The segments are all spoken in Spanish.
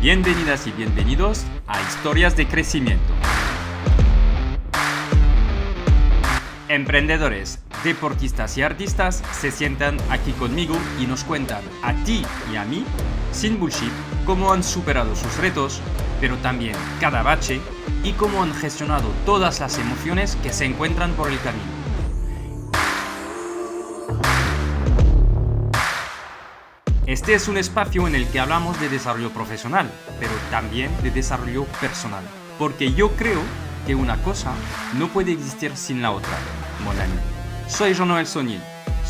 Bienvenidas y bienvenidos a Historias de Crecimiento. Emprendedores, deportistas y artistas se sientan aquí conmigo y nos cuentan a ti y a mí, sin bullshit, cómo han superado sus retos, pero también cada bache y cómo han gestionado todas las emociones que se encuentran por el camino. Este es un espacio en el que hablamos de desarrollo profesional, pero también de desarrollo personal, porque yo creo que una cosa no puede existir sin la otra, mon ami. Soy Jean-Noël Sonier,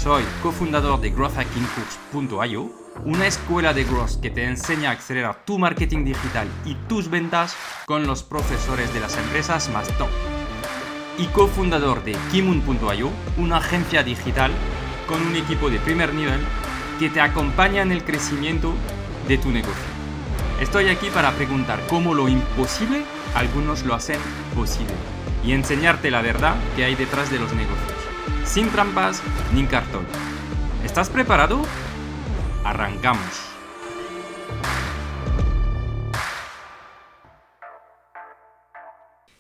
soy cofundador de growthhackingcourse.io, una escuela de growth que te enseña a acelerar tu marketing digital y tus ventas con los profesores de las empresas más top. Y cofundador de kimun.io, una agencia digital con un equipo de primer nivel que te acompaña en el crecimiento de tu negocio. Estoy aquí para preguntar cómo lo imposible algunos lo hacen posible y enseñarte la verdad que hay detrás de los negocios, sin trampas ni cartón. ¿Estás preparado? Arrancamos.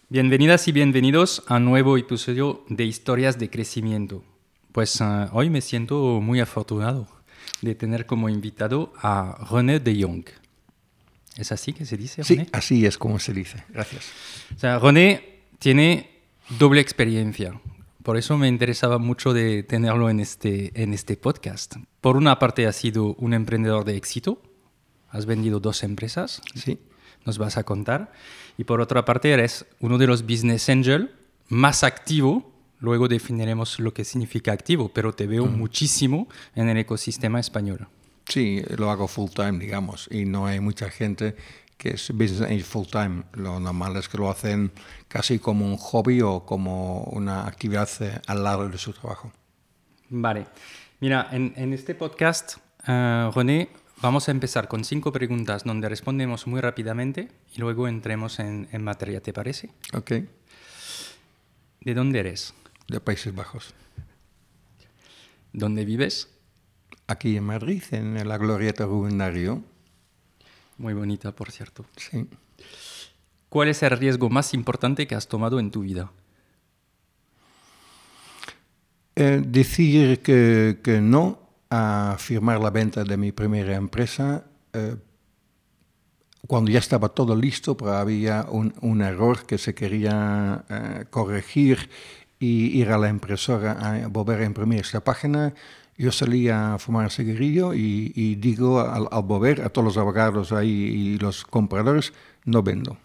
Bienvenidas y bienvenidos a un nuevo episodio de Historias de Crecimiento. Pues uh, hoy me siento muy afortunado de tener como invitado a René de Jong. ¿Es así que se dice? Sí, así es como se dice. Gracias. O sea, René tiene doble experiencia. Por eso me interesaba mucho de tenerlo en este, en este podcast. Por una parte, has sido un emprendedor de éxito. Has vendido dos empresas. Sí. Nos vas a contar. Y por otra parte, eres uno de los business angel más activo Luego definiremos lo que significa activo, pero te veo muchísimo en el ecosistema español. Sí, lo hago full time, digamos, y no hay mucha gente que es business angel full time. Lo normal es que lo hacen casi como un hobby o como una actividad eh, al lado de su trabajo. Vale. Mira, en, este podcast, uh, René, vamos a empezar con cinco preguntas donde respondemos muy rápidamente y luego entremos en, en materia, ¿te parece? Ok. ¿De dónde eres? De Países Bajos. ¿Dónde vives? Aquí en Madrid, en la Glorieta Rubén Darío. Muy bonita, por cierto. Sí. ¿Cuál es el riesgo más importante que has tomado en tu vida? Eh, decir que, que, no a firmar la venta de mi primera empresa eh, cuando ya estaba todo listo, pero había un, un error que se quería eh, corregir y ir a la impresora a volver a imprimir esta página. Yo salí a fumar cigarrillo y, y digo al, al, volver a todos los abogados ahí y los compradores, no vendo.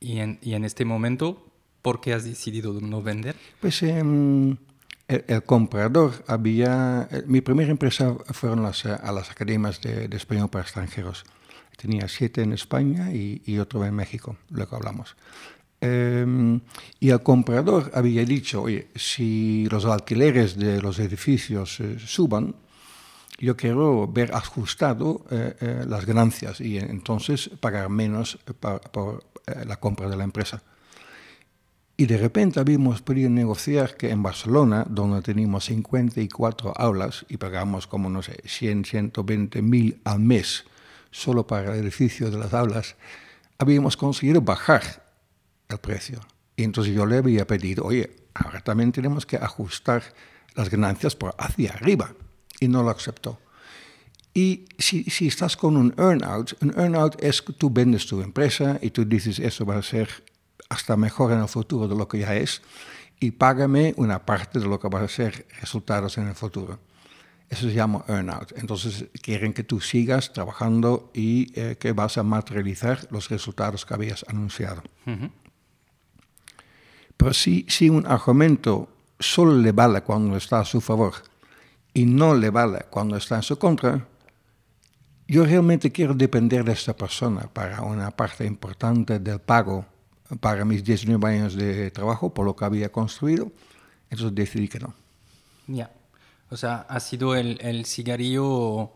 ¿Y en, y en este momento, por qué has decidido no vender? Pues eh, el, el, comprador había... Mi primera empresa fueron las, a las academias de, de español para extranjeros. Tenía siete en España y, y otro en México, luego hablamos. Eh, y el comprador había dicho, oye, si los alquileres de los edificios eh, suban, yo quiero ver ajustado eh, eh las ganancias y entonces pagar menos por, por la compra de la empresa. Y de repente habíamos podido negociar que en Barcelona, donde teníamos 54 aulas y pagamos como, no sé, 100, 120 mil al mes solo para el edificio de las aulas, habíamos conseguido bajar el precio. Y entonces yo le había pedido, oye, ahora también tenemos que ajustar las ganancias por hacia arriba. Y no lo aceptó. Y si, si estás con un earnout, un earnout es que tú vendes tu empresa y tú dices, eso va a ser hasta mejor en el futuro de lo que ya es, y págame una parte de lo que va a ser resultados en el futuro. Eso se llama earnout. Entonces quieren que tú sigas trabajando y eh, que vas a materializar los resultados que habías anunciado. Uh -huh. Pero si, si un argumento solo le vale cuando está a su favor y no le vale cuando está en su contra, yo realmente quiero depender de esta persona para una parte importante del pago para mis 19 años de trabajo por lo que había construido, entonces decidí que no. Ya, o sea, ha sido el, el cigarrillo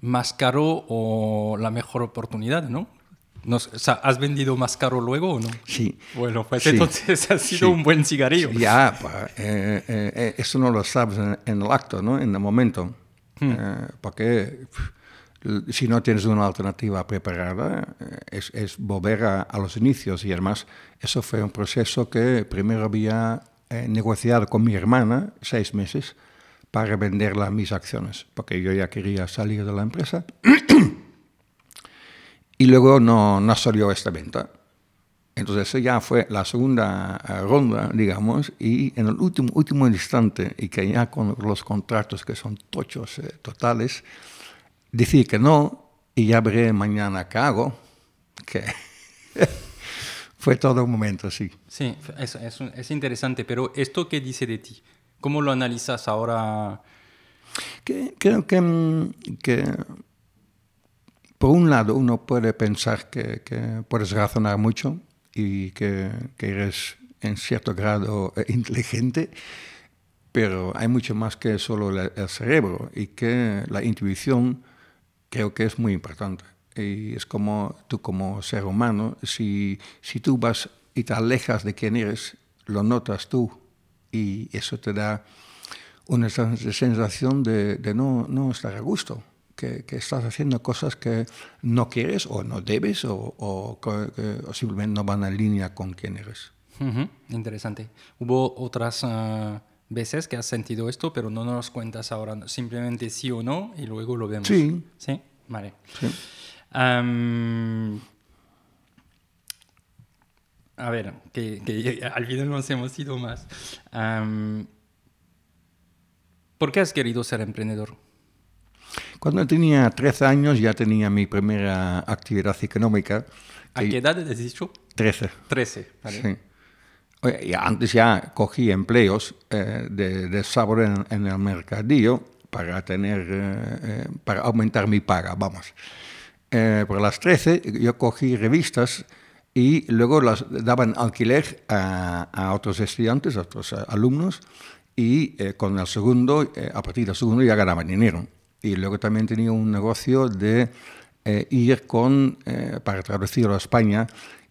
más caro o la mejor oportunidad, ¿no? No, o sea, ¿Has vendido más caro luego o no? Sí. Bueno, pues sí. entonces ha sido sí. un buen cigarrillo. Ya, eh, eh, eso no lo sabes en, en, el acto, ¿no? En el momento. Hmm. Eh, porque si no tienes una alternativa preparada, eh, es, es volver a, a, los inicios. Y además, eso fue un proceso que primero había eh, negociado con mi hermana seis meses para venderla mis acciones, porque yo ya quería salir de la empresa. Y luego no, no salió esta venta. Entonces ya fue la segunda eh, ronda, digamos, y en el último, último instante, y que ya con los contratos que son tochos eh, totales, decir que no, y ya veré mañana qué hago, que fue todo un momento así. Sí, es, es, es, interesante, pero ¿esto qué dice de ti? ¿Cómo lo analizas ahora? Que, creo que, mm, que por un lado uno puede pensar que, que puedes razonar mucho, y que, que eres en cierto grado eh, inteligente, pero hay mucho más que solo el cerebro y que la intuición creo que es muy importante. Y es como tú como ser humano, si, si tú vas y te alejas de quién eres, lo notas tú y eso te da una sensación de, de no, no estar a gusto que, que, estás haciendo cosas que no quieres o no debes o, o, que, o simplemente no van en línea con quién eres. Uh -huh. Interesante. ¿Hubo otras uh, veces que has sentido esto, pero no nos cuentas ahora simplemente sí o no y luego lo vemos? Sí. Sí, vale. Sí. Um, a ver, que, que, al final nos hemos ido más. Um, ¿Por qué has querido ser emprendedor? Cuando tenía 13 años ya tenía mi primera actividad económica. ¿A qué edad has dicho? 13. 13, vale. Sí. Oye, ya antes ya cogí empleos eh, de, de sabor en, en, el mercadillo para tener, eh, eh, para aumentar mi paga, vamos. por las 13 yo cogí revistas y luego las daban alquiler a, a otros estudiantes, a otros alumnos, y con el segundo, a partir del segundo ya ganaban dinero. Y luego también tenía un negocio de eh, ir con, eh, para traducirlo a España,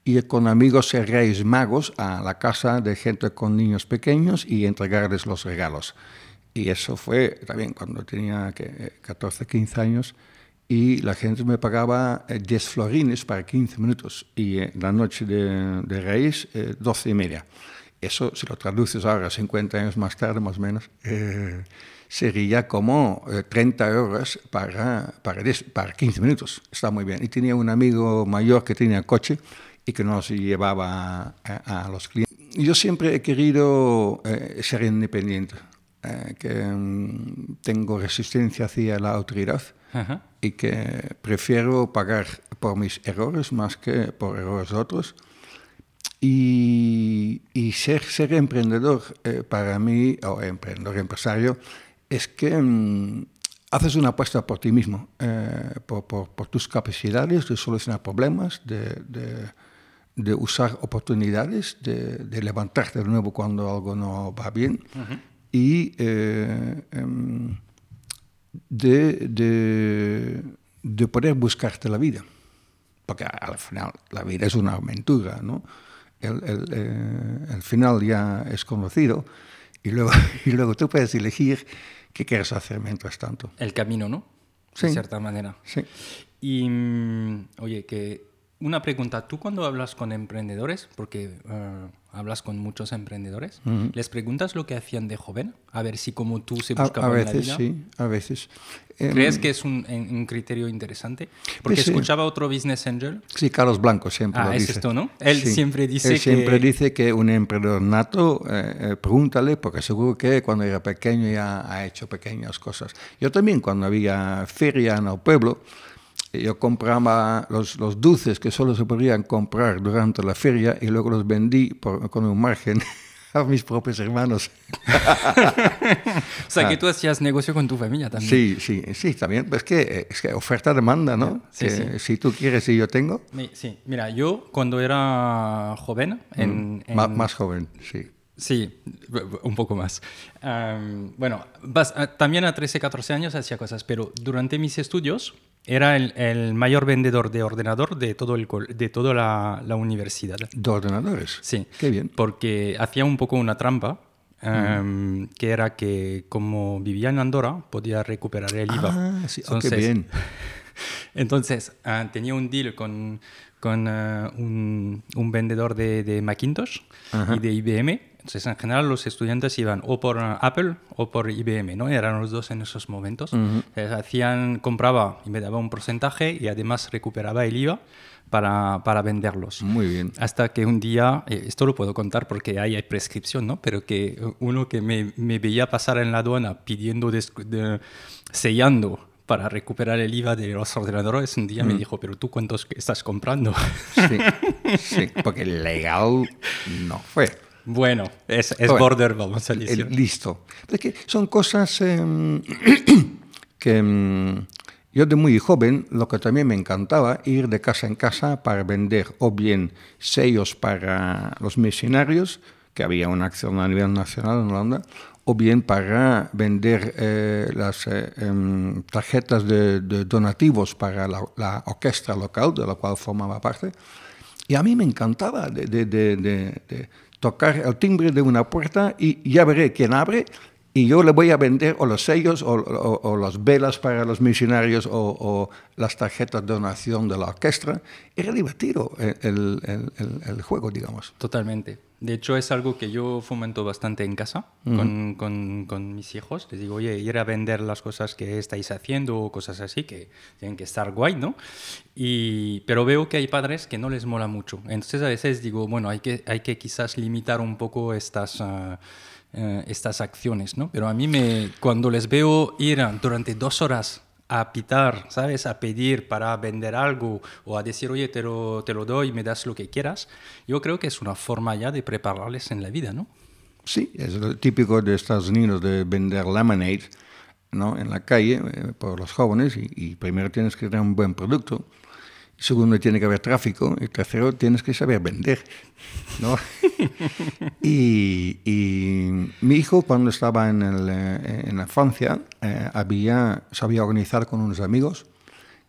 ir con amigos reyes magos a la casa de gente con niños pequeños y entregarles los regalos. Y eso fue también cuando tenía que, 14, 15 años y la gente me pagaba 10 florines para 15 minutos y eh, la noche de, de Reyes eh, 12 y media. Eso, si lo traduces ahora, 50 años más tarde, más o menos, eh, sería como eh, 30 euros para, para, 10, para 15 minutos. Está muy bien. Y tenía un amigo mayor que tenía coche y que nos llevaba a, a los clientes. Yo siempre he querido eh, ser independiente, eh, que um, tengo resistencia hacia la autoridad -huh. y que prefiero pagar por mis errores más que por errores de otros. Y, y ser, ser emprendedor eh, para mí, o emprendedor, empresario, es que mmm, haces una apuesta por ti mismo, eh, por, por, por, tus capacidades de solucionar problemas, de, de, de usar oportunidades, de, de, levantarte de nuevo cuando algo no va bien uh -huh. y eh, um, de, poder buscarte la vida. Porque al final la vida es una aventura, ¿no? El, el, eh, el final ya es conocido y luego, y luego tú puedes elegir qué quieres hacer mientras tanto. El camino, ¿no? Sí. De cierta manera. Sí. Y, mm, oye, que una pregunta, tú cuando hablas con emprendedores, porque uh, hablas con muchos emprendedores, uh -huh. ¿les preguntas lo que hacían de joven? A ver si como tú se buscaban a, a veces, la vida. sí, a veces. ¿Crees um, que es un, un, criterio interesante? Porque pues escuchaba sí. otro business angel. Sí, Carlos Blanco siempre ah, lo es dice. esto, ¿no? Él sí. siempre dice Él que... siempre dice que un emprendedor nato, eh, eh, pregúntale, porque seguro que cuando era pequeño ya ha hecho pequeñas cosas. Yo también, cuando había feria en el pueblo, yo compraba los, los, dulces que solo se podían comprar durante la feria y luego los vendí por, con un margen a mis propios hermanos. o sea, que tú hacías negocio con tu familia también. Sí, sí, sí, también. Es que, es que oferta-demanda, ¿no? Sí, que sí. Si tú quieres y yo tengo. Sí, mira, yo cuando era joven... En, mm, en... Más joven, sí. Sí, un poco más. Um, bueno, vas, también a 13, 14 años hacía cosas, pero durante mis estudios era el, el, mayor vendedor de ordenador de todo el de toda la, la, universidad. ¿De ordenadores? Sí. Qué bien. Porque hacía un poco una trampa, um, mm. que era que como vivía en Andorra, podía recuperar el IVA. Ah, sí, oh, Entonces, qué bien. Entonces, ah, tenía un deal con, con ah, un, un, vendedor de, de Macintosh y de IBM. Entonces, en general, los estudiantes iban o por Apple o por IBM, ¿no? Eran los dos en esos momentos. hacían, compraba y me daba un porcentaje y además recuperaba el IVA para, para, venderlos. Muy bien. Hasta que un día, eh, esto lo puedo contar porque ahí hay prescripción, ¿no? Pero que uno que me, me veía pasar en la aduana pidiendo, sellando para recuperar el IVA de los ordenadores, un día me mm. dijo, pero tú cuántos estás comprando? Sí, sí, porque legal no fue. Bueno, es, es border, vamos a decir. listo. Porque son cosas em, que em, yo de muy joven, lo que también me encantaba, ir de casa en casa para vender o bien sellos para los misionarios, que había una acción a nivel nacional en Holanda, o bien para vender eh, las eh, em, tarjetas de, donativos para la, orquesta local, de la cual formaba parte. Y a mí me encantaba de, tocar el timbre de una puerta y veré quién abre y yo le voy a vender o los sellos o, las velas para los misionarios o, las tarjetas de donación de la orquesta. Era divertido el, el, el juego, digamos. Totalmente. De hecho, es algo que yo fomento bastante en casa con, con, mis hijos. Les digo, oye, ir a vender las cosas que estáis haciendo o cosas así, que tienen que estar guay, ¿no? Y, pero veo que hay padres que no les mola mucho. Entonces, a veces digo, bueno, hay que, hay que quizás limitar un poco estas... Ah, eh, estas acciones, ¿no? Pero a mí me, cuando les veo ir durante dos horas a pitar, ¿sabes? A pedir para vender algo o a decir, oye, te lo, te lo doy, me das lo que quieras, yo creo que es una forma ya de prepararles en la vida, ¿no? Sí, es lo típico de Estados Unidos de vender lemonade, ¿no? En la calle eh, por los jóvenes y, y primero tienes que tener un buen producto Segundo, tiene que haber tráfico. Y tercero, tienes que saber vender. ¿no? y, mi hijo, cuando estaba en, eh, en la Francia, eh, había, sabía organizar con unos amigos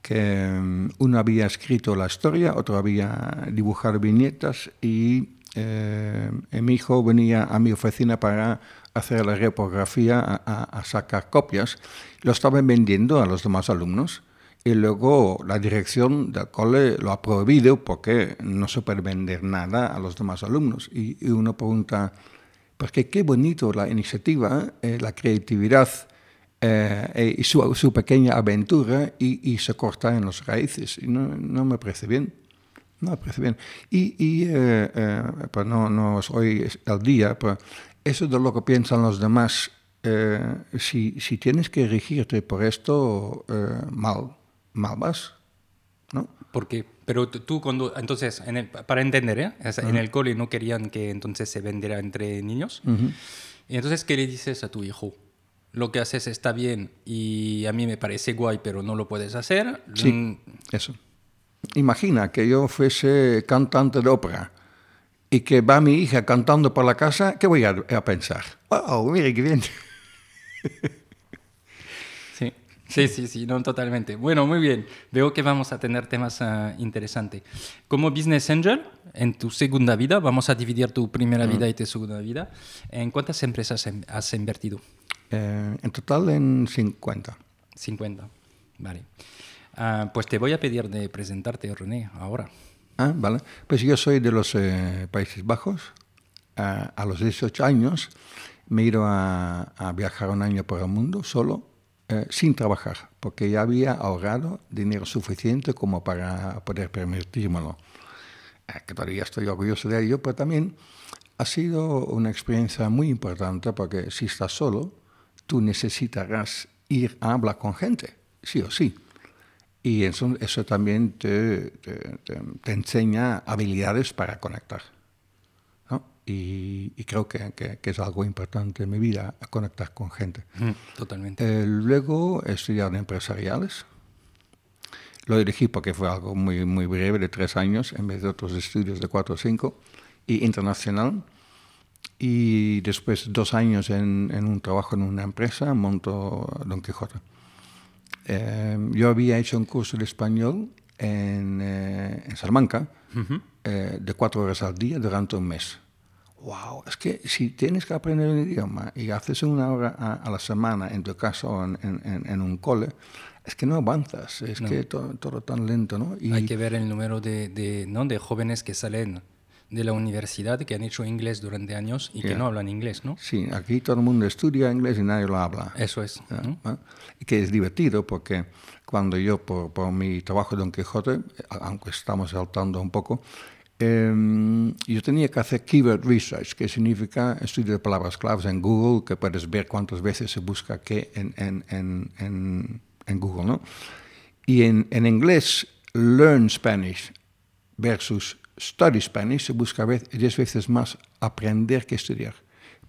que mm, uno había escrito la historia, otro había dibujado viñetas y eh, mi hijo venía a mi oficina para hacer la repografía, a, a sacar copias. Lo estaban vendiendo a los demás alumnos y luego la dirección del cole lo ha prohibido porque no se puede vender nada a los demás alumnos. Y, uno pregunta, porque qué bonito la iniciativa, eh, la creatividad eh, y su, pequeña aventura y, se corta en las raíces. No, no, me parece bien. No me parece bien. Y, y eh, pues no, no es hoy el día, pero eso de lo que piensan los demás, si, si tienes que regirte por esto, mal malvas, ¿no? Porque, pero tú cuando, entonces, para entender, ¿eh? en el cole no querían que entonces se vendiera entre niños. Y entonces, ¿qué le dices a tu hijo? Lo que haces está bien y a mí me parece guay, pero no lo puedes hacer. Sí, mm. eso. Imagina que yo fuese cantante de ópera y que va mi hija cantando por la casa, ¿qué voy a, a pensar? ¡Oh, mire qué bien! Sí, sí, sí, no, totalmente. Bueno, muy bien. Veo que vamos a tener temas uh, interesantes. Como Business Angel, en tu segunda vida, vamos a dividir tu primera vida y tu segunda vida. ¿En cuántas empresas has invertido? Eh, en total en 50. 50, vale. Uh, pues te voy a pedir de presentarte, René, ahora. Ah, vale. Pues yo soy de los eh, Países Bajos. Uh, a los 18 años me he ido a, a viajar un año por el mundo solo eh, sin trabajar, porque ya había ahorrado dinero suficiente como para poder permitírmelo. Eh, que todavía estoy orgulloso de ello, pero también ha sido una experiencia muy importante porque si estás solo, tú necesitarás ir a hablar con gente, sí o sí. Y eso, eso también te, te enseña habilidades para conectar y, creo que, que, es algo importante en mi vida, conectar con gente. totalmente. Eh, luego he estudiado empresariales. Lo elegí porque fue algo muy, muy breve, de tres años, en vez de otros estudios de cuatro o cinco, y internacional. Y después dos años en, en un trabajo en una empresa, monto Don Quijote. Eh, yo había hecho un curso de español en, eh, en Salamanca, de cuatro horas al día durante un mes wow, es que si tienes que aprender un idioma y haces una hora a, la semana, en tu caso en, en, un cole, es que no avanzas, es que todo, todo, tan lento, ¿no? Y... Hay que ver el número de, de, ¿no? de jóvenes que salen de la universidad que han hecho inglés durante años y que no hablan inglés, ¿no? Sí, aquí todo el mundo estudia inglés y nadie lo habla. Eso es. Y que es divertido porque cuando yo, por, por, mi trabajo de Don Quijote, aunque estamos saltando un poco, eh, yo tenía que hacer keyword research, que significa estudio de palabras claves en Google, que puedes ver cuántas veces se busca qué en, en, en, en Google, ¿no? Y en, en inglés, learn Spanish versus study Spanish se busca 10 veces más aprender que estudiar.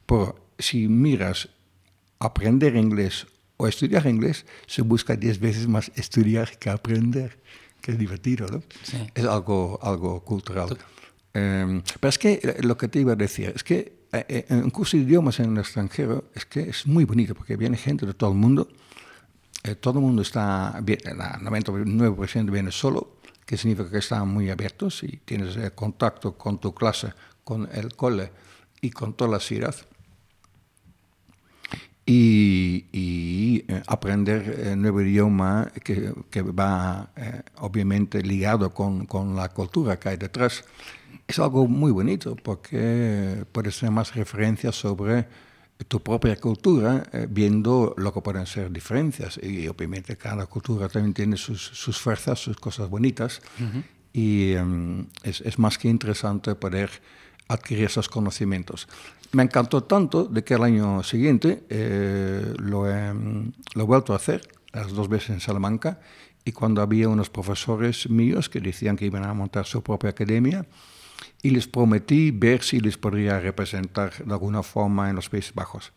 Pero si miras aprender inglés o estudiar inglés, se busca 10 veces más estudiar que aprender, que es divertido, ¿no? Es algo, algo cultural. Um, pero es que eh, lo que te iba a decir, es que eh, eh, un curso de idiomas en el extranjero es que es muy bonito porque viene gente de todo el mundo, eh, todo el mundo está, el 99% viene solo, que significa que están muy abiertos y tienes contacto con tu clase, con el cole y con toda la ciudad. Y, y eh, aprender el nuevo idioma que, que va eh, obviamente ligado con, con, la cultura que hay detrás es algo muy bonito porque puedes tener más referencias sobre tu propia cultura eh, viendo lo que pueden ser diferencias. Y obviamente cada cultura también tiene sus, sus fuerzas, sus cosas bonitas. Uh -huh. Y um, es, es, más que interesante poder adquirir esos conocimientos. Me encantó tanto de que el año siguiente eh, lo, he, lo he vuelto a hacer, las dos veces en Salamanca, y cuando había unos profesores míos que decían que iban a montar su propia academia, y les prometí ver si les podría representar de alguna forma en los Países Bajos.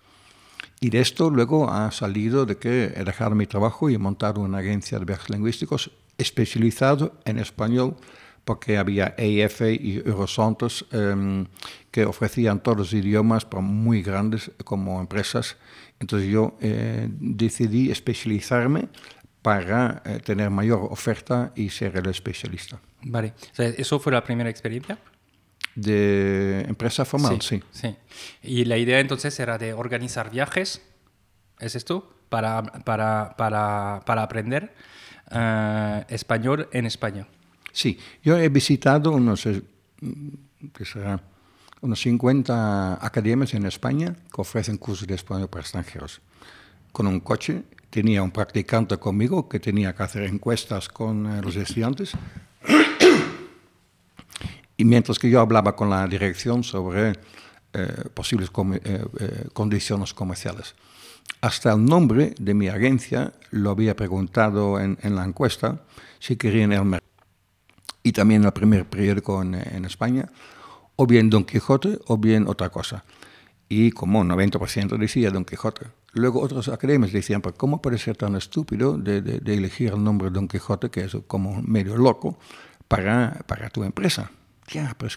Y de esto luego ha salido de que he dejado mi trabajo y he montado una agencia de viajes lingüísticos especializado en español porque había EIF y Eurosantos eh, que ofrecían todos los idiomas, pero muy grandes como empresas. Entonces yo eh, decidí especializarme para eh, tener mayor oferta y ser el especialista. Vale, o sea, ¿eso fue la primera experiencia? De empresa formal, sí, sí. Sí. Y la idea entonces era de organizar viajes, ¿es esto? Para, para, para, para aprender uh, español en España. Sí, yo he visitado unos, eh, que será, unos 50 academias en España que ofrecen cursos de español para extranjeros. Con un coche, tenía un practicante conmigo que tenía que hacer encuestas con eh, los estudiantes y mientras que yo hablaba con la dirección sobre eh, posibles condiciones comerciales. Hasta el nombre de mi agencia lo había preguntado en, en la encuesta si querían el mercado. Y también el primer periódico en, en, España, o bien Don Quijote o bien otra cosa. Y como 90% decía Don Quijote. Luego otros académicos decían, pero ¿cómo puede ser tan estúpido de, de, elegir el nombre Don Quijote, que es como medio loco, para, para tu empresa? ya, pero es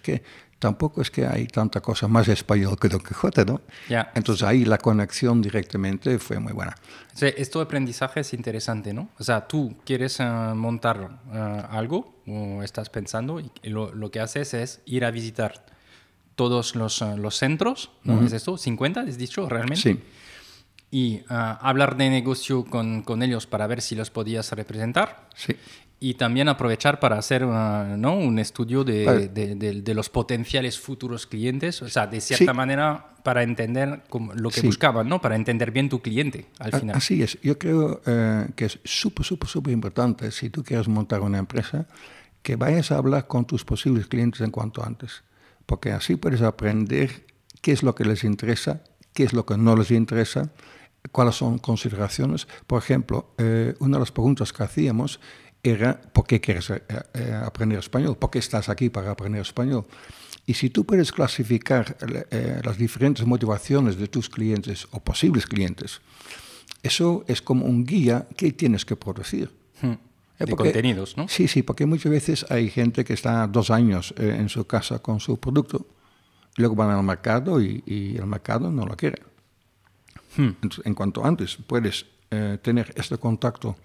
tampoco es que hay tanta cosa más español que Don Quijote, ¿no? Ya. Entonces ahí la conexión directamente fue muy buena. O sea, esto de aprendizaje es interesante, ¿no? O sea, tú quieres uh, montar uh, algo o estás pensando y lo, lo, que haces es ir a visitar todos los, uh, los centros, ¿no? Uh -huh. ¿Es esto? ¿50, has dicho realmente? Sí. Y hablar de negocio con, con ellos para ver si los podías representar. Sí y también aprovechar para hacer uh, ¿no? un estudio de, vale. de, de, de, los potenciales futuros clientes, o sea, de cierta sí. manera para entender lo que sí. buscaban, ¿no? para entender bien tu cliente al final. Así es, yo creo eh, que es súper, súper, súper importante si tú quieres montar una empresa, que vayas a hablar con tus posibles clientes en cuanto antes, porque así puedes aprender qué es lo que les interesa, qué es lo que no les interesa, cuáles son consideraciones. Por ejemplo, eh, una de las preguntas que hacíamos era ¿por qué quieres eh, eh, aprender español? ¿Por qué estás aquí para aprender español? Y si tú puedes clasificar eh, las diferentes motivaciones de tus clientes o posibles clientes, eso es como un guía que tienes que producir. Hmm. De porque, contenidos, ¿no? Sí, sí, porque muchas veces hay gente que está dos años eh, en su casa con su producto, luego van al mercado y, y el mercado no lo quiere. Hmm. Entonces, en cuanto antes puedes eh, tener este contacto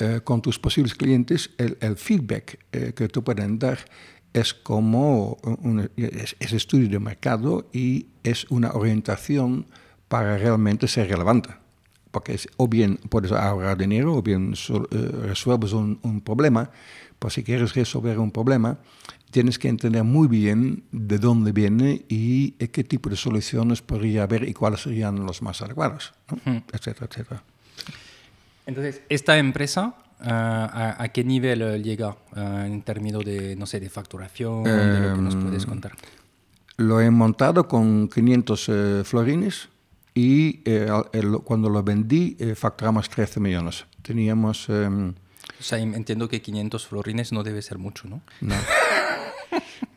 eh, con tus posibles clientes, el, el feedback eh, que te pueden dar es como un, es, es, estudio de mercado y es una orientación para realmente ser relevante. porque es, o bien puedes ahorrar dinero o bien sol, eh, resuelves un, un, problema. Pues si quieres resolver un problema, tienes que entender muy bien de dónde viene y qué tipo de soluciones podría haber y cuáles serían los más adecuados, ¿no? hmm. etcétera, etcétera. Entonces, esta empresa, uh, a, a, qué nivel uh, llega uh, en términos de, no sé, de facturación, eh, de lo que nos puedes contar? Lo he montado con 500 eh, florines y eh, el, cuando lo vendí eh, facturamos 13 millones. Teníamos... Um, o sea, entiendo que 500 florines no debe ser mucho, ¿no? No.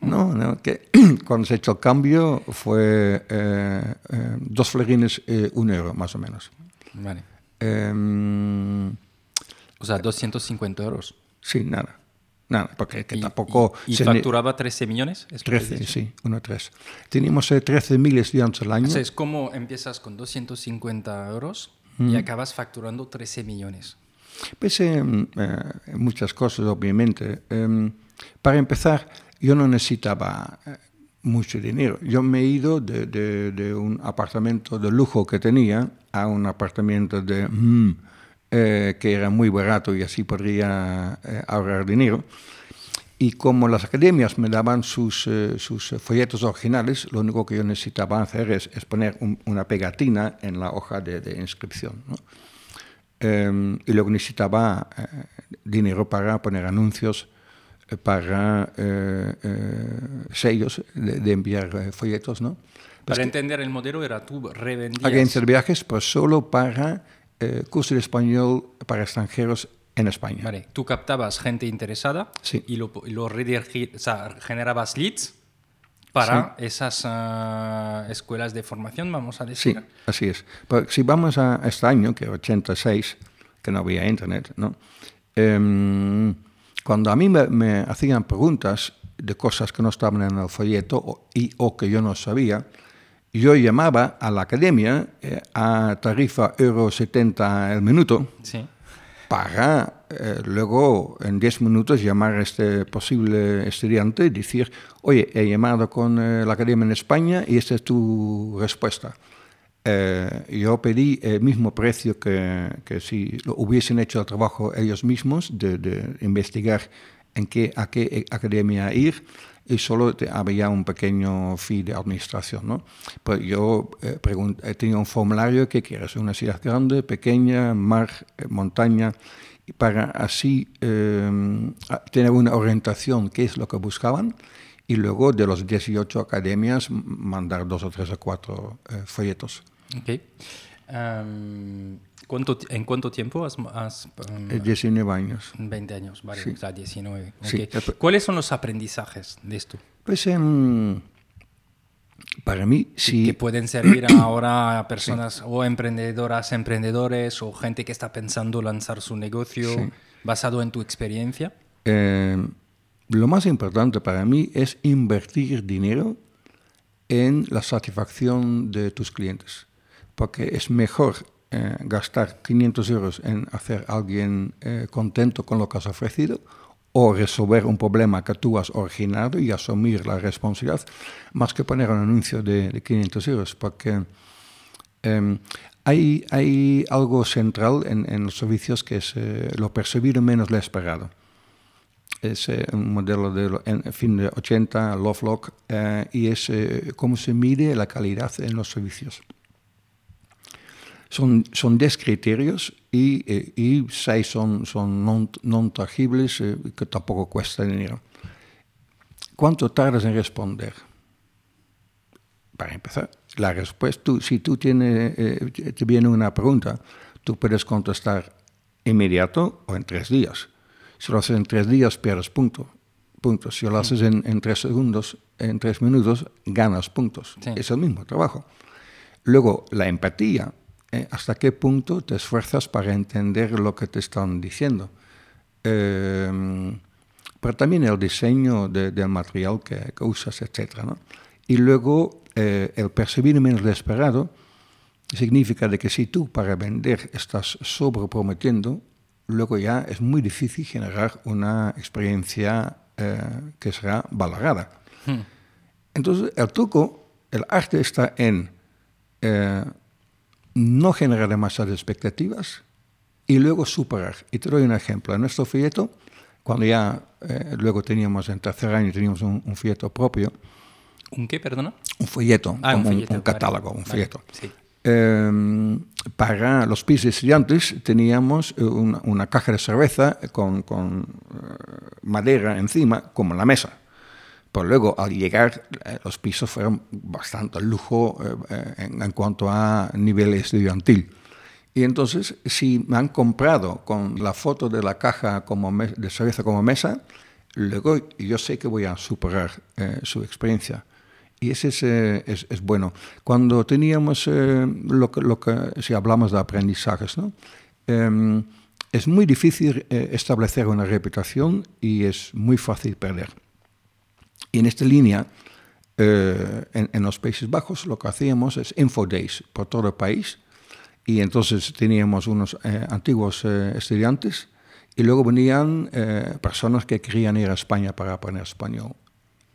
No, no, que cuando se ha hecho el cambio fue eh, eh, dos florines, eh, un euro más o menos. Vale. Um, o sea, 250 euros. Sí, nada. Nada, porque que tampoco... ¿Y, y facturaba 13 millones? 13, sí, 1 3. Teníamos 13.000 estudiantes al año. O sea, es como empiezas con 250 euros mm. y acabas facturando 13 millones. Pues eh, muchas cosas, obviamente. Eh, para empezar, yo no necesitaba eh, mucho dinero. Yo me he ido de, de, de, un apartamento de lujo que tenía a un apartamento de mm, eh, que era muy barato y así podría eh, ahorrar dinero. Y como las academias me daban sus, eh, sus folletos originales, lo único que yo necesitaba hacer es, es poner un, una pegatina en la hoja de, de inscripción. ¿no? Eh, y luego necesitaba dinero para poner anuncios para sellos de, enviar folletos, ¿no? Para entender el modelo era tú revendías... Agencia de viajes, pues solo para eh, curso de español para extranjeros en España. Vale, tú captabas gente interesada sí. y lo, lo o sea, generabas leads para sí. esas uh, escuelas de formación, vamos a decir. Sí, así es. Pero si vamos a este año, que 86, que no había internet, ¿no? Eh, cuando a mí me, me, hacían preguntas de cosas que no estaban en el folleto o, y, o que yo no sabía, yo llamaba a la academia eh, a tarifa euro 70 el minuto sí. para eh, luego en 10 minutos llamar a este posible estudiante y decir, oye, he llamado con eh, la academia en España y esta es tu respuesta. Eh, yo pedí el mismo precio que, que, si lo hubiesen hecho el trabajo ellos mismos, de, de investigar en qué, a qué academia ir, y solo había un pequeño fee de administración. ¿no? Pero yo eh, pregunté, tenía un formulario, ¿qué quieres? ¿Una ciudad grande, pequeña, mar, eh, montaña? Para así eh, tener una orientación, qué es lo que buscaban, y luego de los 18 academias mandar dos o tres o cuatro eh, folletos. Okay. Um, ¿cuánto, ¿En cuánto tiempo has...? has um, 19 años. 20 años, vale, sí. o sea, 19. Okay. Sí. ¿Cuáles son los aprendizajes de esto? Pues um, para mí sí. Que pueden servir ahora a personas sí. o emprendedoras, emprendedores o gente que está pensando lanzar su negocio basado en tu experiencia. Eh, lo más importante para mí es invertir dinero en la satisfacción de tus clientes porque es mejor eh, gastar 500 euros en hacer a alguien eh, contento con lo que has ofrecido o resolver un problema que tú has originado y asumir la responsabilidad, más que poner un anuncio de, de 500 euros, porque eh, hay, hay, algo central en, los servicios que es eh, lo percibido menos lo esperado. Es un modelo de fin de 80, Lovelock, eh, y es cómo se mide la calidad en los servicios. Son, son 10 criterios y, eh, y 6 son, son non, non tangibles eh, que tampoco cuesta dinero. ¿Cuánto tardas en responder? Para empezar, la respuesta, tú, si tú tienes, eh, te viene una pregunta, tú puedes contestar inmediato o en tres días. Si lo haces en tres días, pierdes punto, puntos. Si lo haces en, en tres segundos, en tres minutos, ganas puntos. Sí. Es el mismo trabajo. Luego, la empatía eh, hasta qué punto te esfuerzas para entender lo que te están diciendo. Eh, pero también el diseño de, del material que, que, usas, etc. ¿no? Y luego eh, el percibir menos lo esperado significa de que si tú para vender estás sobreprometiendo, luego ya es muy difícil generar una experiencia eh, que será valorada. Hmm. Entonces el truco, el arte está en no generar demasiadas expectativas y luego superar. Y te doy un ejemplo. En nuestro folleto, cuando ya eh, luego teníamos en tercer año, teníamos un, un folleto propio. ¿Un qué, perdona? Un folleto, Ah, un como un, folleto, un catálogo, vale, un vale, folleto. sí. Eh, para los pisos estudiantes teníamos eh, una, una caja de cerveza con, con, eh, madera encima, como en la mesa. Pero luego, al llegar, eh, los pisos fueron bastante lujo eh, eh, en, cuanto a nivel estudiantil. Y entonces, si me han comprado con la foto de la caja como de cerveza como mesa, luego yo sé que voy a superar eh, su experiencia. Y ese es, eh, es, es bueno. Cuando teníamos eh, lo, que, lo que, si hablamos de aprendizajes, ¿no? Em, es muy difícil establecer una reputación y es muy fácil perder. Y en esta línea, eh, en, en los Países Bajos, lo que hacíamos es info days por todo el país. Y entonces teníamos unos eh, antiguos eh, estudiantes y luego venían eh, personas que querían ir a España para aprender español,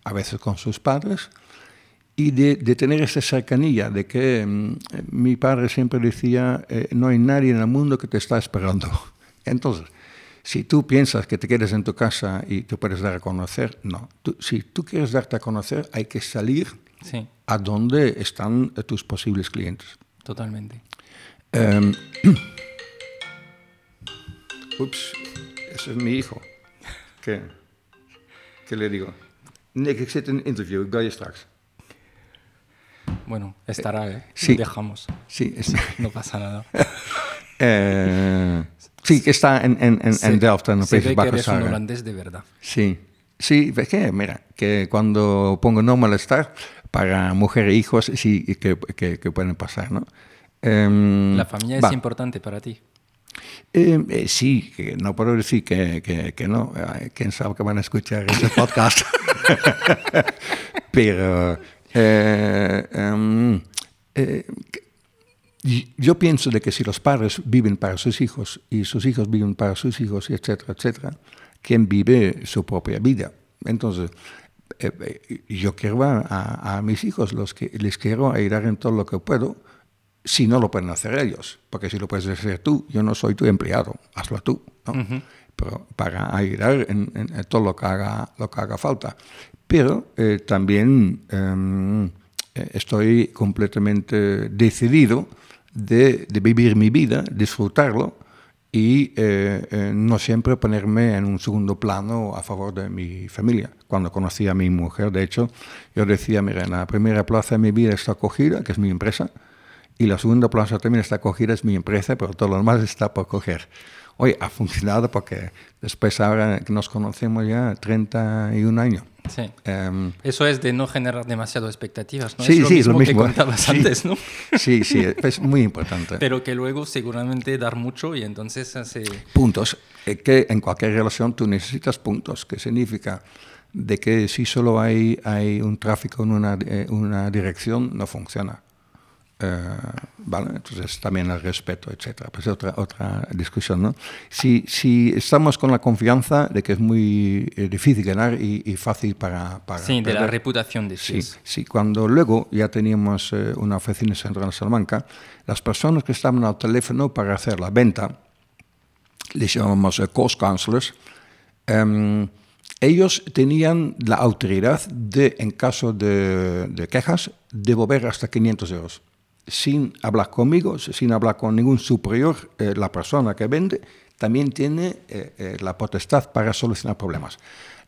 a veces con sus padres. Y de, de tener esa cercanía, de que mm, mi padre siempre decía, eh, no hay nadie en el mundo que te está esperando. Entonces, si tú piensas que te quedas en tu casa y te puedes dar a conocer, no. Tú- si tú quieres darte a conocer, hay que salir Sí, a donde están eh, tus posibles clientes. totalmente. Em, ups, ese es mi hijo. ¿Qué? ¿Qué le digo? Nick, ik zit in een interview, ik bel je straks. Bueno, estará, ¿eh? sí. Dejamos. Sí, es- No pasa nada. eh, sí, que está en, en, en, en Delft, en los se Países ve que Bajos. eres un holandés de verdad. Sí, sí, ves que, mira, que cuando pongo no molestar, para mujer e hijos, sí, que, que, que pueden pasar, ¿no? Em, La familia es va. importante para ti. Eh, eh, sí, que no puedo decir que, que, que no. Quién sabe que van a escuchar ese podcast. Pero eh, y- yo pienso de que si los padres viven para sus hijos y sus hijos viven para sus hijos, etcétera, etcétera, ¿quién vive su propia vida? Entonces, eh, eh, yo quiero a, mis hijos, los que les quiero ayudar en todo lo que puedo, si no lo pueden hacer ellos, porque si lo puedes hacer tú, yo no soy tu empleado, hazlo tú, ¿no? Pero para ayudar en, en- en todo lo que haga, lo que haga falta. Pero eh, también em, eh, estoy completamente decidido de, vivir mi vida, disfrutarlo y eh, eh, no siempre ponerme en un segundo plano a favor de mi familia. Cuando conocí a mi mujer, de hecho, yo decía, mira, en la primera plaza de mi vida está acogida, que es mi empresa, y la segunda plaza también está acogida, es mi empresa, pero todo lo demás está por coger. Oye, ha funcionado porque después ahora que nos conocemos ya 31 años. Sí. Em, Eso es de no generar demasiado expectativas, ¿no? sí, es lo sí, mismo, lo mismo. que contabas Sí. antes, ¿no? Sí, sí, es muy importante. Pero que luego seguramente dar mucho y entonces hace... puntos, que en cualquier relación tú necesitas puntos, que significa de que si solo hay, hay un tráfico en una, eh, una dirección, no funciona. Eh, ¿vale? Entonces también el respeto, etcétera. Pues es otra, otra discusión, ¿no? Si, si estamos con la confianza de que es muy eh, difícil ganar y, y fácil para, para Sí, de la perder. reputación de Sí, sí, cuando luego ya teníamos eh, una oficina central en Salamanca, las personas que estaban al teléfono para hacer la venta, les llamamos cost counselors, em, ellos tenían la autoridad de, en caso de, de quejas, devolver hasta 500 euros. Sin hablar conmigo, sin hablar con ningún superior, eh, la persona que vende también tiene eh, eh, la potestad para solucionar problemas.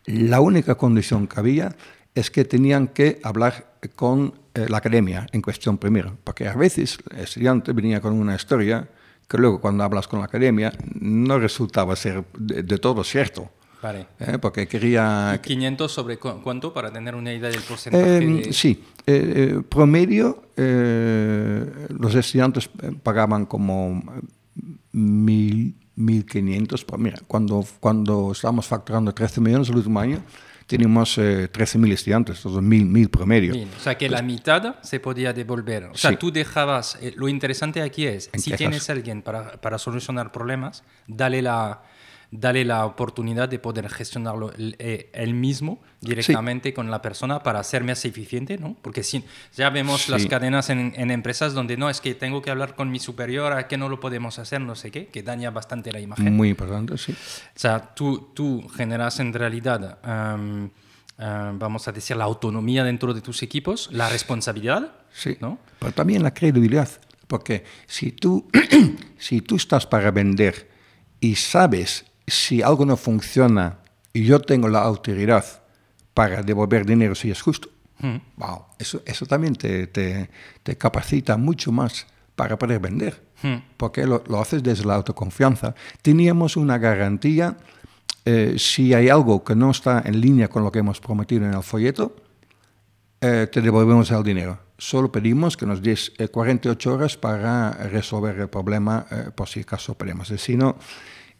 La única condición que había es que tenían que hablar con la academia en cuestión primero, porque a veces el estudiante venía con una historia que luego cuando hablas con la academia no resultaba ser de todo cierto. Vale. ¿eh? Porque quería... 500 sobre cu- cuánto para tener una idea del porcentaje Eh, de... Sí, eh, eh, promedio eh, los estudiantes eh, pagaban como mil, 1.500. Pues mira, cuando, cuando estábamos facturando 13 millones el último año, teníamos eh, 13.000 estudiantes, entonces 1.000, 1.000 promedio. Bien, o sea que la mitad se podía devolver. O sea, Sí. tú dejabas, eh, lo interesante aquí es, si quejas. tienes alguien para, para solucionar problemas, dale la, dale la oportunidad de poder gestionarlo él, eh, mismo directamente con la persona para ser más eficiente, ¿no? Porque si, ya vemos las cadenas en, en, empresas donde no, es que tengo que hablar con mi superior, a que no lo podemos hacer, no sé qué, que daña bastante la imagen. Muy importante, sí. O sea, tú, tú generas en realidad... vamos a decir, la autonomía dentro de tus equipos, la responsabilidad, sí, ¿no? pero también la credibilidad. Porque si tú, si tú estás para vender y sabes si algo no funciona y yo tengo la autoridad para devolver dinero si es justo, hmm. wow, eso, eso también te, te, te, capacita mucho más para poder vender, hmm. porque lo, lo, haces desde la autoconfianza. Teníamos una garantía, eh, si hay algo que no está en línea con lo que hemos prometido en el folleto, eh, te devolvemos el dinero solo pedimos que nos des 48 eh, horas para resolver el problema eh, por si acaso perdemos. Si no,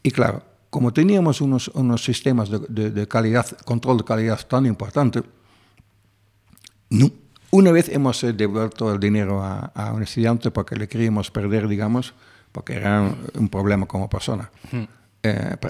y claro, como teníamos unos, unos sistemas de, de, calidad, control de calidad tan importante, no, una vez hemos eh, devuelto el dinero a, a, un estudiante porque le queríamos perder, digamos, porque era un problema como persona. Hmm.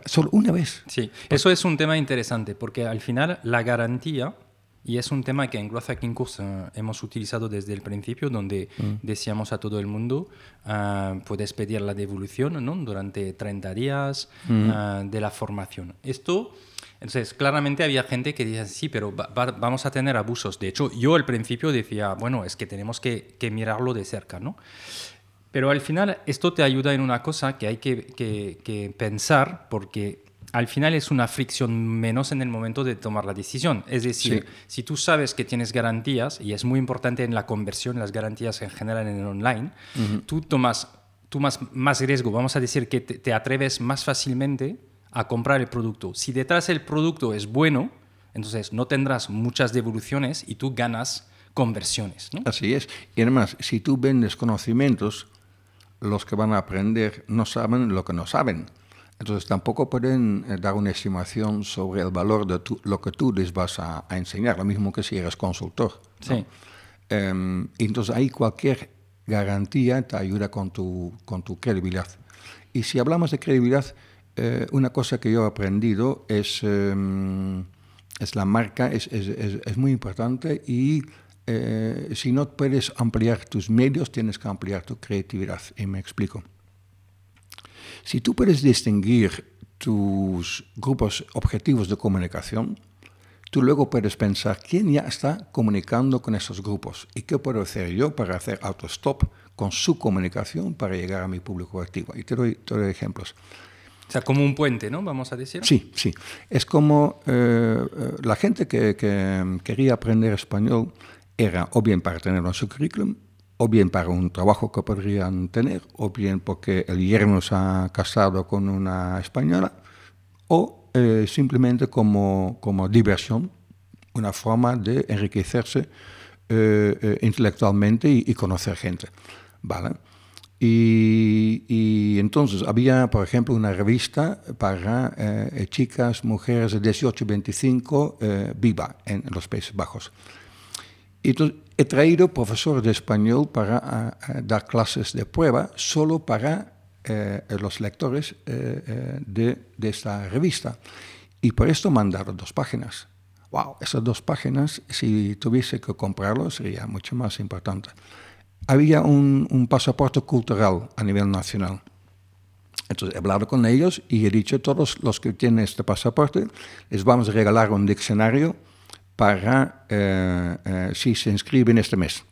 solo una vez. Sí, eso es un tema interesante porque al final la garantía y es un tema que en Growth Hacking Course eh, hemos utilizado desde el principio, donde mm. decíamos a todo el mundo, uh, puedes pedir la devolución ¿no? durante 30 días mm. ah, de la formación. Esto, entonces, claramente había gente que decía, sí, pero vamos a tener abusos. De hecho, yo al principio decía, bueno, es que tenemos que, que mirarlo de cerca, ¿no? Pero al final esto te ayuda en una cosa que hay que, que, que pensar, porque al final es una fricción menos en el momento de tomar la decisión. Es decir, si tú sabes que tienes garantías, y es muy importante en la conversión, las garantías en general en el online, tú tomas, más riesgo, vamos a decir que te, atreves más fácilmente a comprar el producto. Si detrás el producto es bueno, entonces no tendrás muchas devoluciones y tú ganas conversiones. Así es. Y además, si tú vendes conocimientos, los que van a aprender no saben lo que no saben. Entonces tampoco pueden eh, dar una estimación sobre el valor de lo que tú les vas a, enseñar, lo mismo que si eres consultor. Sí. Em, entonces ahí cualquier garantía te ayuda con tu, con tu credibilidad. Y si hablamos de credibilidad, eh, una cosa que yo he aprendido es, em, es la marca, es, es, es, muy importante y eh, si no puedes ampliar tus medios, tienes que ampliar tu creatividad. Y me explico. Si tú puedes distinguir tus grupos objetivos de comunicación, tú luego puedes pensar quién ya está comunicando con esos grupos y qué puedo hacer yo para hacer autostop con su comunicación para llegar a mi público activo. Y te doy, ejemplos. O sea, como un puente, ¿no? Vamos a decir. Sí, sí. Es como eh, eh, la gente que, que, quería aprender español era o bien para tenerlo en su currículum o bien para un trabajo que podrían tener, o bien porque el yerno se ha casado con una española, o eh, simplemente como, como diversión, una forma de enriquecerse eh, eh, intelectualmente y, conocer gente. ¿vale? Y, y, entonces había, por ejemplo, una revista para chicas, mujeres de 18 y 25, viva en los Países Bajos. Y he traído profesores de español para dar clases de prueba solo para eh, los lectores eh, de, de, esta revista. Y por esto mandaron dos páginas. Wow, esas dos páginas, si tuviese que comprarlo, sería mucho más importante. Había un, un pasaporte cultural a nivel nacional. Entonces he hablado con ellos y he dicho todos los que tienen este pasaporte, les vamos a regalar un diccionario para eh, eh, si se inscriben este mes.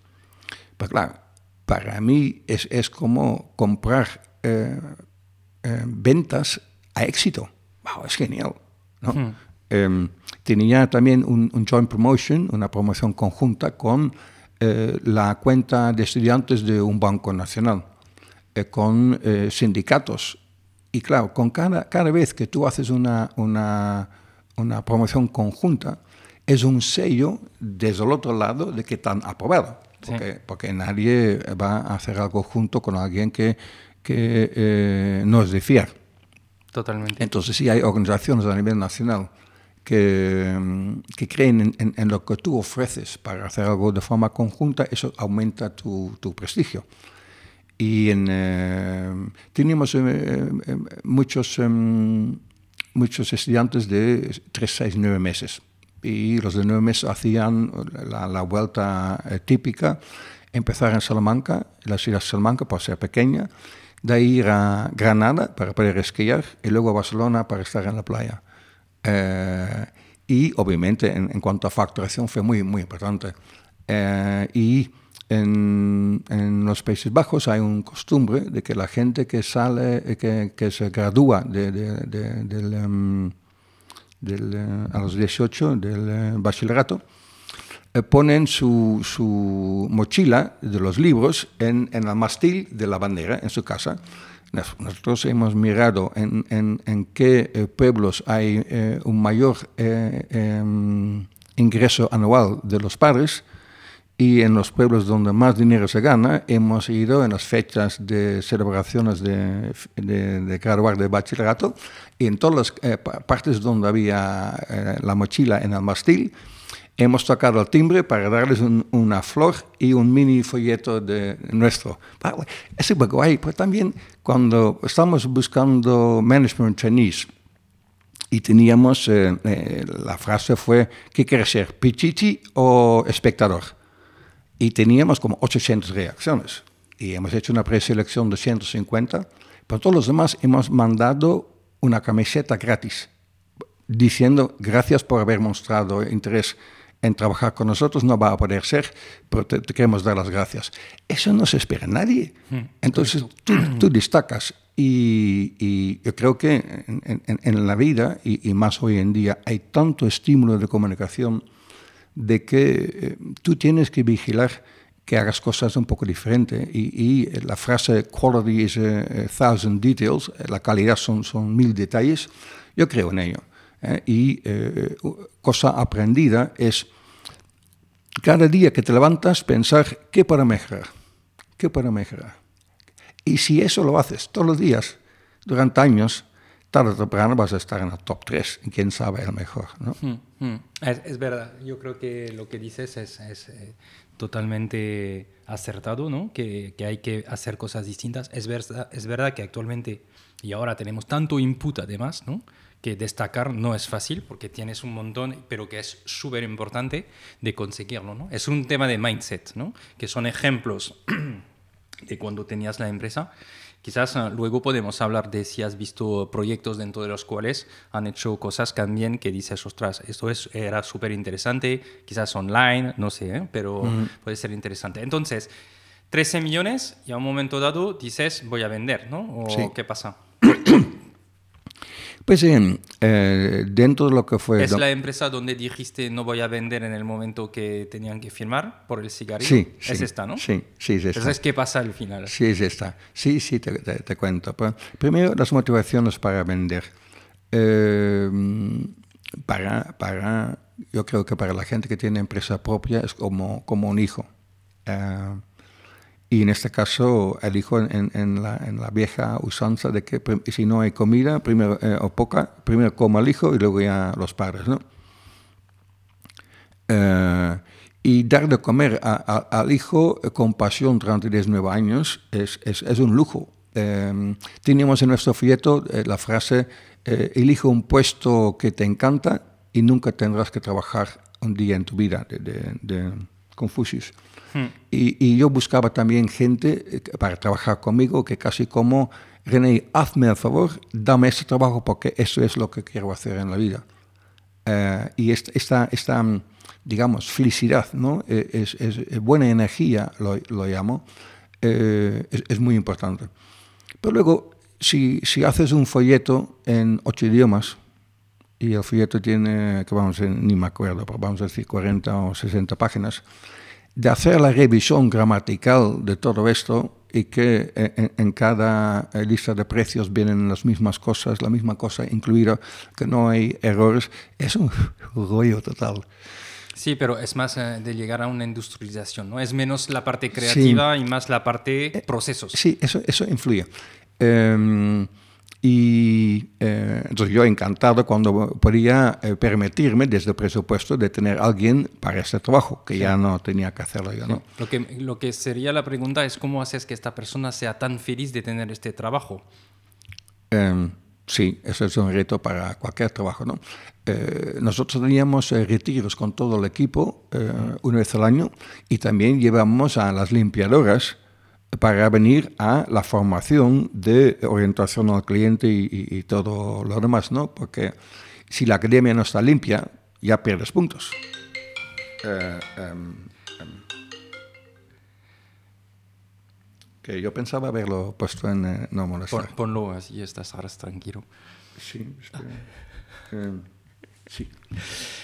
Pero claro, para mí es, es como comprar eh, ventas a éxito. Wow, es genial. ¿no? Hmm. Em, tenía también un, un, joint promotion, una promoción conjunta con la cuenta de estudiantes de un banco nacional, con sindicatos. Y claro, con cada, cada vez que tú haces una, una, una promoción conjunta, es un sello desde el otro lado de que están aprobados. Porque, porque, nadie va a hacer algo junto con alguien que, que eh, no es de fiar. Totalmente. Entonces, si hay organizaciones a nivel nacional que, mm, que creen en, lo que tú ofreces para hacer algo de forma conjunta, eso aumenta tu, tu prestigio. Y en, eh, teníamos eh, muchos em, muchos estudiantes de 3, 6, 9 meses. Y los de 9 meses hacían la, la vuelta eh, típica, empezar en Salamanca, la ciudad de Salamanca por ser pequeña, de ahí ir a Granada para poder esquiar y luego a Barcelona para estar en la playa. Eh, y obviamente en, en, cuanto a facturación fue muy, muy importante. Eh, y en, en, los Países Bajos hay una costumbre de que la gente que sale, que, que se gradúa de, de, de, del, um, del, uh, a los 18 del uh, bachillerato, eh, ponen su, su, mochila de los libros en, en, el mastil de la bandera en su casa. Nosotros hemos mirado en, en, en qué eh, pueblos hay eh, un mayor em, ingreso anual de los padres y en los pueblos donde más dinero se gana hemos ido en las fechas de celebraciones de, de, de graduar de bachillerato y en todas las eh, partes donde había eh, la mochila en el mastil hemos tocado el timbre para darles un, una flor y un mini folleto de nuestro. Es guay, pero también cuando estamos buscando management trainees y teníamos, eh, eh, la frase fue, ¿qué quieres ser, pichichi o espectador? Y teníamos como 800 reacciones. Y hemos hecho una preselección de 150. Para todos los demás hemos mandado una camiseta gratis, diciendo gracias por haber mostrado interés en trabajar con nosotros, no va a poder ser, pero te, te queremos dar las gracias. Eso no se espera nadie. Entonces tú, tú destacas y, y, yo creo que en, en, en la vida, y, y, más hoy en día, hay tanto estímulo de comunicación de que eh, tú tienes que vigilar que hagas cosas un poco diferentes. Y, y la frase quality is a, thousand details, la calidad son, son mil detalles, yo creo en ello. Eh, y eh, cosa aprendida es cada día que te levantas pensar qué para mejorar, qué para mejorar. Y si eso lo haces todos los días, durante años, tarde o temprano vas a estar en el top 3, y quién sabe el mejor. ¿no? Hmm, hmm. Es, es, verdad, yo creo que lo que dices es, es eh, totalmente acertado, ¿no? que, que, hay que hacer cosas distintas. Es verdad, es verdad que actualmente, y ahora tenemos tanto input además, ¿no? que destacar no es fácil porque tienes un montón, pero que es súper importante de conseguirlo. ¿no? Es un tema de mindset, ¿no? que son ejemplos de cuando tenías la empresa. Quizás uh, luego podemos hablar de si has visto proyectos dentro de los cuales han hecho cosas también que dices, ostras, esto es, era súper interesante, quizás online, no sé, ¿eh? pero mm. puede ser interesante. Entonces, 13 millones y a un momento dado dices, voy a vender, ¿no? ¿O sí. qué pasa? Pues eh, eh, dentro de lo que fue... ¿Es la empresa donde dijiste no voy a vender en el momento que tenían que firmar por el cigarrillo? Sí. ¿Es sí, esta, no? Sí, sí, es esta. Entonces, ¿qué pasa al final? Sí, es esta. Sí, sí, te, te, te cuento. Pero primero, las motivaciones para vender. Eh, para, para, yo creo que para la gente que tiene empresa propia es como, como un hijo. Uh, y en este caso elijo en, en, la, vieja usanza de que si no hay comida, primero, eh, o poca, primero coma el hijo y luego ya los padres, ¿no? Eh, y dar de comer al hijo con pasión durante 19 años es, es, es un lujo. Eh, teníamos en nuestro folleto eh, la frase, eh, elige un puesto que te encanta y nunca tendrás que trabajar un día en tu vida, de, de, de Confucius. Hmm. Y, y, yo buscaba también gente eh, para trabajar conmigo que casi como, René, hazme el favor, dame ese trabajo porque eso es lo que quiero hacer en la vida. Uh, y esta, esta, esta, digamos, felicidad, ¿no? Eh, es, es, es buena energía, lo, lo llamo, eh, es, es, muy importante. Pero luego, si, si haces un folleto en ocho idiomas, y el folleto tiene, que vamos ni me acuerdo, pero vamos a decir 40 o 60 páginas, de hacer la revisión gramatical de todo esto y que en, en, cada lista de precios vienen las mismas cosas, la misma cosa incluida, que no hay errores, es un rollo total. Sí, pero es más eh, de llegar a una industrialización, ¿no? Es menos la parte creativa sí. y más la parte procesos. Sí, eso, eso influye. Um, y eh, entonces yo encantado cuando podía eh, permitirme desde el presupuesto de tener alguien para este trabajo, que sí. ya no tenía que hacerlo yo. Sí. ¿no? Lo, que, lo que sería la pregunta es cómo haces que esta persona sea tan feliz de tener este trabajo. Eh, Sí, ese es un reto para cualquier trabajo. ¿no? Eh, nosotros teníamos retiros con todo el equipo una vez al año y también llevamos a las limpiadoras para venir a la formación de orientación al cliente y, y todo lo demás, ¿no? Porque si la academia no está limpia, ya pierdes puntos. Eh, em, em. que yo pensaba haberlo puesto en eh, no molestar. Pon, ponlo así, estás ahora tranquilo. Sí, es que, sí.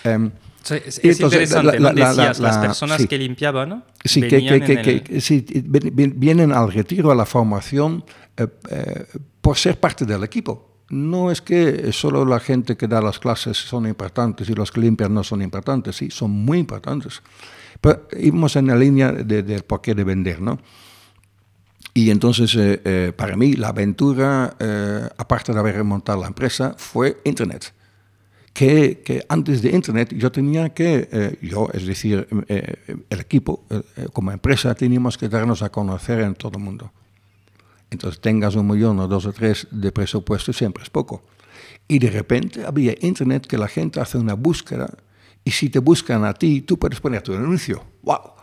es, es interesante, la, ¿no? Decías, la, las personas sí. que limpiaban, ¿no? Sí, que, que, que, que, sí, vienen al retiro, a la formación, eh, eh, por ser parte del equipo no es que solo la gente que da las clases son importantes y los que limpian no son importantes, sí, son muy importantes. Pero íbamos en la línea del de, porqué de vender, ¿no? Y entonces, eh, eh, para mí, la aventura, eh, aparte de haber remontado la empresa, fue Internet. Que, antes de Internet yo tenía que, eh, yo, es decir, eh, el equipo, como empresa, teníamos que darnos a conocer en todo el mundo. Entonces tengas un millón o dos o tres de presupuesto siempre es poco. Y de repente había internet que la gente hace una búsqueda y si te buscan a ti, tú puedes poner tu anuncio. ¡Wow!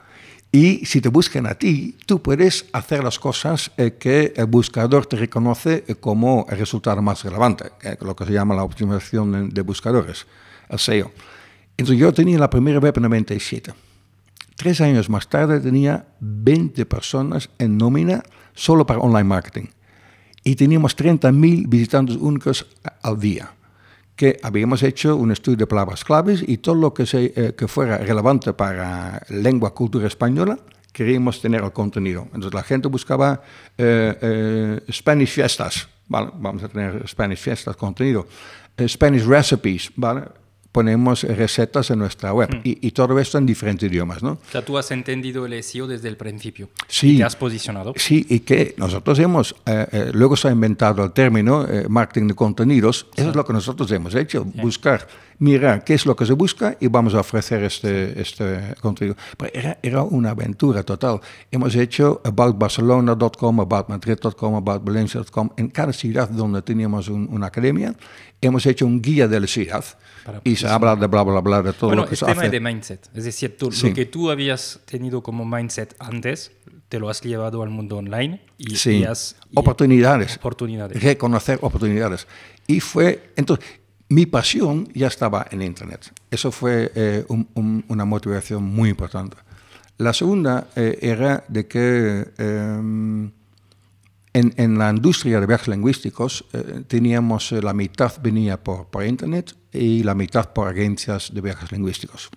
Y si te buscan a ti, tú puedes hacer las cosas eh, que el buscador te reconoce como el resultado más relevante, eh, lo que se llama la optimización de buscadores, el SEO. Entonces yo tenía la primera web en 97. Tres años más tarde tenía 20 personas en nómina solo para online marketing. Y teníamos 30.000 visitantes únicos al día, que habíamos hecho un estudio de palabras claves y todo lo que, se, eh, que fuera relevante para lengua, cultura española, queríamos tener el contenido. Entonces la gente buscaba eh, eh, Spanish fiestas, ¿vale? vamos a tener Spanish fiestas, contenido. Eh, Spanish recipes, ¿vale? Ponemos recetas en nuestra web. Mm. Y, y, todo esto en diferentes idiomas, ¿no? O sea, tú has entendido el SEO desde el principio. Sí. Y te has posicionado. Sí, y que nosotros hemos, eh, eh, luego se ha inventado el término eh, marketing de contenidos. Eso sí. es lo que nosotros hemos hecho, buscar, mirar qué es lo que se busca y vamos a ofrecer este, este contenido. Pero era, era una aventura total. Hemos hecho aboutbarcelona.com, aboutmadrid.com, aboutvalencia.com. En cada ciudad donde teníamos un, una academia, hemos hecho un guía de la ciudad y se habla de bla, bla, bla, de todo bueno, lo que el se tema hace. de mindset. Es decir, tú, Sí. lo que tú habías tenido como mindset antes, te lo has llevado al mundo online y, Sí. y has... y- Oportunidades. oportunidades. reconocer oportunidades. Y fue, entonces, mi pasión ya estaba en Internet. Eso fue eh, un- un- una motivación muy importante. La segunda eh, era de que eh, en, en la industria de viajes lingüísticos teníamos la mitad venía por, por Internet y la mitad por agencias de viajes lingüísticos.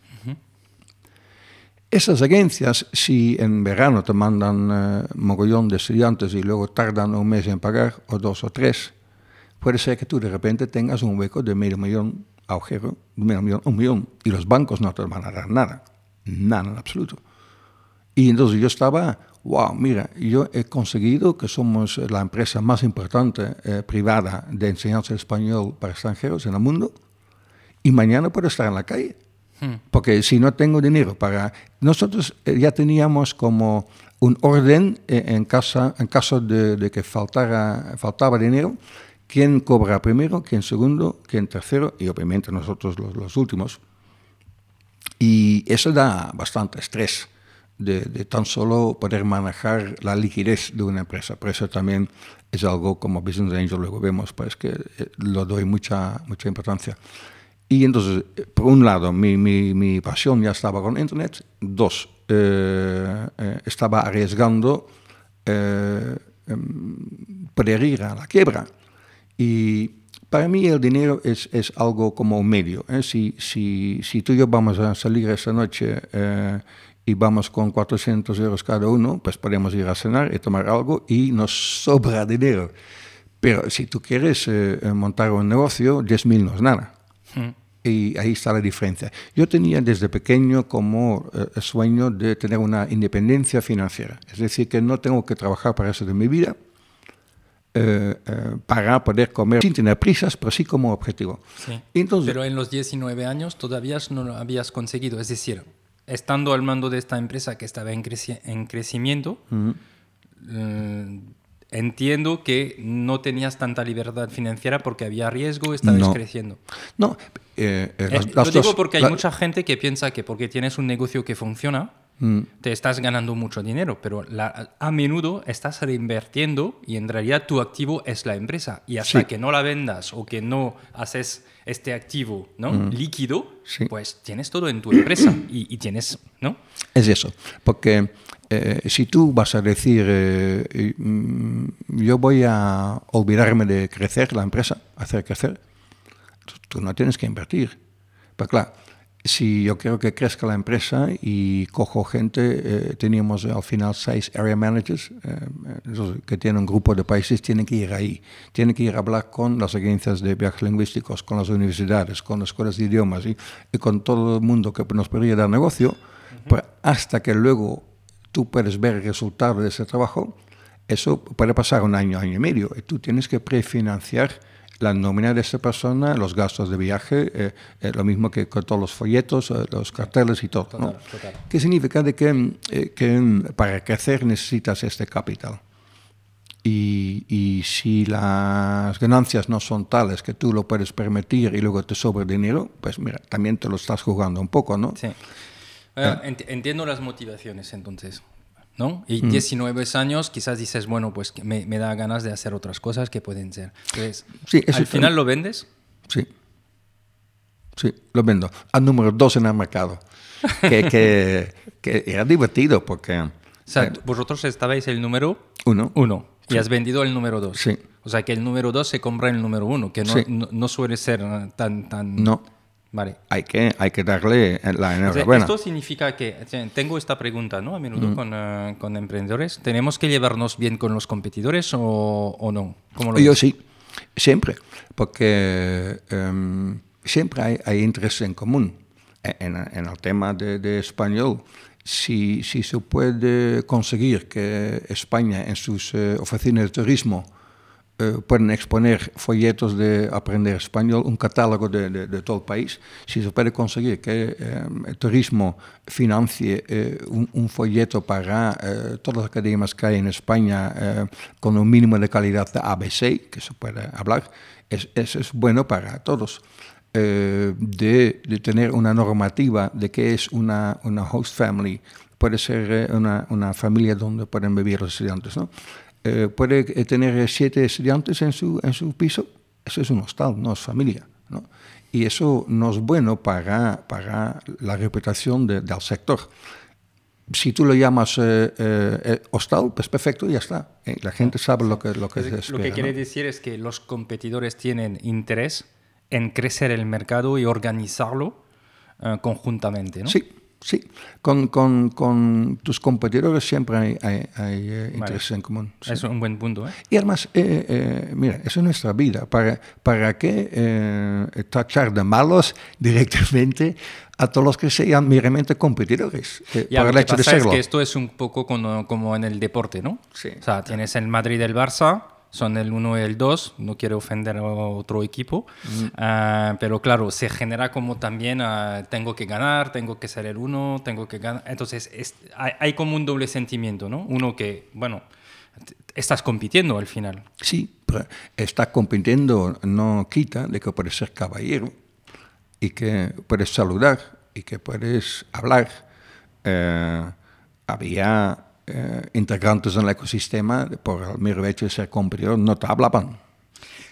Esas agencias, si en verano te mandan eh, mogollón de estudiantes y luego tardan un mes en pagar, o dos o tres, puede ser que tú de repente tengas un hueco de medio millón agujero, medio millón, un millón, y los bancos no te van a dar nada, nada en absoluto. Y entonces yo estaba, wow, mira, yo he conseguido que somos la empresa más importante eh, privada de enseñanza de español para extranjeros en el mundo, y mañana puedo estar en la calle. Hmm. Porque si no tengo dinero para... Nosotros eh, ya teníamos como un orden eh, en, casa, en caso de, de que faltara, faltaba dinero, quién cobra primero, quién segundo, quién tercero, y obviamente nosotros los, los últimos. Y eso da bastante estrés de, de, tan solo poder manejar la liquidez de una empresa. Por eso también es algo como Business Angel, luego vemos, pues que eh, lo doy mucha, mucha importancia. Y entonces, por un lado, mi, mi, mi pasión ya estaba con Internet. Dos, eh, eh, estaba arriesgando eh, poder ir a la quiebra. Y para mí el dinero es, es algo como un medio. ¿eh? Si, si, si, tú y yo vamos a salir esta noche eh, y vamos con 400 euros cada uno, pues podemos ir a cenar y tomar algo y nos sobra dinero. Pero si tú quieres eh, montar un negocio, 10.000 no es nada. Hmm. Y ahí está la diferencia. Yo tenía desde pequeño como eh, sueño de tener una independencia financiera. Es decir, que no tengo que trabajar para eso de mi vida, eh, eh, para poder comer sin tener prisas, pero sí como objetivo. Sí. Entonces, pero en los 19 años todavía no lo habías conseguido. Es decir, estando al mando de esta empresa que estaba en, creci en crecimiento, uh -huh. entiendo que no tenías tanta libertad financiera porque había riesgo, estabas No. creciendo. No, eh, eh, Eh, las- lo las digo porque hay la- mucha gente que piensa que porque tienes un negocio que funciona, Mm. te estás ganando mucho dinero, pero la- a menudo estás reinvirtiendo y en realidad tu activo es la empresa. Y hasta Sí. que no la vendas o que no haces este activo ¿no? líquido, Mm. Sí. pues tienes todo en tu empresa y, y tienes, ¿no? Es eso, porque eh, si tú vas a decir, eh, mm, yo voy a olvidarme de crecer la empresa, hacer crecer, tú, tú no tienes que invertir. Pero claro, si yo quiero que crezca la empresa y cojo gente, eh, teníamos al final seis area managers, eh, que tienen un grupo de países, tienen que ir ahí, tienen que ir a hablar con las agencias de viajes lingüísticos, con las universidades, con las escuelas de idiomas y, y con todo el mundo que nos podría dar negocio, pero hasta que luego tú puedes ver el resultado de ese trabajo, eso puede pasar un año, año y medio, y tú tienes que prefinanciar la nómina de esa persona, los gastos de viaje, eh, eh, lo mismo que con todos los folletos, eh, los carteles y todo. ¿no? Total, total. ¿Qué significa de que, eh, que mm, para crecer necesitas este capital? Y, y si las ganancias no son tales que tú lo puedes permitir y luego te sobra dinero, pues mira, también te lo estás jugando un poco, ¿no? Sí. Bueno, ent- entiendo las motivaciones entonces. ¿No? Y Mm. 19 años quizás dices, bueno, pues me, me da ganas de hacer otras cosas que pueden ser. Entonces, Sí, eso al final lo vendes. Sí. Sí, lo vendo. Al número dos en el mercado. Que, que, que era divertido porque... O sea, eh, vosotros estabais el número uno. uno y has vendido el número dos. Sí. O sea, que el número dos se compra el número uno, que no, Sí. no, no suele ser tan... tan... No, Vale. hay que, hay que darle la O sea, enhorabuena. esto significa que tengo esta pregunta, ¿no? A menudo Mm. con, eh, con emprendedores. ¿Tenemos que llevarnos bien con los competidores o, o no? ¿Cómo lo Yo ves? sí, siempre, porque em, siempre hay, hay interés en común. E- En, en el tema de, de español, si, si se puede conseguir que España en sus eh, oficinas de turismo eh, pueden exponer folletos de aprender español, un catálogo de, de- todo el país, si se puede conseguir que eh, el turismo financie eh, un, folleto para todas las academias que hay en España con un mínimo de calidad de ABC, que se puede hablar, es, es bueno para todos. De, de tener una normativa de qué es una, una host family, puede ser una, una familia donde pueden vivir los estudiantes, ¿no? Eh, puede eh, tener siete estudiantes en su, en su piso, eso es un hostal, no es familia. ¿no? Y eso no es bueno para, para la reputación de- del sector. Si tú lo llamas eh, eh, eh, hostal, pues perfecto, ya está. Eh, La gente sabe lo que, lo que se Lo espera. que quiere ¿no? decir es que los competidores tienen interés en crecer el mercado y organizarlo conjuntamente, ¿no? Sí, sí. Con, con, con tus competidores siempre hay, hay, hay, eh, interés en común. sí. Es un buen punto, ¿eh? Y además, eh, eh, mira, eso es nuestra vida. ¿Para, para qué eh, tachar de malos directamente a todos los que sean meramente competidores? eh, Ya, por lo el que hecho de pasa es serlo. que esto es un poco como, como en el deporte, ¿no? Sí. O sea, tienes el Madrid y el Barça, son el 1 y el 2, no quiero ofender a otro equipo, Mm. ah, pero claro, se genera como también, ah, tengo que ganar, tengo que ser el 1, tengo que ganar, entonces es- hay, hay como un doble sentimiento, ¿no? Uno que, bueno, estás compitiendo al final. Sí, pero estar compitiendo no quita de que puedes ser caballero y que puedes saludar y que puedes hablar. Eh, había integrantes en el ecosistema por el mero hecho de ser competidor, no te hablaban.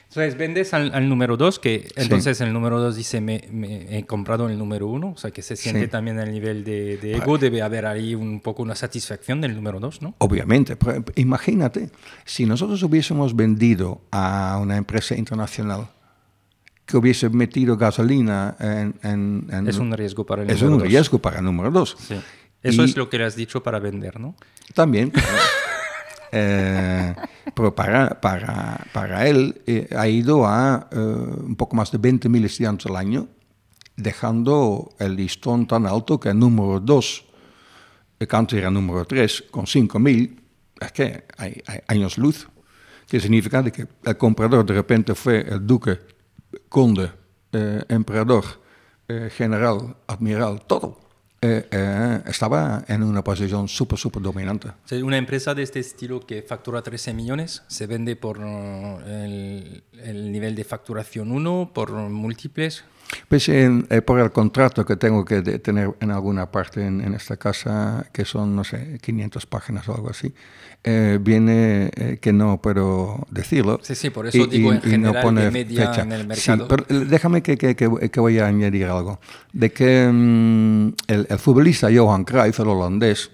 Entonces vendes al, al número 2, que entonces el número 2 dice, me, me he comprado el número 1, o sea que se siente Sí. también el nivel de, de ego, debe haber ahí un poco una satisfacción del número 2, ¿no? Obviamente, pero imagínate, si nosotros hubiésemos vendido a una empresa internacional que hubiese metido gasolina en... en- en- Es un riesgo para el es número un dos. riesgo para el número dos. Sí. Eso Y- es lo que le has dicho para vender, ¿no? También. eh, pero para, para, para él eh, ha ido a eh, un poco más de 20.000 estudiantes al año, dejando el listón tan alto que el número 2, el country era número 3, con 5.000, es que hay, hay años luz. Que significa de que el comprador de repente fue el duque, conde, eh, emperador, eh, general, admiral, todo. Eh, eh, estaba en una posición súper, súper dominante. Una empresa de este estilo que factura 13 millones, ¿se vende por el, el nivel de facturación 1, por múltiples? Pues en, eh, por el contrato que tengo que tener en alguna parte en, en, esta casa, que son, no sé, 500 páginas o algo así, eh, viene eh, que no puedo decirlo. Sí, sí, por eso y, digo y, en general no pone de media fecha. en el mercado. Sí, pero déjame que, que, que, que, voy a añadir algo. De que um, el, el, futbolista Johan Cruyff, el holandés,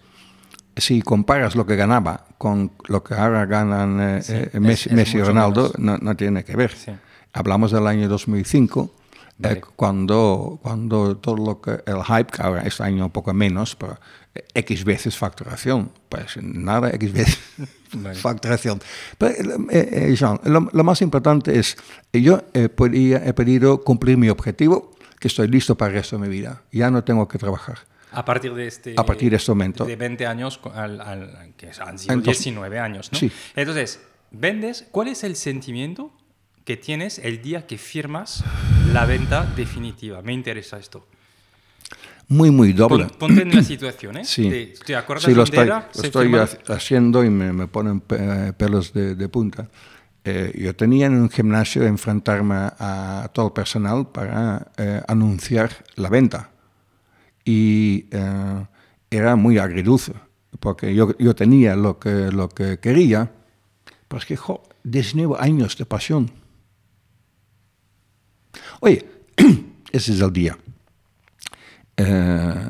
si comparas lo que ganaba con lo que ahora ganan sí, Messi, es, es Messi y Ronaldo, no, no, tiene que ver. Sí. Hablamos del año 2005 Vale. Eh, cuando, cuando todo lo que el hype, que ahora este año un poco menos, pero X veces facturación, pues nada, X veces vale. facturación. Pero, eh, eh, Jean, lo, lo, más importante es, yo he, podía, he pedido cumplir mi objetivo, que estoy listo para el resto de mi vida, ya no tengo que trabajar. A partir de este, a partir de este momento. De 20 años, al, al, que han sido Entonces, 19 años, ¿no? Sí. Entonces, vendes, ¿cuál es el sentimiento que tienes el día que firmas la venta definitiva. Me interesa esto. Muy, muy doble. Pon, ponte en la situación, ¿eh? Sí, ¿Te, te acuerdas sí lo estoy, era? lo estoy firma? haciendo y me, me ponen pelos de, de punta. Eh, yo tenía en un gimnasio enfrentarme a, a todo el personal para eh, anunciar la venta. Y eh, era muy agridulce, porque yo, yo tenía lo que, lo que quería, pero es que, jo, 19 años de pasión. Oye, ese es el día. Eh,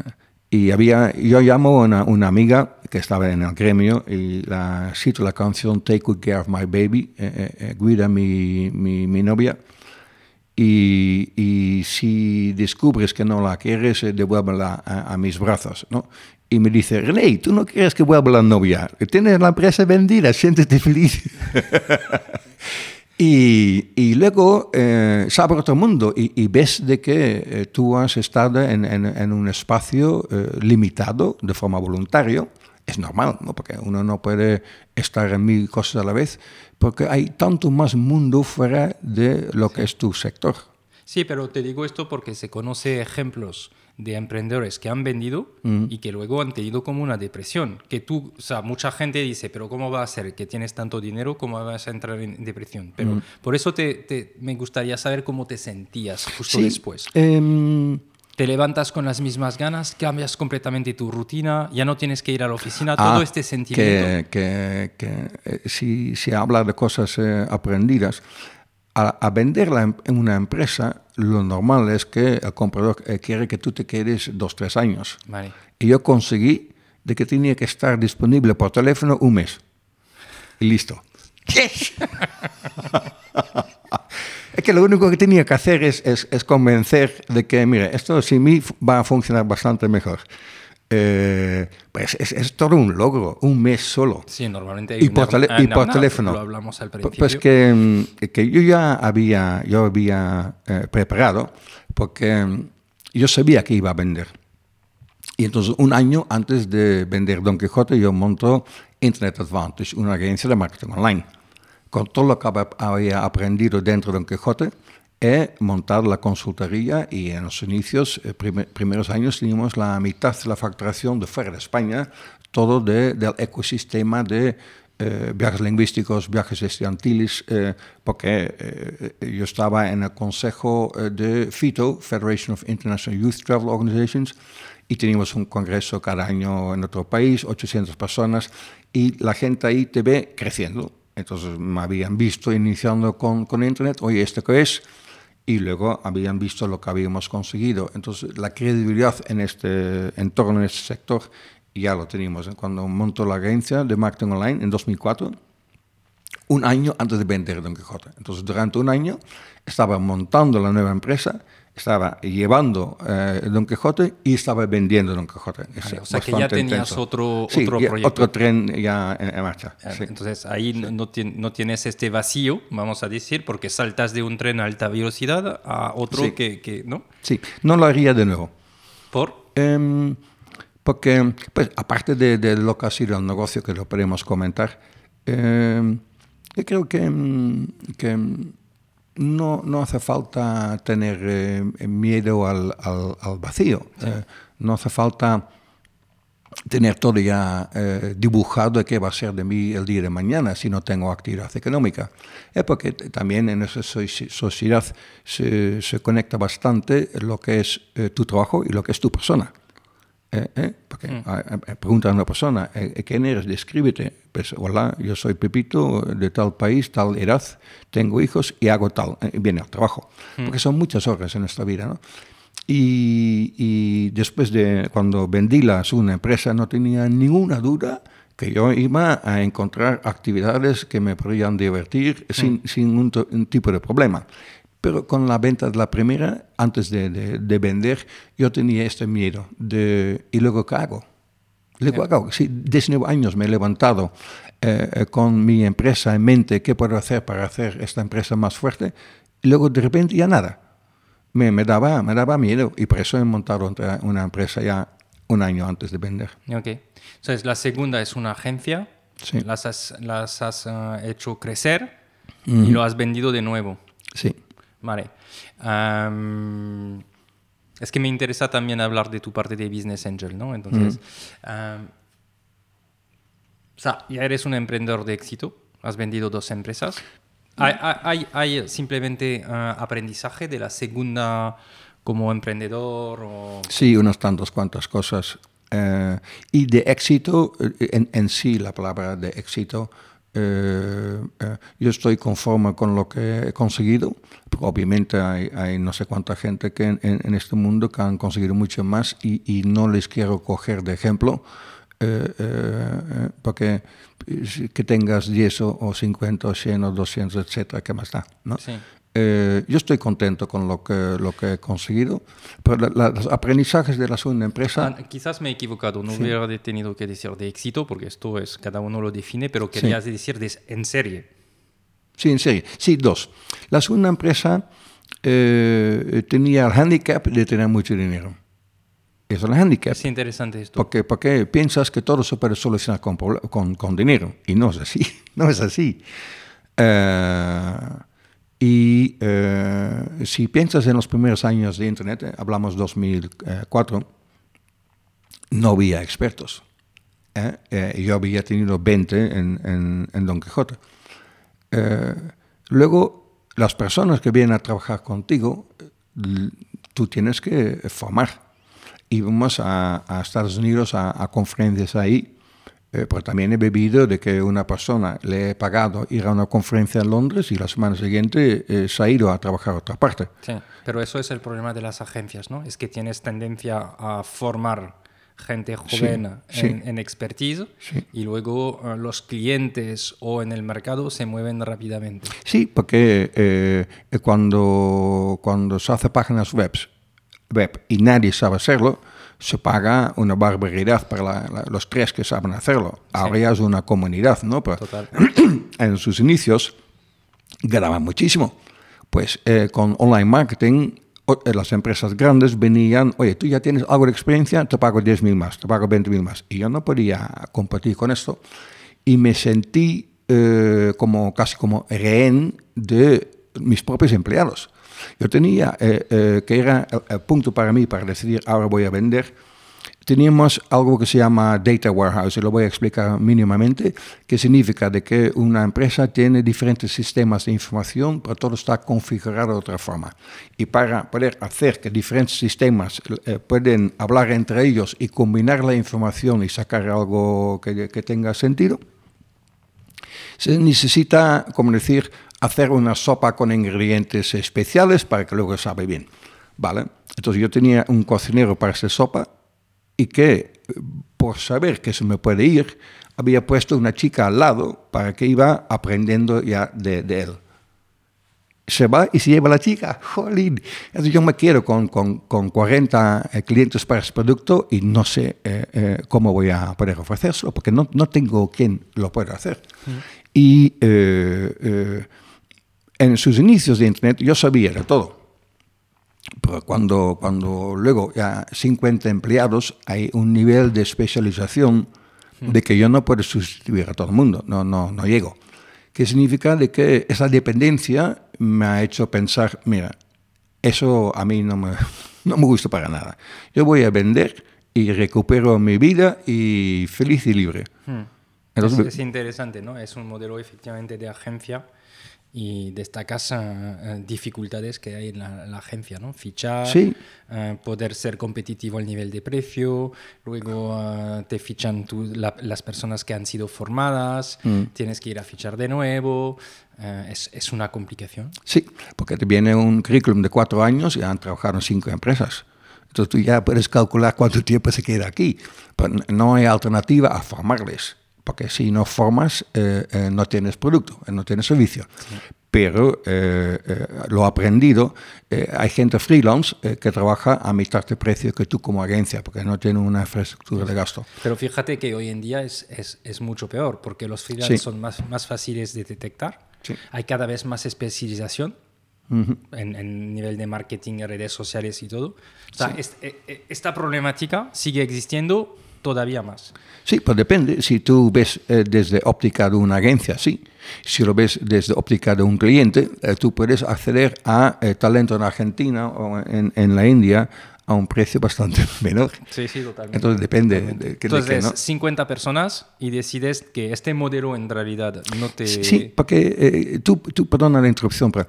y había, yo llamo a una, amiga que estaba en el gremio y la cito la canción Take Good Care of My Baby, eh, eh, cuida mi, mi, mi, novia. Y, y, si descubres que no la quieres, devuélvela a, a, mis brazos, ¿no? Y me dice, René, ¿tú no quieres que vuelva la novia? Tienes la empresa vendida, siéntete feliz. Y, y, luego eh, sabe otro mundo y, y, ves de que eh, tú has estado en, en, en un espacio eh, limitado de forma voluntaria. Es normal, ¿no? porque uno no puede estar en mil cosas a la vez, porque hay tanto más mundo fuera de lo que es tu sector. Sí, pero te digo esto porque se conoce ejemplos de emprendedores que han vendido mm. y que luego han tenido como una depresión. Que tú, o sea, mucha gente dice, pero ¿cómo va a ser que tienes tanto dinero? ¿Cómo vas a entrar en depresión? Pero mm. por eso te, te, me gustaría saber cómo te sentías justo sí, después. Eh, te levantas con las mismas ganas, cambias completamente tu rutina, ya no tienes que ir a la oficina, ah, todo este sentimiento. Que, que, que eh, si, si habla de cosas eh, aprendidas, a, a, venderla en una empresa, lo normal es que el comprador eh, quiere que tú te quedes dos, tres años. Vale. Y yo conseguí de que tenía que estar disponible por teléfono un mes. Y listo. ¡Yes! es que lo único que tenía que hacer es, es, es convencer de que, mire, esto sin mí va a funcionar bastante mejor. Eh, pues es, es, todo un logro, un mes solo. Sí, normalmente y por, y por teléfono. Lo hablamos al principio. Pues que, que yo ya había, yo había eh, preparado, porque yo sabía que iba a vender. Y entonces un año antes de vender Don Quijote yo monto Internet Advantage, una agencia de marketing online. Con todo lo que había aprendido dentro de Don Quijote, he montado la consultoría y en los inicios, eh, primer, primeros años, teníamos la mitad de la facturación de fuera de España, todo de, del ecosistema de eh, viajes lingüísticos, viajes estudiantiles, eh, porque eh, yo estaba en el consejo eh, de FITO, Federation of International Youth Travel Organizations, y teníamos un congreso cada año en otro país, 800 personas, y la gente ahí te ve creciendo. Entonces me habían visto iniciando con, con Internet, oye, ¿esto qué es? Y luego habían visto lo que habíamos conseguido. Entonces, la credibilidad en este entorno, en este sector, ya lo teníamos. Cuando montó la agencia de marketing online en 2004, un año antes de vender Don Quijote. Entonces, durante un año estaba montando la nueva empresa, estaba llevando eh, Don Quijote y estaba vendiendo Don Quijote. O sea que ya tenías intenso. otro, sí, otro ya, proyecto. otro tren ya en, en marcha. Sí. Entonces ahí no, no, tienes este vacío, vamos a decir, porque saltas de un tren a alta velocidad a otro que, que, ¿no? Sí, no lo haría de nuevo. ¿Por? Em, porque, pues, aparte de, de, lo que ha sido el negocio, que lo podemos comentar, eh, yo creo que, em, que no, no, hace falta tener eh, miedo al, al, al vacío. Sí. Eh, No hace falta tener todo ya eh, dibujado de qué va a ser de mí el día de mañana si no tengo actividad económica. Es porque también en esa sociedad se, se conecta bastante lo que es tu trabajo y lo que es tu persona. Porque mm. pregunta a una persona, ¿quién eres? Descríbete. Pues, hola, yo soy Pepito, de tal país, tal edad, tengo hijos y hago tal. viene al trabajo. Mm. Porque son muchas horas en esta vida, ¿no? Y, después de cuando vendí la segunda empresa no tenía ninguna duda que yo iba a encontrar actividades que me podrían divertir sin, mm. sin un, tipo de problema. Pero con la venta de la primera, antes de, de, vender, yo tenía este miedo de, ¿y luego qué hago? Yeah. hago? Si 19 años me he levantado eh, eh, con mi empresa en mente, ¿qué puedo hacer para hacer esta empresa más fuerte? Y luego de repente ya nada me, me, daba, me daba miedo y por eso he montado una empresa ya un año antes de vender. Ok. Entonces, la segunda es una agencia, sí. las has, las has uh, hecho crecer y lo has vendido de nuevo. Sí. Vale. Um, es que me interesa también hablar de tu parte de Business Angel, ¿no? Entonces, um, o sea, ya eres un emprendedor de éxito, has vendido dos empresas. ¿Hay, hay, simplemente uh, aprendizaje de la segunda como emprendedor? O... Sí, unas tantas cuantas cosas. Uh, y de éxito, eh, en, en, sí, la palabra de éxito, uh, yo estoy conforme con lo que he conseguido. Obviamente hay, no sé cuánta gente que en, este mundo que han conseguido mucho más y, no les quiero coger de ejemplo. Eh, eh, porque que tengas 10 o 50 o 100 o 200, etcétera, ¿qué más da? ¿no? Sí. Eh, yo estoy contento con lo que, lo que he conseguido, pero la, los aprendizajes de la segunda empresa... Ah, quizás me he equivocado, no sí. hubiera tenido que decir de éxito, porque esto es, cada uno lo define, pero querías sí. decir de, en serie. Sí, en serie. Sí, dos. La segunda empresa eh, tenía el handicap de tener mucho dinero. Es un handicap. Es interesante esto. Porque, porque piensas que todo se puede solucionar con, con, con dinero. Y no es así. No es así. Uh, y uh, si piensas en los primeros años de Internet, eh, hablamos 2004, no había expertos. ¿eh? Eh, yo había tenido 20 en, en, en Don Quijote. luego, las personas que vienen a trabajar contigo, tú tienes que formar íbamos a, a Estados Unidos a, a conferencias ahí, eh, también he bebido de que una persona le he pagado ir a una conferencia en Londres y la semana siguiente eh, se ha ido a trabajar a otra parte. Sí, pero eso es el problema de las agencias, ¿no? Es que tienes tendencia a formar gente joven sí, en, sí. en, expertise sí. y luego uh, los clientes o en el mercado se mueven rápidamente. Sí, porque eh, cuando, cuando se hace páginas web web y nadie sabe hacerlo, se paga una barbaridad para la, la, los tres que saben hacerlo. Sí. Ahora ya es una comunidad, ¿no? Pero Total. en sus inicios ganaban muchísimo. Pues eh, con online marketing, eh, las empresas grandes venían, oye, tú ya tienes algo de experiencia, te pago 10.000 más, te pago 20.000 más. Y yo no podía competir con esto. Y me sentí eh, como casi como rehén de mis propios empleados. Yo tenía, eh, eh, que era el, el, punto para mí para decidir, ahora voy a vender, teníamos algo que se llama data warehouse, y lo voy a explicar mínimamente, que significa de que una empresa tiene diferentes sistemas de información, pero todo está configurado de otra forma. Y para poder hacer que diferentes sistemas eh, pueden hablar entre ellos y combinar la información y sacar algo que, que tenga sentido, se necesita, como decir, hacer una sopa con ingredientes especiales para que luego sabe bien. ¿Vale? Entonces yo tenía un cocinero para esa sopa y que, por saber que se me puede ir, había puesto una chica al lado para que iba aprendiendo ya de, de él. Se va y se lleva la chica, jolín. Entonces yo me quiero con, con, con 40 eh, clientes para ese producto y no sé eh, eh, cómo voy a poder ofrecérselo porque no, no tengo quien lo pueda hacer. Mm. Y eh, eh, en sus inicios de Internet yo sabía de todo. Pero cuando, cuando luego ya 50 empleados hay un nivel de especialización hmm. de que yo no puedo sustituir a todo el mundo, no, no, no llego. ¿Qué significa de que esa dependencia me ha hecho pensar, mira, Eso a mí no me, no me gusta para nada. Yo voy a vender y recupero mi vida y feliz y libre. Hmm. Entonces, es, es, interesante, ¿no? Es un modelo efectivamente de agencia y destacas uh, dificultades que hay en la, la agencia, ¿no? Fichar, sí. uh, poder ser competitivo al nivel de precio, luego uh, te fichan tú, la, las personas que han sido formadas, mm. tienes que ir a fichar de nuevo, es, es, una complicación. Sí, porque te viene un currículum de cuatro años y han trabajado en cinco empresas. Entonces tú ya puedes calcular cuánto tiempo se queda aquí. Pero no hay alternativa a formarles porque si no formas eh, eh, no tienes producto, no tienes servicio. Sí. Pero eh, lo aprendido, hay gente freelance que trabaja a mitad de precio que tú como agencia, porque no tiene una infraestructura de gasto. Pero fíjate que hoy en día es, es, es mucho peor, porque los freelance sí. son más, más fáciles de detectar, sí. hay cada vez más especialización, Uh -huh. en, en, nivel de marketing, redes sociales y todo. O sea, sí. este, esta problemática sigue existiendo todavía más. Sí, pues depende. Si tú ves eh, desde óptica de una agencia, sí. Si lo ves desde óptica de un cliente, eh, tú puedes acceder a eh, talento en Argentina o en, en, la India a un precio bastante menor. Sí, sí, totalmente. Entonces depende totalmente. de Entonces, de qué, ¿no? 50 personas y decides que este modelo en realidad no te... Sí, porque eh, tú, tú, perdona la interrupción, pero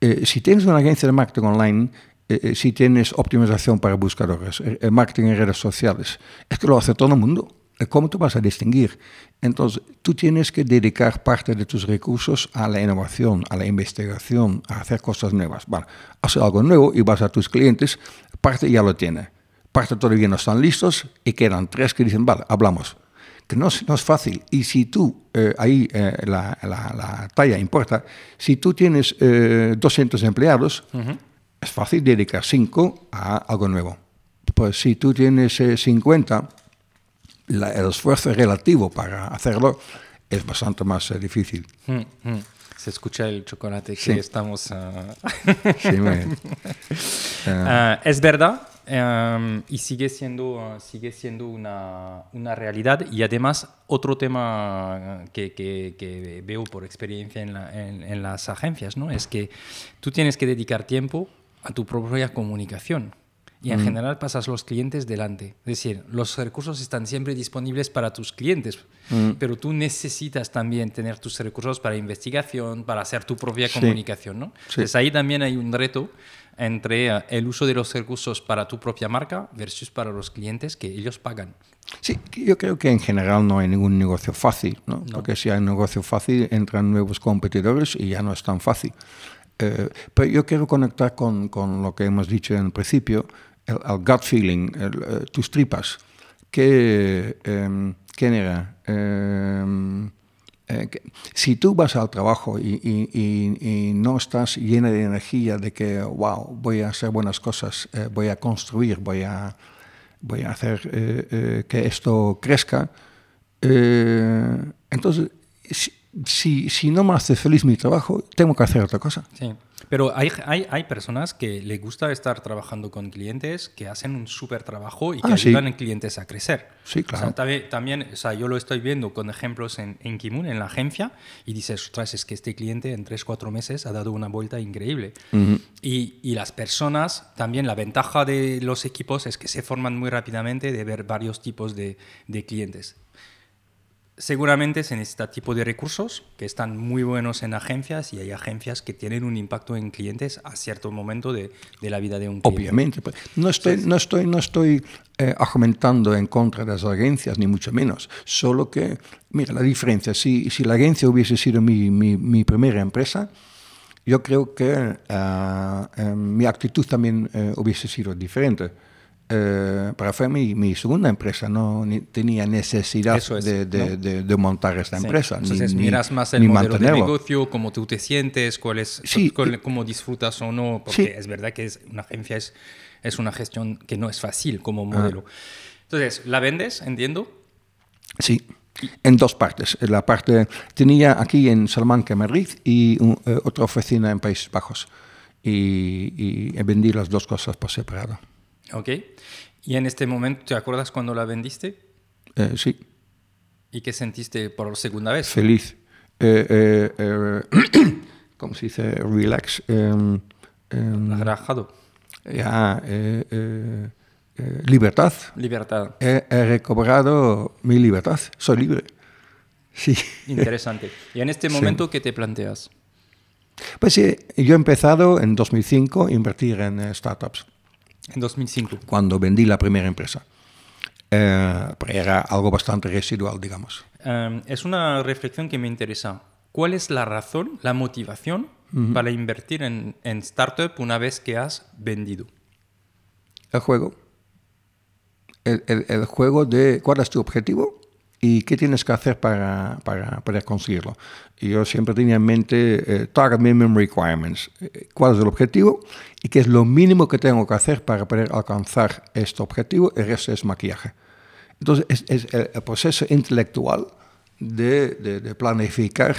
eh, si tienes una agencia de marketing online, eh, si tienes optimización para buscadores, eh, marketing en redes sociales, es que lo hace todo el mundo. ¿Cómo tú vas a distinguir? Entonces, tú tienes que dedicar parte de tus recursos a la innovación, a la investigación, a hacer cosas nuevas. Bueno, haces algo nuevo y vas a tus clientes, parte ya lo tiene, parte todavía no están listos y quedan tres que dicen, vale, hablamos. Que no, no es fácil. Y si tú, eh, ahí eh, la, la, la, talla importa, si tú tienes eh, 200 empleados, uh -huh. Es fácil dedicar 5 a algo nuevo. Pues si tú tienes 50, la, el esfuerzo relativo para hacerlo es bastante más uh, difícil. Mm, mm. Se escucha el chocolate que sí. estamos... Uh... sí, muy es verdad, um, y sigue siendo, sigue siendo una, una, realidad. Y además, otro tema que, que, que veo por experiencia en, la, en, en las agencias, ¿no? es que tú tienes que dedicar tiempo a tu propia comunicación y en mm. general pasas los clientes delante. Es decir, los recursos están siempre disponibles para tus clientes, mm. pero tú necesitas también tener tus recursos para investigación, para hacer tu propia sí. comunicación. ¿no? Sí. Entonces ahí también hay un reto entre uh, el uso de los recursos para tu propia marca versus para los clientes que ellos pagan. Sí, yo creo que en general no hay ningún negocio fácil, ¿no? No. porque si hay un negocio fácil entran nuevos competidores y ya no es tan fácil. Eh, pero yo quiero conectar con, con lo que hemos dicho en el principio, el, gut feeling, el, uh, tus tripas. ¿Qué, um, ¿Quién era? Um, eh, que, si tú vas al trabajo y, no estás llena de energía de que, wow, voy a hacer buenas cosas, eh, voy a construir, voy a, voy a hacer eh, eh que esto crezca, eh, entonces, si, si, no me hace feliz mi trabajo, tengo que hacer otra cosa. Sí. Pero hay, hay, hay personas que les gusta estar trabajando con clientes que hacen un súper trabajo y que ah, ayudan sí. a clientes a crecer. Sí, claro. O sea, también, también, o sea, yo lo estoy viendo con ejemplos en, en Kimun, en la agencia, y dices, ostras, es que este cliente en 3, 4 meses ha dado una vuelta increíble. Uh -huh. y, y las personas, también la ventaja de los equipos es que se forman muy rápidamente de ver varios tipos de, de clientes seguramente se necesita tipo de recursos que están muy buenos en agencias y hay agencias que tienen un impacto en clientes a cierto momento de, de la vida de un cliente. Obviamente. Pues, no estoy, no estoy, no estoy eh, argumentando en contra de las agencias, ni mucho menos. Solo que, mira, la diferencia, si, si la agencia hubiese sido mi, mi, mi primera empresa, yo creo que uh, eh, mi actitud también hubiese sido diferente eh, para fue mi, mi, segunda empresa, no ni, tenía necesidad es, de, de, ¿no? de, de, montar esta sí. empresa. Entonces ni, miras más el modelo de negocio, cómo tú te sientes, cuál es, sí, cuál, cómo disfrutas o no, porque sí. es verdad que es, una agencia es, es una gestión que no es fácil como ah. modelo. Ah. Entonces, ¿la vendes, entiendo? Sí. En dos partes. La parte tenía aquí en Salamanca, Madrid, y un, eh, otra oficina en Países Bajos. Y, y vendí las dos cosas por separado. Ok. ¿Y en este momento te acuerdas cuando la vendiste? Eh, sí. ¿Y qué sentiste por segunda vez? Feliz. Eh, eh, ¿Cómo se dice? Relax. Em, em, ¿Has relajado? ya, eh, eh, eh, libertad. Libertad. He, he recobrado mi libertad, soy libre. Sí. Interesante. ¿Y en este momento qué te planteas? Pues sí, yo he empezado en 2005 a invertir en eh, startups, En 2005. cuando vendí la primera empresa. Eh, pero era algo bastante residual, digamos. Um, es una reflexión que me interesa. ¿Cuál es la razón, la motivación para invertir en, en startup una vez que has vendido? El juego. El, el- el juego de cuál es tu objetivo y qué tienes que hacer para, para poder conseguirlo. Y yo siempre tenía en mente eh, Target Minimum Requirements. Eh, ¿Cuál es el objetivo? Y qué es lo mínimo que tengo que hacer para poder alcanzar este objetivo. El resto es maquillaje. Entonces, es, es el, proceso intelectual de, de- de planificar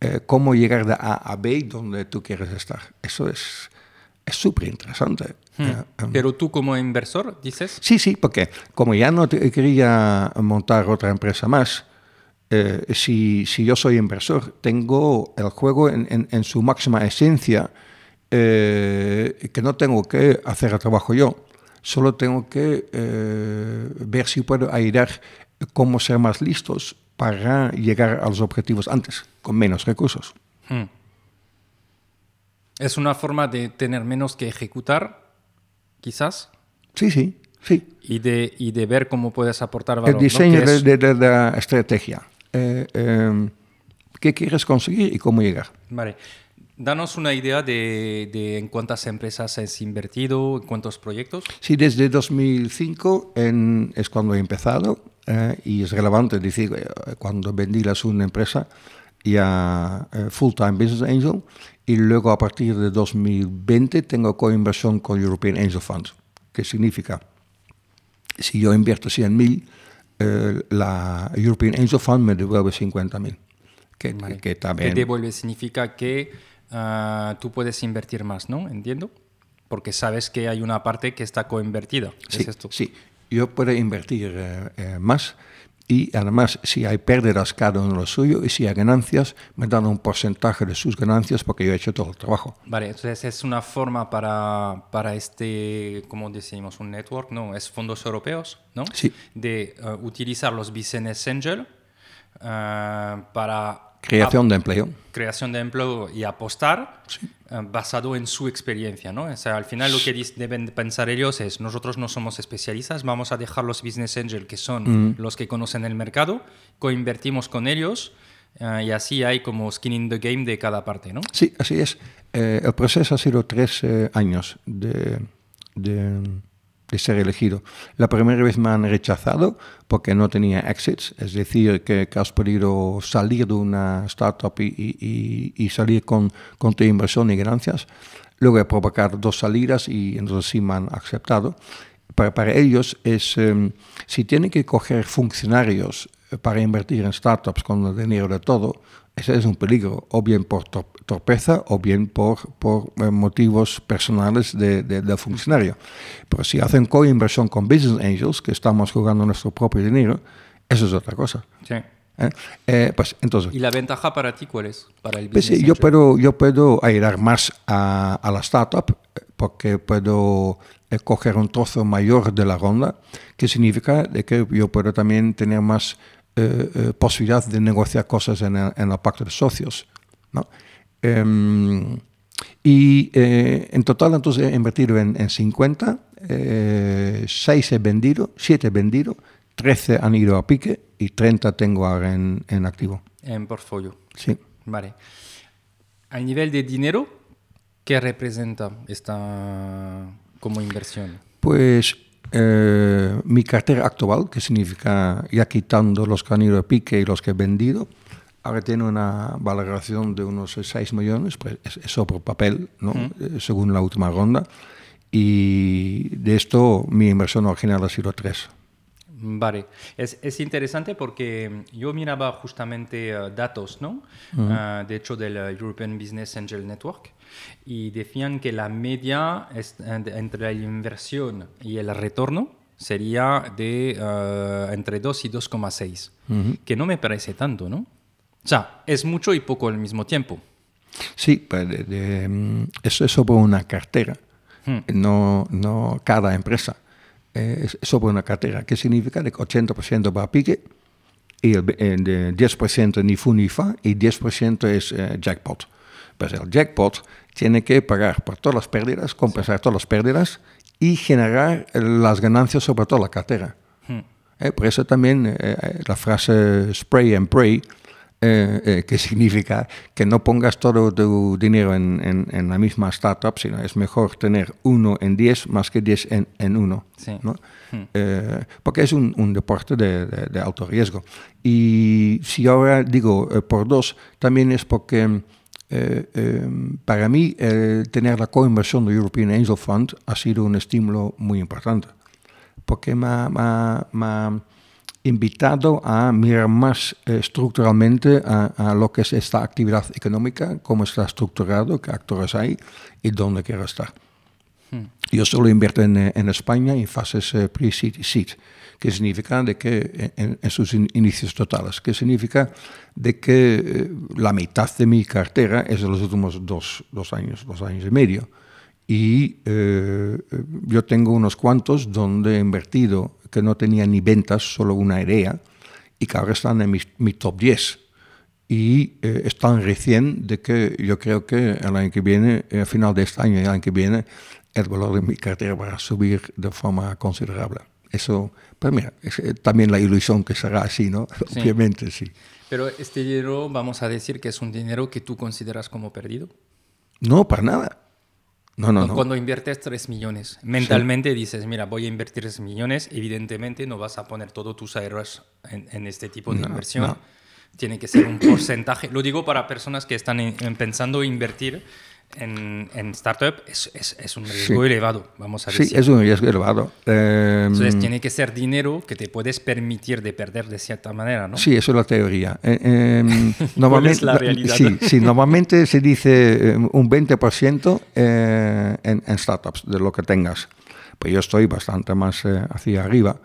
eh, cómo llegar de A a B donde tú quieres estar. Eso es es súper interesante. Eh, em, Pero tú como inversor dices, Sí, sí, porque como ya no te- quería montar otra empresa más, eh, si, si yo soy inversor, tengo el juego en, en- en su máxima esencia, eh, que no tengo que hacer el trabajo yo, solo tengo que eh, ver si puedo ayudar cómo ser más listos para llegar a los objetivos antes, con menos recursos. hmm, es una forma de tener menos que ejecutar, quizás, Sí, sí, sí. y de, y de ver cómo puedes aportar valor. El ¿no? diseño Que de, de- la estrategia. Eh, em, ¿Qué quieres conseguir y cómo llegar? Vale. Danos una idea de, de en cuántas empresas has invertido, en cuántos proyectos. Sí, desde 2005 en- es cuando he empezado eh, y es relevante decir, eh, cuando vendí la segunda empresa ya eh, full-time business angel y luego a partir de 2020 tengo coinversión con European Angel Fund, que significa, si yo invierto 100.000, eh, la European Angel Fund me devuelve 50.000, que, Vale. que Te también... devuelve significa que ah, tú puedes invertir más, ¿no? Entiendo. Porque sabes que hay una parte que está coinvertida. Sí, ¿Es esto? sí, yo puedo invertir eh, eh, más y además si hay pérdidas cada uno lo suyo y si hay ganancias me dan un porcentaje de sus ganancias porque yo he hecho todo el trabajo. Vale, entonces es una forma para, para este, como decimos, un network, ¿no? Es fondos europeos, ¿no? Sí. De eh, utilizar los business angel eh, para Creación de empleo. creación de empleo y apostar eh, basado en su experiencia, ¿no? O sea, al final lo que deben pensar ellos es, nosotros no somos especialistas, vamos a dejar los business angel que son los que conocen el mercado, coinvertimos con ellos eh, y así hay como skin in the game de cada parte, ¿no? Sí, así es. Eh, el proceso ha sido tres años de, de- de ser elegido. La primera vez me han rechazado porque no tenía exits, es decir, que, que has podido salir de una startup y, y- y- salir con, con tu inversión y ganancias. Luego he provocado dos salidas y entonces sí me han aceptado. Para, para ellos es, eh, si tienen que coger funcionarios para invertir en startups con el dinero de todo, ese es un peligro, o bien por torpeza o bien por, por eh, motivos personales de- de- del funcionario. Pero si hacen coinversión con business angels, que estamos jugando nuestro propio dinero, eso es otra cosa. Sí. ¿eh? Eh, pues entonces, ¿Y la ventaja para ti cuál es? Para el pues, business sí, yo, angel? puedo, yo puedo ayudar más a, a la startup porque puedo eh, coger un trozo mayor de la ronda, que significa de que yo puedo también tener más eh, eh, posibilidad de negociar cosas en el, en el pacto de socios. ¿no? Em, y eh, en total entonces he invertido en, en 50, 6 he vendido, 7 he vendido, 13 han ido a pique y 30 tengo ahora en, en activo. En portfolio. Sí. Vale. A nivel de dinero, ¿qué representa esta como inversión? Pues eh, mi cartera actual, que significa ya quitando los que han ido a pique y los que he vendido, ahora tiene una valoración de unos 6 millones, pues es, es sobre papel, ¿no? Eh, según la última ronda. Y de esto mi inversión original ha sido 3. Vale, es, es interesante porque yo miraba justamente eh, datos, ¿no? Ah, de hecho, del eh, European Business Angel Network, y decían que la media es- entre la inversión y el retorno sería de entre 2 y 2,6, que no me parece tanto, ¿no? O sea, es mucho y poco al mismo tiempo. Sí, pues eso es sobre una cartera, hmm. no, no cada empresa. Eh, es sobre una cartera, ¿Qué significa que 80% va a pique y el, 10% ni fu ni fa y 10% es eh, jackpot. Pues el jackpot tiene que pagar por todas las pérdidas, compensar todas las pérdidas y generar las ganancias sobre toda la cartera. Hmm. Eh, por eso también la frase spray and pray eh, eh, que significa que no pongas todo tu dinero en, en, la misma startup, sino es mejor tener uno en diez más que diez en, en uno. ¿no? Hmm. Eh, porque es un, un deporte de, de, alto riesgo. Y si ahora digo por dos, también es porque para mí tener la coinversión de European Angel Fund ha sido un estímulo muy importante. Porque me ha invitado a mirar más eh, estructuralmente a, lo que es esta actividad económica, cómo está estructurado, qué actores hay y dónde quiero estar. Hmm. Yo solo invierto en, eh, en, España en fases eh, pre-seed y seed, que significa de que en, sus inicios totales, que significa de que la mitad de mi cartera es de los últimos dos, dos años, dos años y medio. Y yo tengo unos cuantos donde he invertido que no tenía ni ventas, solo una idea, y que ahora están en mi, top 10. Y eh, están recién de que yo creo que el año que viene, al final de este año y el año que viene, el valor de mi cartera va a subir de forma considerable. Eso, pues mira, es eh, también la ilusión que será así, ¿no? Obviamente, sí. Pero este dinero, vamos a decir que es un dinero que tú consideras como perdido. No, para nada. No, no, no. Cuando inviertes 3 millones, mentalmente dices, mira, voy a invertir 3 millones, evidentemente no vas a poner todos tus ahorros en, este tipo de inversión. Tiene que ser un porcentaje. Lo digo para personas que están pensando invertir en, en startup es, es, es, un riesgo elevado, vamos a decir. Sí, es un riesgo elevado. Entonces em, tiene que ser dinero que te puedes permitir de perder de cierta manera, ¿no? Sí, eso es la teoría. Eh, em, normalmente, es la realidad? Sí, sí, normalmente se dice em, un 20% eh, en, en, startups de lo que tengas. Pues yo estoy bastante más eh, hacia arriba.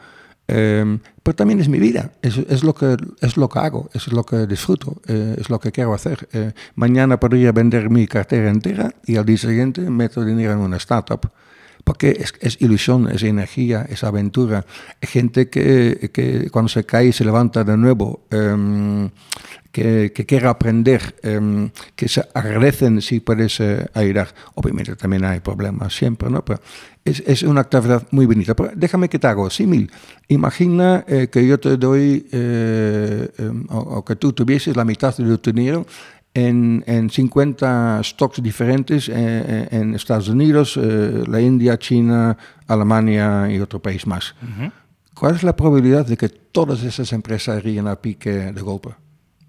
Em, pero también es mi vida, es, es, lo que, es lo que hago, es lo que disfruto, eh, es lo que quiero hacer. Eh, mañana podría vender mi cartera entera y al día siguiente meto dinero en una startup. Porque es, es ilusión, es energía, es aventura. Gente que, que, cuando se cae se levanta de nuevo. Que, que quiera aprender, em, que se agradecen si puedes eh, ayudar. Obviamente también hay problemas siempre, ¿no? Pero es, es una actividad muy bonita. Pero déjame que te hago símil. Imagina eh, que yo te doy, eh, em, o, que tú tuvieses la mitad de tu dinero en, en 50 stocks diferentes en Estados Unidos, la India, China, Alemania y otro país más. ¿Cuál es la probabilidad de que todas esas empresas irían a pique de golpe?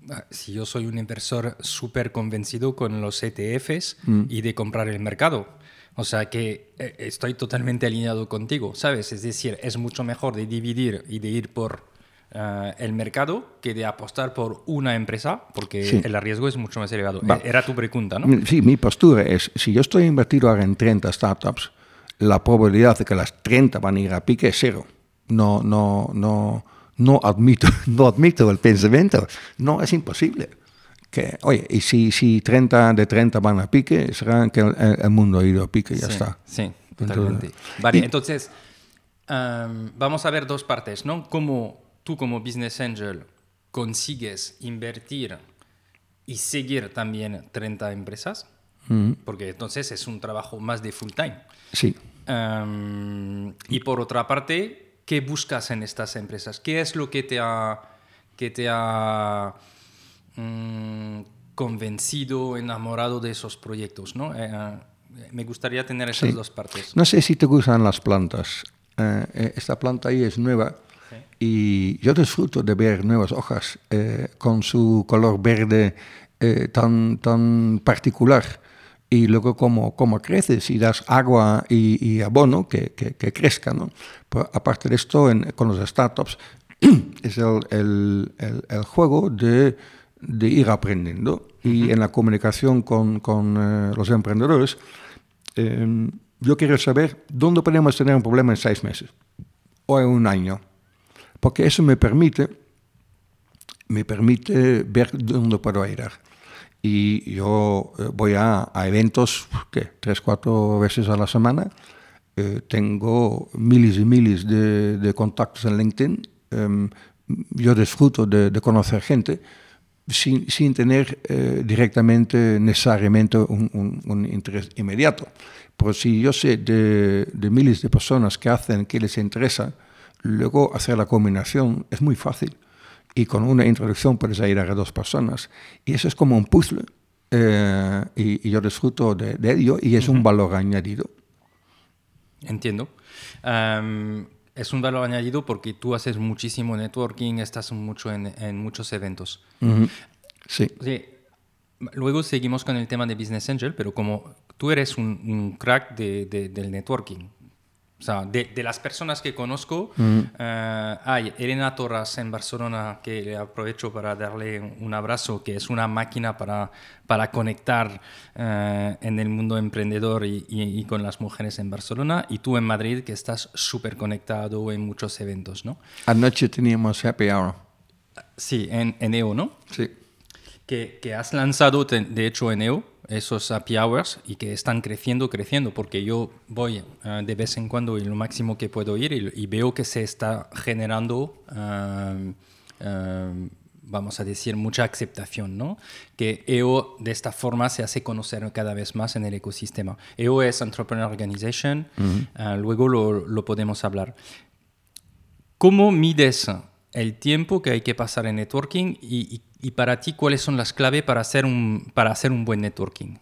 Ah, si yo soy un inversor súper convencido con los ETFs mm. y de comprar el mercado. O sea que eh, estoy totalmente alineado contigo, ¿sabes? Es decir, es mucho mejor de dividir y de ir por eh, el mercado que de apostar por una empresa, porque el riesgo es mucho más elevado. Era tu pregunta, ¿no? Sí, mi postura es, si yo estoy invertido ahora en 30 startups, la probabilidad de que las 30 van a ir a pique es cero. No, no, no no admito, no admito el pensamiento. No, es imposible. Que, oye, y si, si 30 de 30 van a pique, será que el, mundo ha ido a pique y ya está. Sí, totalmente. vale, entonces, vamos a ver dos partes, ¿no? Cómo tú como business angel consigues invertir y seguir también 30 empresas, porque entonces es un trabajo más de full time. Sí. y por otra parte, ¿Qué buscas en estas empresas? ¿Qué es lo que te ha, que te ha mm, convencido, enamorado de esos proyectos? ¿no? Eh, eh, me gustaría tener esas dos partes. No sé si te gustan las plantas. Eh, esta planta ahí es nueva y yo disfruto de ver nuevas hojas con su color verde tan, tan particular y luego como, como crece, si das agua y, abono, que, que, crezca. ¿no? aparte de esto, con los startups, es el, el, el, juego de, de, ir aprendiendo. Y en la comunicación con, con eh, los emprendedores, em, yo quiero saber dónde podemos tener un problema en seis meses o en un año. Porque eso me permite, me permite ver dónde puedo ir. Y yo eh, voy a, eventos, ¿qué? Tres, cuatro veces a la semana. Eh, tengo miles y miles de, contactos en LinkedIn. Em, yo disfruto de, conocer gente sin, sin tener eh, directamente necesariamente un, un, interés inmediato. Pero si yo sé de, de miles de personas que hacen que les interesa, luego hacer la combinación es muy fácil y con una introducción puedes ayudar a dos personas. Y eso es como un puzzle. Eh, y, yo disfruto de, ello y es un valor añadido. Entiendo. es un valor añadido porque tú haces muchísimo networking, estás mucho en, en muchos eventos. sí. Luego seguimos con el tema de Business Angel, pero como tú eres un, crack de, del networking, o sea, de, las personas que conozco, eh, hay Elena Torres en Barcelona, que le aprovecho para darle un abrazo, que es una máquina para, para conectar eh, en el mundo emprendedor y, con las mujeres en Barcelona. Y tú en Madrid, que estás súper conectado en muchos eventos, ¿no? Anoche teníamos Happy Hour. Sí, en, en EO, ¿no? Sí. Que, que has lanzado, de hecho, en EO esos happy hours y que están creciendo, creciendo, porque yo voy eh, de vez en cuando y lo máximo que puedo ir y, veo que se está generando, eh, eh, vamos a decir, mucha aceptación, ¿no? Que EO de esta forma se hace conocer cada vez más en el ecosistema. EO es Entrepreneur Organization, luego lo, lo podemos hablar. ¿Cómo mides el tiempo que hay que pasar en networking y, y, para ti cuáles son las claves para hacer un, para hacer un buen networking?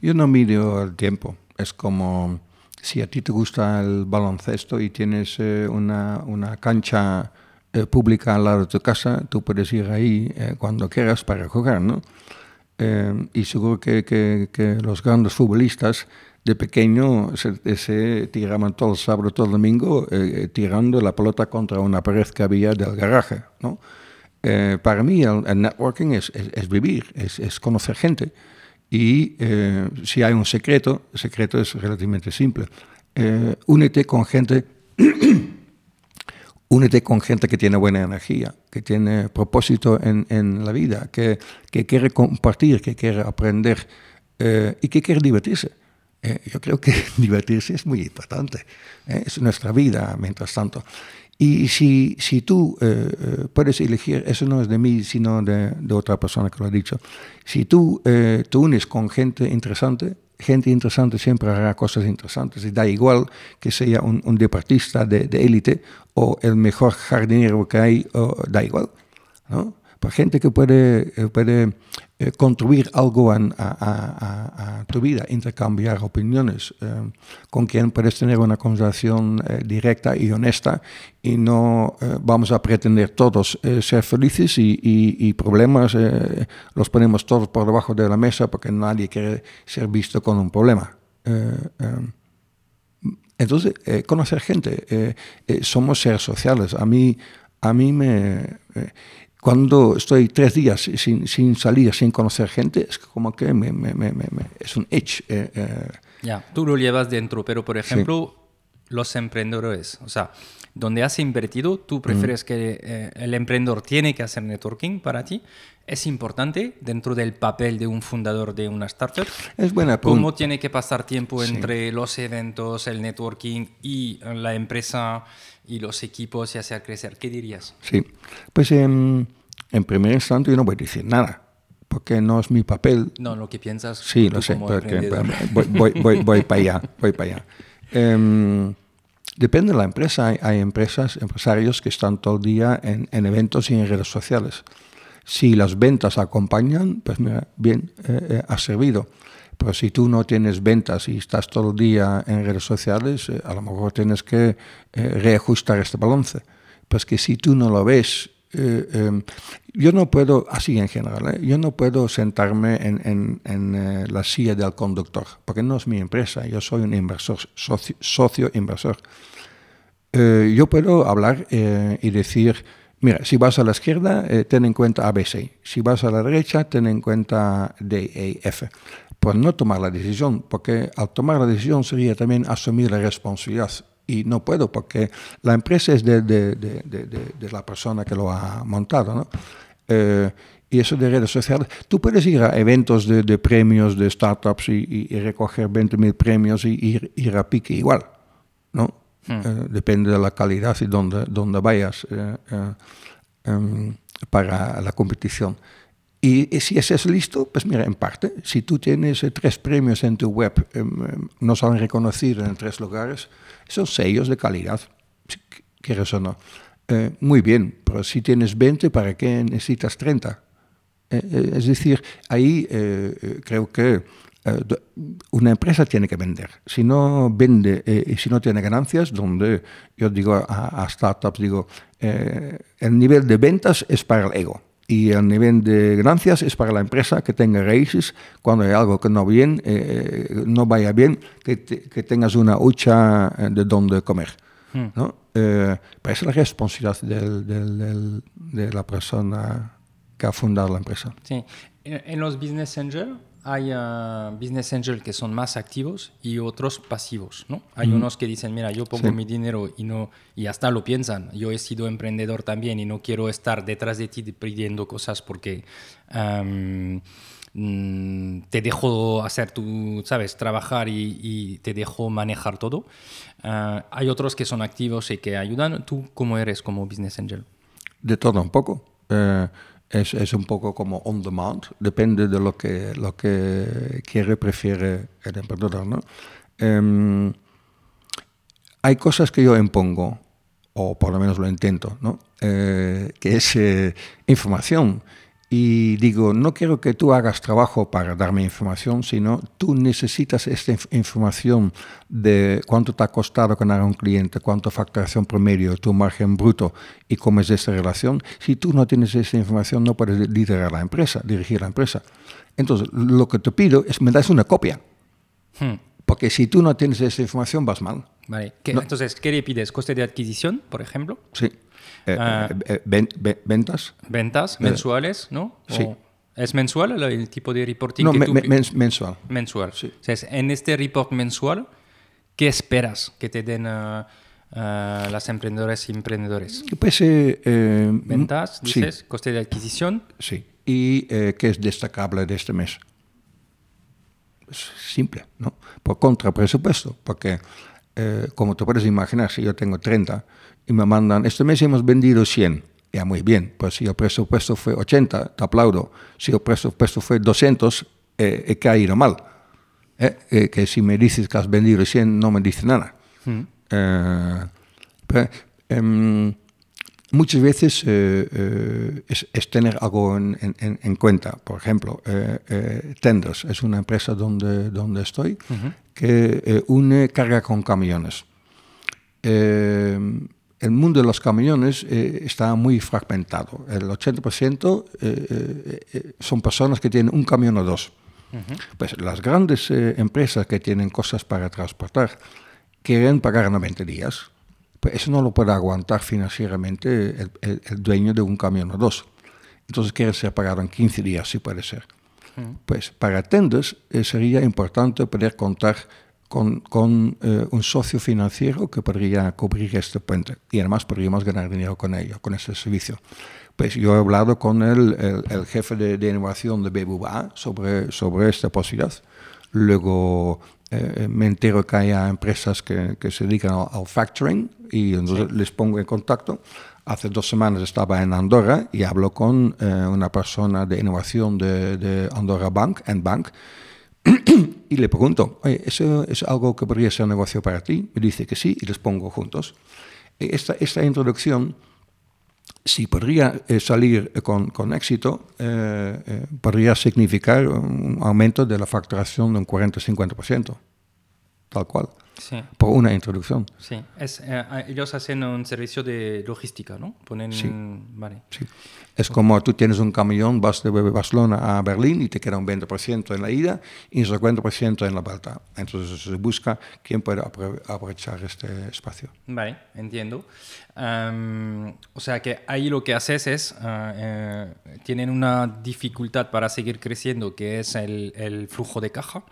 Yo no mido el tiempo. Es como si a ti te gusta el baloncesto y tienes eh, una, una, cancha eh, pública al lado de tu casa, tú puedes ir ahí eh, cuando quieras para jugar, ¿no? y seguro que, que, que los grandes futbolistas de pequeño se, se tiraban todo el sábado, todo el domingo, eh, tirando la pelota contra una pared que había del garaje. ¿no? Eh, para mí el, networking es, es, vivir, es, es, conocer gente. Y eh, si hay un secreto, el secreto es relativamente simple. únete con gente, únete con gente que tiene buena energía, que tiene propósito en, en la vida, que, que, quiere compartir, que quiere aprender y que quiere divertirse. Eh, yo creo que divertirse es muy importante. Eh, es nuestra vida, mientras tanto. Y si, si tú eh, puedes elegir, eso no es de mí, sino de, de otra persona que lo ha dicho, si tú te unes con gente interesante, gente interesante siempre hará cosas interesantes. Da igual que sea un, un deportista de élite o el mejor jardinero que hay, da igual. ¿no? Gente que puede, puede eh, contribuir algo a, tu vida, intercambiar opiniones, eh, con quien puedes tener una conversación eh, directa y honesta y no vamos a pretender todos ser felices y, problemas los ponemos todos por debajo de la mesa porque nadie quiere ser visto con un problema. entonces, conocer gente, somos seres sociales. A mí, a mí me cuando estoy tres días sin, sin, salir, sin conocer gente, es como que me, me, me, es un edge. Eh, eh. Ya, tú lo llevas dentro, pero por ejemplo, los emprendedores, o sea, donde has invertido, tú prefieres que eh, el emprendedor tiene que hacer networking para ti. ¿Es importante dentro del papel de un fundador de una startup? Es buena ¿Cómo tiene que pasar tiempo entre los eventos, el networking y la empresa? Y los equipos y hacer crecer. ¿Qué dirías? Sí, pues en, en primer instante yo no voy a decir nada, porque no es mi papel. No, lo que piensas. Sí, lo sé, porque voy, voy, voy, voy, para allá, voy para allá. Em, depende de la empresa. Hay, hay, empresas, empresarios que están todo el día en, en, eventos y en redes sociales. Si las ventas acompañan, pues mira, bien, eh, eh, ha servido. Pero si tú no tienes ventas y estás todo el día en redes sociales, eh, a lo mejor tienes que eh, reajustar este balance. Pues que si tú no lo ves, eh, em, yo no puedo, así en general, yo no puedo sentarme en, la silla del conductor, porque no es mi empresa, yo soy un inversor, socio inversor. yo puedo hablar y decir, Mira, si vas a la izquierda, ten en cuenta ABC. Si vas a la derecha, ten en cuenta D, E, F por no tomar la decisión, porque al tomar la decisión sería también asumir la responsabilidad. Y no puedo, porque la empresa es de, de, de, de la persona que lo ha montado. ¿no? Eh, Y eso de redes sociales, tú puedes ir a eventos de, de premios de startups y, y, y recoger 20.000 premios y ir, ir, a pique igual, ¿no? Hmm. Eh, depende de la calidad y dónde, dónde vayas eh, eh, um, para la competición. Y, y, si ese es listo, pues mira, en parte, si tú tienes tres premios en tu web, um, no han reconocido en tres lugares, son sellos de calidad, si quieres o no. muy bien, pero si tienes 20, ¿para qué necesitas 30? es decir, ahí creo que una empresa tiene que vender. Si no vende eh, y si no tiene ganancias, donde yo digo a, a startups, digo, eh, el nivel de ventas es para el ego y el nivel de ganancias es para la empresa que tenga raíces cuando hay algo que no, bien, eh, no vaya bien, que, te, que, tengas una hucha de dónde comer. Hmm. ¿no? Eh, pero es la responsabilidad del, del, del, de la persona que ha fundado la empresa. Sí. En los business angels hay uh, business angels que son más activos y otros pasivos, ¿no? Hay mm. unos que dicen, mira, yo pongo sí. mi dinero y no y hasta lo piensan. Yo he sido emprendedor también y no quiero estar detrás de ti pidiendo cosas porque um, te dejo hacer tu, sabes, trabajar y, y te dejo manejar todo. Uh, hay otros que son activos y que ayudan. ¿Tú cómo eres como business angel? De todo un poco. Uh es, es, un poco como on demand, depende de lo que, lo que quiere, prefiere el emprendedor. ¿no? Um, hay cosas que yo impongo, o por lo menos lo intento, ¿no? Eh, que es eh, información y digo, no quiero que tú hagas trabajo para darme información, sino tú necesitas esta inf información de cuánto te ha costado ganar a un cliente, cuánto facturación promedio, tu margen bruto y cómo es esta relación. Si tú no tienes esa información, no puedes liderar la empresa, dirigir la empresa. Entonces, lo que te pido es me das una copia. Hmm. Porque si tú no tienes esa información, vas mal. Vale. ¿Qué, no. Entonces, ¿qué le pides? ¿Coste de adquisición, por ejemplo? Sí. Eh, uh, eh, ven, ven, ventas. Ventas Eh, mensuales, ¿no? Sí. O ¿Es mensual el, tipo de reporting? No, que me, tú... me, mens, mensual. Mensual. Sí. O sea, en este report mensual, ¿qué esperas que te den uh, uh, las emprendedoras y emprendedores? Pues, eh, Ventas, dices, sí. coste de adquisición. Sí. ¿Y eh, qué es destacable de este mes? Es simple, ¿no? Por contrapresupuesto, porque eh, como te puedes imaginar, si yo tengo 30 y me mandan, este mes hemos vendido 100, ya muy bien, pues si el presupuesto fue 80, te aplaudo. Si el presupuesto fue 200, eh, he caído mal. Eh, eh, que si me dices que has vendido 100, no me dice nada. Mm. Pero, muchas veces es, es, tener algo en, en, en cuenta. Por ejemplo, Tenders es una empresa donde, donde estoy que une carga con camiones el mundo de los camiones eh, está muy fragmentado. El 80% eh, eh, son personas que tienen un camión o dos. Uh -huh. Pues las grandes empresas que tienen cosas para transportar quieren pagar 90 días. Pues eso no lo puede aguantar financieramente el, el, el dueño de un camión o dos. Entonces quiere ser pagado en 15 días, si puede ser. Uh -huh. Pues para tenders sería importante poder contar con, con eh, un socio financiero que podría cubrir este puente y además podríamos ganar dinero con ello, con este servicio. Pues yo he hablado con el, el, el jefe de, de, innovación de BBVA sobre, sobre esta posibilidad. Luego eh, me entero que hay empresas que, que se dedican al, al, factoring y entonces sí. les pongo en contacto. Hace dos semanas estaba en Andorra y hablo con eh, una persona de innovación de, de Andorra Bank, and Bank, y le pregunto, Oye, ¿eso es algo que podría ser negocio para ti? Me dice que sí y les pongo juntos. Esta, esta introducción, si podría eh, salir con, con éxito, eh, eh, podría significar un aumento de la facturación de un 40-50%, tal cual. Sí. Por una introducción. Sí, es, eh, ellos hacen un servicio de logística, ¿no? Ponen, sí. Vale. sí. Es como tú tienes un camión, vas de Barcelona a Berlín y te queda un 20% en la ida y un 50% en la vuelta. Entonces se busca quién puede aprovechar este espacio. Vale, entiendo. Um, o sea que ahí lo que haces es, uh, eh, tienen una dificultad para seguir creciendo, que es el, el flujo de caja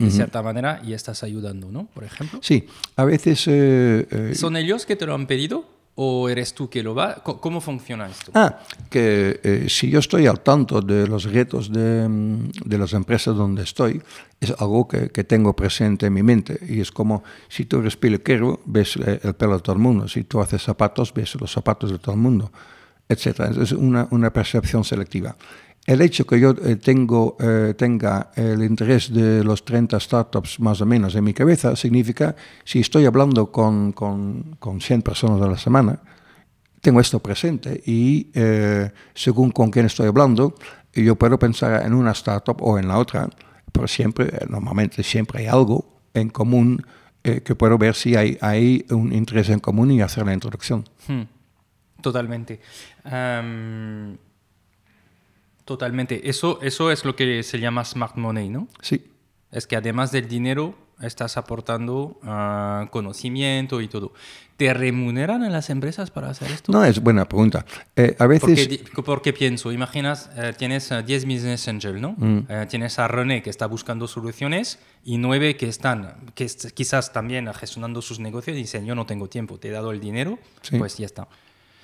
de uh -huh. cierta manera y estás ayudando, ¿no? Por ejemplo. Sí, a veces... Eh, eh, ¿Son ellos que te lo han pedido o eres tú que lo va? ¿Cómo funciona esto? Ah, que eh, si yo estoy al tanto de los retos de, mm, de las empresas donde estoy, es algo que, que, tengo presente en mi mente. Y es como si tú eres peluquero, ves el pelo de todo el mundo. Si tú haces zapatos, ves los zapatos de todo el mundo, etc. Es una, una percepción selectiva. El hecho que yo eh, tengo, eh, tenga el interés de los 30 startups más o menos en mi cabeza significa, si estoy hablando con, con, con 100 personas a la semana, tengo esto presente y eh, según con quién estoy hablando, yo puedo pensar en una startup o en la otra, pero siempre, normalmente siempre hay algo en común que puedo ver si hay, hay, un interés en común y hacer la introducción. Hmm. Totalmente. Um Totalmente. Eso, eso es lo que se llama smart money, ¿no? Sí. Es que además del dinero estás aportando uh, conocimiento y todo. ¿Te remuneran en las empresas para hacer esto? No, es buena pregunta. Eh, a veces... Porque, porque, pienso, imaginas, eh, tienes 10 business angels, ¿no? Mm. Eh, tienes a René que está buscando soluciones y 9 que están, que quizás también gestionando sus negocios y dicen, yo no tengo tiempo, te he dado el dinero, Sí. pues ya está.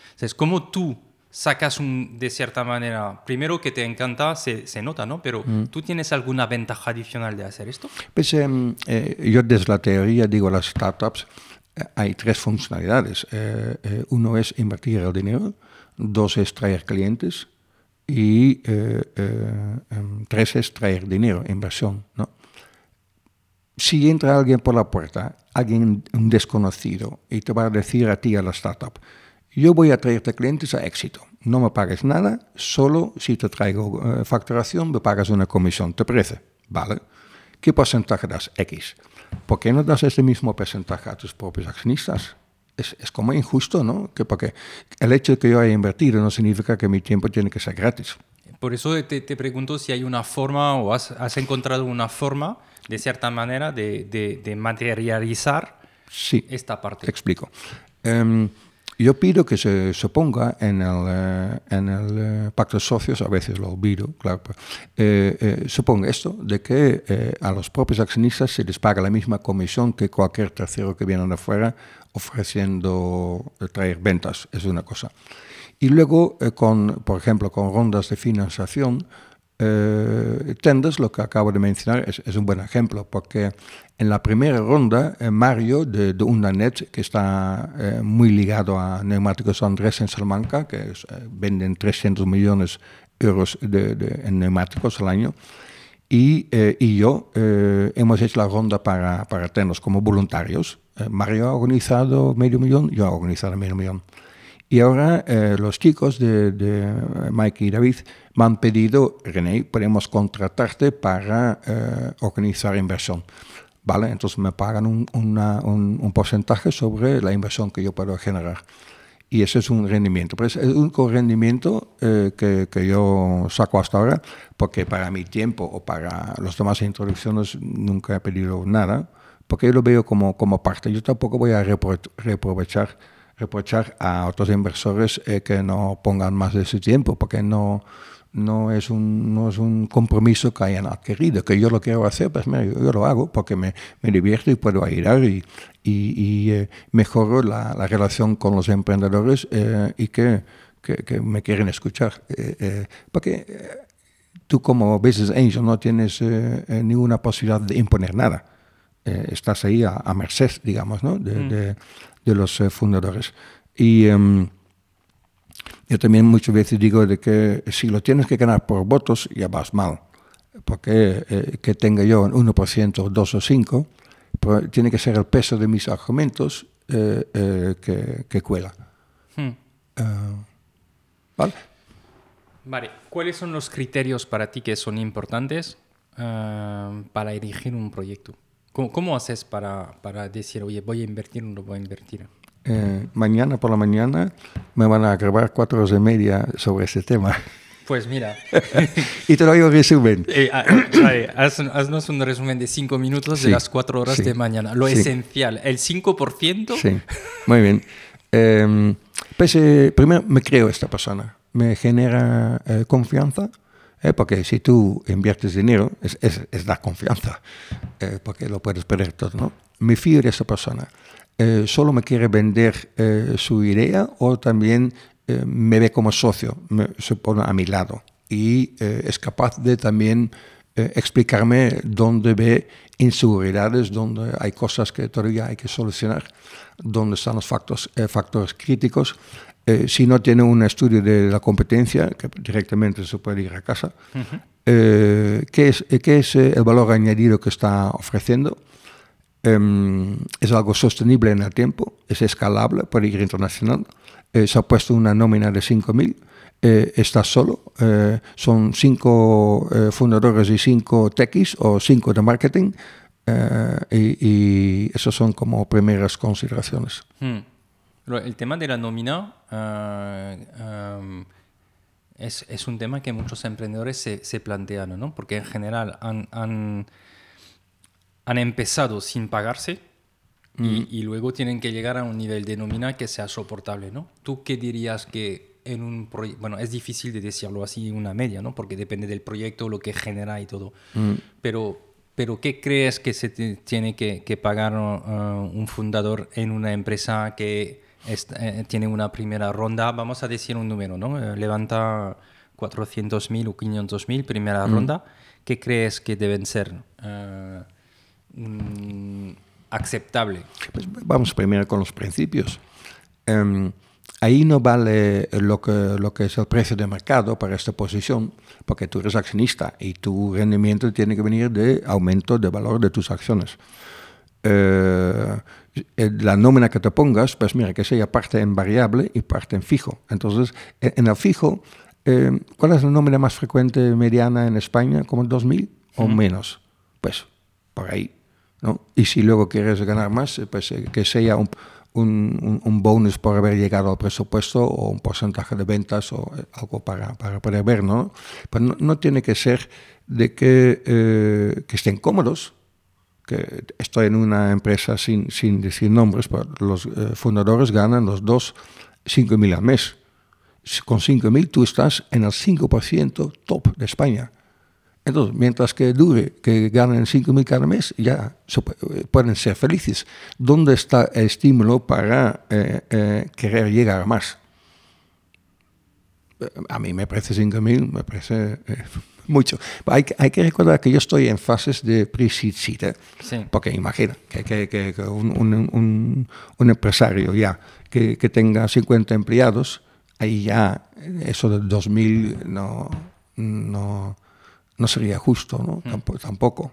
Entonces, ¿cómo tú sacas un, de cierta manera, primero que te encanta, se, se nota, ¿no? Pero ¿tú tienes alguna ventaja adicional de hacer esto? Pues em, eh, yo desde la teoría digo, las startups eh, hay tres funcionalidades. Eh, uno es invertir el dinero, dos es traer clientes y em, tres es traer dinero, inversión, ¿no? Si entra alguien por la puerta, alguien un desconocido, y te va a decir a ti, a la startup, yo voy a traerte clientes a éxito. No me pagues nada, solo si te traigo uh, facturación me pagas una comisión. ¿Te parece? Vale. ¿Qué porcentaje das? X. ¿Por qué no das ese mismo porcentaje a tus propios accionistas? Es, es, como injusto, ¿no? Que porque el hecho de que yo haya invertido no significa que mi tiempo tiene que ser gratis. Por eso te, te pregunto si hay una forma o has, has, encontrado una forma, de cierta manera, de, de, de materializar sí, esta parte. Te explico. Um, yo pido que se, se ponga en el, eh, en el eh, pacto de socios, a veces lo olvido, claro, eh, eh, se ponga esto, de que a los propios accionistas se les paga la misma comisión que cualquier tercero que viene de afuera ofreciendo traer ventas, es una cosa. Y luego, con, por ejemplo, con rondas de financiación, eh, Tenders, lo que acabo de mencionar, es, es, un buen ejemplo, porque en la primera ronda, eh, Mario de, de, Undanet, que está eh, muy ligado a Neumáticos Andrés en Salamanca, que eh, venden 300 millones euros de, de, en neumáticos al año, y, y yo hemos hecho la ronda para, para Tenders como voluntarios. Mario ha organizado medio millón, yo he organizado medio millón. Y ahora eh, los chicos de, de, Mike y David me han pedido, René, podemos contratarte para eh, organizar inversión. Vale, entonces me pagan un, una, un, un, porcentaje sobre la inversión que yo puedo generar. Y ese es un rendimiento. Pero es el único rendimiento eh, que, que, yo saco hasta ahora, porque para mi tiempo o para las demás introducciones nunca he pedido nada, porque yo lo veo como, como parte. Yo tampoco voy a repro reaprovechar reprochar a otros inversores eh, que no pongan más de su tiempo, porque no, no, es un, no es un compromiso que hayan adquirido. Que yo lo quiero hacer, pues mira, yo, yo lo hago porque me, me, divierto y puedo ayudar y, y, y eh, mejoro la, la, relación con los emprendedores eh, y que, que, que, me quieren escuchar. Eh, porque tú como Business Angel no tienes ninguna posibilidad de imponer nada. estás ahí a, a, merced, digamos, ¿no? de, mm. de de los eh, fundadores. Y um, yo también muchas veces digo de que si lo tienes que ganar por votos, ya vas mal. Porque eh, que tenga yo un 1%, 2 o 5, pero tiene que ser el peso de mis argumentos eh, que, que, cuela. Hmm. Uh, ¿Vale? Vale. ¿Cuáles son los criterios para ti que son importantes uh, para dirigir un proyecto? ¿Cómo, cómo haces para, para, decir, oye, voy a invertir o no voy a invertir? Eh, mañana por la mañana me van a grabar cuatro horas y media sobre este tema. Pues mira. y te lo digo resumen. Eh, vale, haz, haznos un resumen de cinco minutos sí, de las cuatro horas sí, de mañana. Lo sí. esencial, el 5%. Sí, muy bien. Eh, pues eh, primero me creo esta persona, me genera eh, confianza. Eh, porque si tú inviertes dinero, es, es, dar confianza, eh, porque lo puedes perder todo, ¿no? Me fío de esa persona. eh, solo me quiere vender su idea o también me ve como socio, se pone a mi lado y es capaz de también explicarme dónde ve inseguridades, dónde hay cosas que todavía hay que solucionar, dónde están los factores, factores críticos. Si no tiene un estudio de la competencia, que directamente se puede ir a casa, ¿qué es, qué es el valor añadido que está ofreciendo? Em, es algo sostenible en el tiempo, es escalable, puede ir internacional. Eh, se ha puesto una nómina de 5.000, eh, está solo, eh, son cinco fundadores y cinco techies o cinco de marketing, y, y esas son como primeras consideraciones. Hmm. El tema de la nómina em, es, es, un tema que muchos emprendedores se, se plantean, ¿no? porque en general han, han han empezado sin pagarse y, luego tienen que llegar a un nivel de nómina que sea soportable, ¿no? ¿Tú qué dirías que en un proyecto, bueno, es difícil de decirlo así, una media, ¿no? Porque depende del proyecto, lo que genera y todo. Pero, pero ¿qué crees que se tiene que, pagar uh, un fundador en una empresa que eh, tiene una primera ronda? Vamos a decir un número, ¿no? Eh, levanta 400.000 o 500.000 primera ronda. ¿Qué crees que deben ser? Uh, Mm, aceptable? Pues vamos primero con los principios. Em, ahí no vale lo que, lo que es el precio de mercado para esta posición, porque tú eres accionista y tu rendimiento tiene que venir de aumento de valor de tus acciones. Eh, la nómina que te pongas, pues mira, que sea parte en variable y parte en fijo. Entonces, en el fijo, em, ¿cuál es la nómina más frecuente mediana en España? ¿Como 2.000 o menos? Pues por ahí. Y si luego quieres ganar más, eh, pues eh, que sea un, un, bonus por haber llegado al presupuesto o un porcentaje de ventas o eh, algo para, para poder ver, ¿no? Pero pues no, tiene que ser de que, que estén cómodos, que estoy en una empresa sin, sin decir nombres, pero los fundadores ganan los dos 5.000 al mes. Con 5.000 tú estás en el 5% top de España. Entonces, mientras que dure, que ganen 5.000 cada mes, ya pueden ser felices. ¿Dónde está el estímulo para eh, eh, querer llegar a más? Eh, a mí me parece 5.000, me parece mucho. Hay, hay, que recordar que yo estoy en fases de pre-seed porque imagina que, que, un, un, un, empresario ya que, tenga 50 empleados, ahí ya eso de 2.000 no... no no sería justo, ¿no? Mm. Tampoco.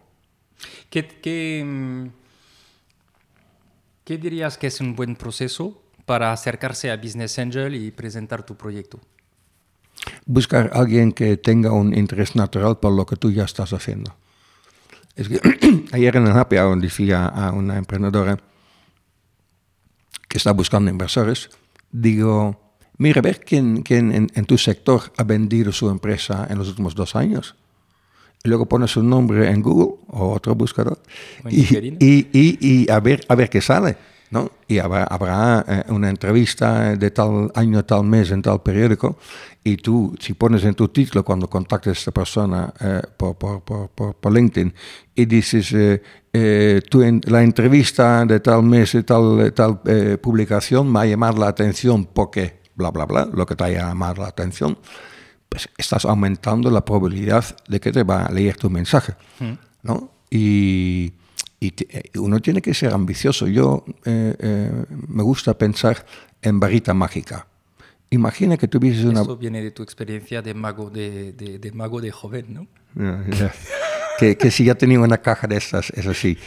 ¿Qué, qué, ¿Qué dirías que es un buen proceso para acercarse a Business Angel y presentar tu proyecto? Buscar a alguien que tenga un interés natural por lo que tú ya estás haciendo. Es que ayer en el Happy Hour decía a una emprendedora que está buscando inversores, digo, mira, ver quién, quién en, en, tu sector ha vendido su empresa en los últimos dos años y luego pones su nombre en Google o otro buscador y, a, ver, a ver qué sale. ¿No? Y habrá, eh, una entrevista de tal año, tal mes, en tal periódico, y tú, si pones en tu título cuando contactes a esta persona eh, por, por, por, por, LinkedIn y dices, eh, tú en, la entrevista de tal mes, de tal, tal publicación me ha llamado la atención porque, bla, bla, bla, lo que te haya llamado la atención, pues estás aumentando la probabilidad de que te va a leer tu mensaje, mm. ¿no? Y, eh, uno tiene que ser ambicioso. Yo eh, eh, me gusta pensar en varita mágica. Imagina que tuvieses una... Eso viene de tu experiencia de mago de, de, mago de joven, ¿no? que, que, si ya tenía una caja de estas, es así.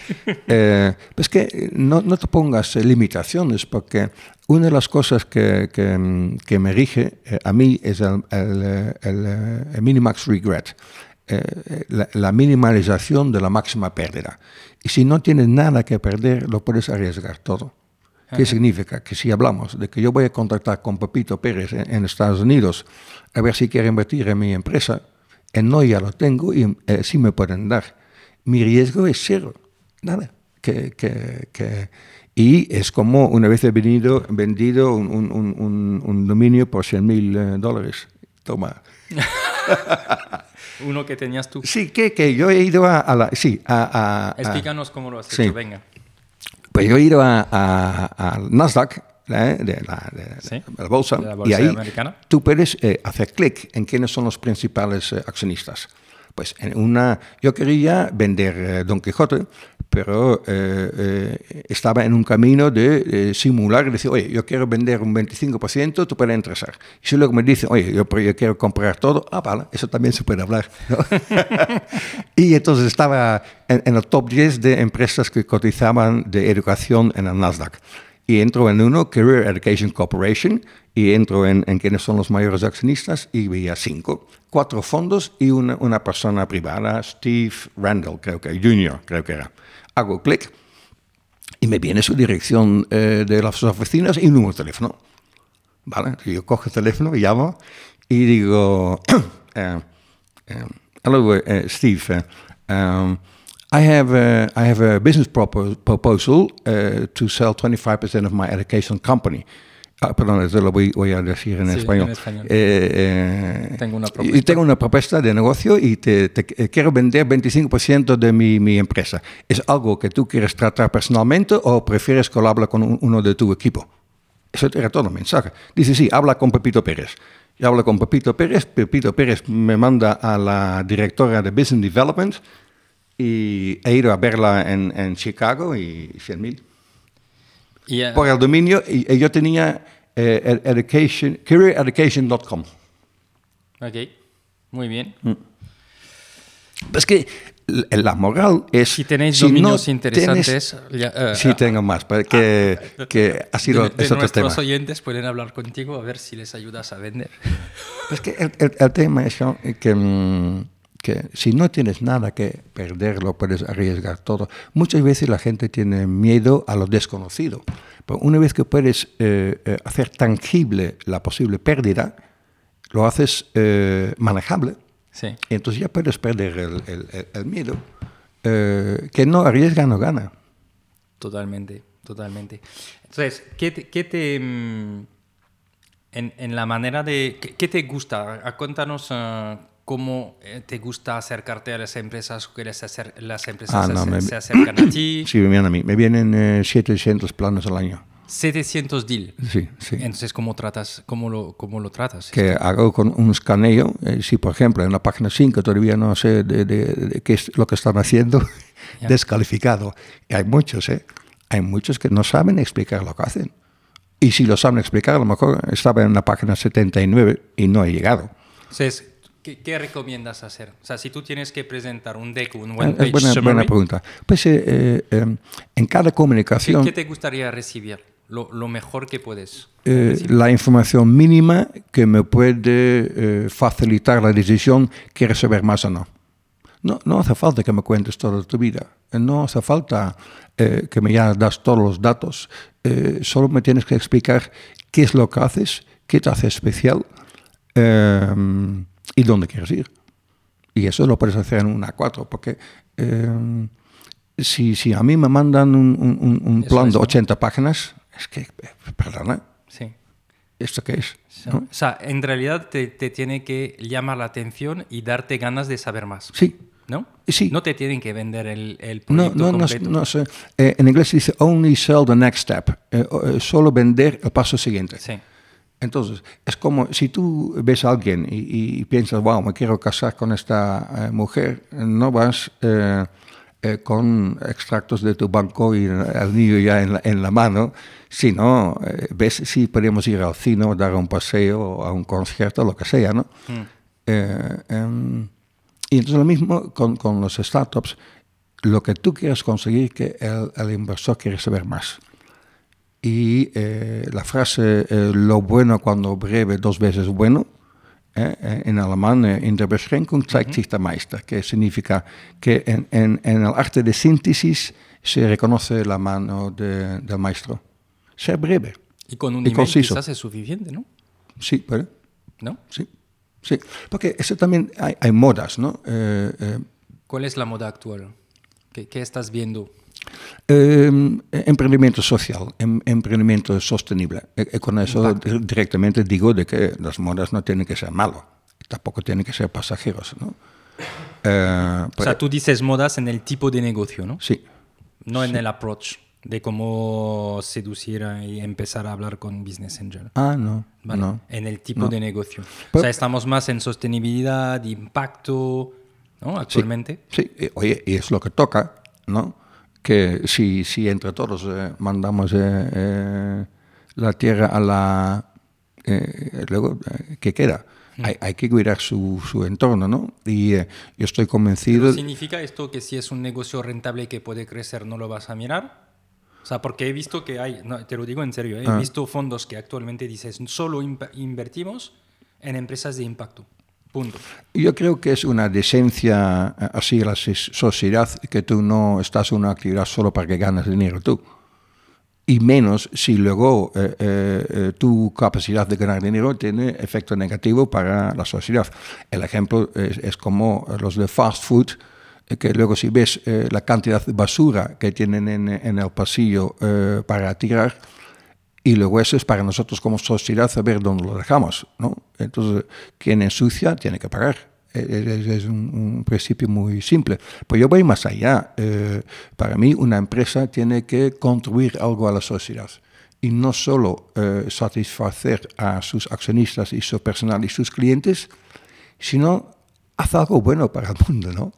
pues que no, no, te pongas limitaciones, porque una de las cosas que, que, me rige eh, a mí es el, el, el, minimax regret, eh, la, minimalización de la máxima pérdida. Y si no tienes nada que perder, lo puedes arriesgar todo. ¿Qué significa? Que si hablamos de que yo voy a contactar con Pepito Pérez en, Estados Unidos a ver si quiere invertir en mi empresa, el no ya lo tengo y eh, sí me pueden dar. Mi riesgo es cero, nada. Que, que, que y es como una vez he venido, vendido un, un, un, dominio por 100 mil eh, dólares. Toma. Uno que tenías tú. Sí, que, que yo he ido a, la... Sí, a, Explícanos cómo lo has hecho, venga. Pues yo he ido a, a- Nasdaq, ¿eh? de, la, de- Sí, de la bolsa, de la y bolsa ahí americana. tú puedes eh, hacer clic en quiénes son los principales eh, accionistas. Pues en una, yo quería vender eh, Don Quijote, pero eh, eh, estaba en un camino de eh, simular decir, oye, yo quiero vender un 25%, tú puedes interesar. Y si luego me dicen, oye, yo, yo quiero comprar todo, ah, vale, eso también se puede hablar. y entonces estaba en, en el top 10 de empresas que cotizaban de educación en el Nasdaq. Y entro en uno, Career Education Corporation, y entro en, en quiénes son los mayores accionistas y veía cinco, cuatro fondos y una, una persona privada, Steve Randall, creo que, Junior, creo que era. Hago clic y me viene su dirección eh, de las oficinas y un número de teléfono. Vale, yo cojo el teléfono, llamo y digo, eh, eh, hello eh, Steve, um, I have a, I have a business propo- proposal uh, to sell 25% of my education company. Ah, perdón, eso lo voy, voy a decir en Sí, español. en español. Eh, eh, Tengo una y propuesta. tengo una propuesta de negocio y te, te- eh, quiero vender 25% de mi, mi empresa. ¿Es algo que tú quieres tratar personalmente o prefieres hable con un- uno de tu equipo? Eso era todo el mensaje. Dice, sí, habla con Pepito Pérez. Yo hablo con Pepito Pérez, Pepito Pérez me manda a la directora de Business Development y he ido a verla en, en Chicago y 100 mil. Y, eh, Por el dominio, y, y yo tenía eh, ed- education, careereducation.com. ok, muy bien. Es que l- la moral es... Si tenéis no dominios tienes- interesantes, ya, eh, sí, tengo más, porque que ha sido de, de es otro tema. nuestros oyentes pueden hablar contigo a ver si les ayudas a vender. Es que el, el- el tema es que, mm, que si no tienes nada que perder, lo puedes arriesgar todo. Muchas veces la gente tiene miedo a lo desconocido, pero una vez que puedes eh, eh, hacer tangible la posible pérdida, lo haces eh, manejable, Sí. y entonces ya puedes perder el, el- el- miedo. Eh, que no arriesga, no gana. Totalmente, totalmente. Entonces, ¿qué te, qué te, mm, en, en la manera de, qué, qué te gusta? Cuéntanos ah, cómo eh, te gusta acercarte a las empresas, que les acer- las empresas Ah, se, no, acer- me- se acercan a ti. Sí, me vienen a mí. Me vienen eh, 700 planos al año. 700 deal. Sí, sí. Entonces, ¿cómo tratas, cómo lo, cómo lo tratas? que hago con un escaneo. eh, si, por ejemplo, en la página 5 todavía no sé de, de- de qué es lo que están haciendo, descalificado. Y hay muchos, ¿eh? Hay muchos que no saben explicar lo que hacen. Y si lo saben explicar, a lo mejor estaba en la página 79 y no he llegado. Entonces, ¿qué, qué recomiendas hacer? O sea, si tú tienes que presentar un deck, un Eh, one page Es buena, summary, buena pregunta. Pues eh, eh, eh, en cada ¿qué, comunicación, qué te gustaría recibir? Lo, lo mejor que puedes. eh, la información mínima que me puede eh, facilitar la decisión, ¿quieres saber más o no? No, no hace falta que me cuentes toda tu vida. Eh, No hace falta eh, que me ya das todos los datos. Solo me tienes que explicar qué es lo que haces, qué te hace especial eh, y dónde quieres ir. Y eso lo puedes hacer en una A4, porque eh, si, si a mí me mandan un, un- un- plan es, de ¿no? 80 páginas, es que, eh, perdona, Sí. ¿esto qué es? Sí. ¿No? O sea, en realidad te, te tiene que llamar la atención y darte ganas de saber más. Sí, ¿No? Sí. No te tienen que vender el, el No, proyecto no, no, completo. no sé. Eh, en inglés se dice only sell the next step. Eh, eh, solo vender el paso siguiente. Sí. Entonces, es como si tú ves a alguien y, y piensas, wow, me quiero casar con esta eh, mujer, no vas eh, eh, con extractos de tu banco y el niño ya en la, en la mano, sino eh, ves si podemos ir al cine o dar un paseo, a un concierto, lo que sea, ¿no? Mm. Y entonces lo mismo con, con los startups, lo que tú quieres conseguir que el, el inversor quiere saber más. Y eh, la frase eh, lo bueno cuando breve dos veces bueno, eh, eh, en alemán eh, in der Beschränkung zeigt sich der Meister, que significa que en, en- en el arte de síntesis se reconoce la mano de- del maestro. Ser breve, Y con un email conciso. quizás es suficiente, ¿no? sí, puede. ¿No? Sí, sí. Porque eso también hay, hay modas, ¿no? Eh, eh, ¿Cuál es la moda actual? ¿Qué, qué estás viendo? Eh, emprendimiento social, em- emprendimiento sostenible. Eh, eh, con eso di- directamente digo de que las modas no tienen que ser malos, tampoco tienen que ser pasajeros, ¿no? Eh, O sea, tú dices modas en el tipo de negocio, ¿no? sí, No en el approach de cómo seducir y empezar a hablar con Business Angel. Ah, no. Vale, no. En el tipo No. de negocio. Pero- o sea, estamos más en sostenibilidad, impacto, ¿no? Actualmente. Sí, y, oye, y es lo que toca, ¿no? Que si, si entre todos eh, mandamos eh, eh, la tierra a la... eh, luego, eh, ¿qué queda? Hay, hay que cuidar su, su entorno, ¿no? Y eh, yo estoy convencido... ¿Significa esto que si es un negocio rentable que puede crecer, no lo vas a mirar? O sea, porque he visto que hay, no, te lo digo en serio, he Ah. visto fondos que actualmente dices, solo invertimos en empresas de impacto. Punto. Yo creo que es una decencia eh, así la sociedad que tú no estás en una actividad solo para que ganes dinero tú. Y menos si luego eh, eh, eh, tu capacidad de ganar dinero tiene efecto negativo para la sociedad. El ejemplo es, es como los de fast food, eh, que luego si ves eh, la cantidad de basura que tienen en, en el pasillo para tirar, y luego eso es para nosotros como sociedad saber dónde lo dejamos, ¿no? Entonces, quien ensucia tiene que pagar. Es, es- es un, un principio muy simple. Pues yo voy más allá. Eh, para mí, una empresa tiene que contribuir algo a la sociedad. Y no solo eh, satisfacer a sus accionistas y su personal y sus clientes, sino hacer algo bueno para el mundo, ¿no?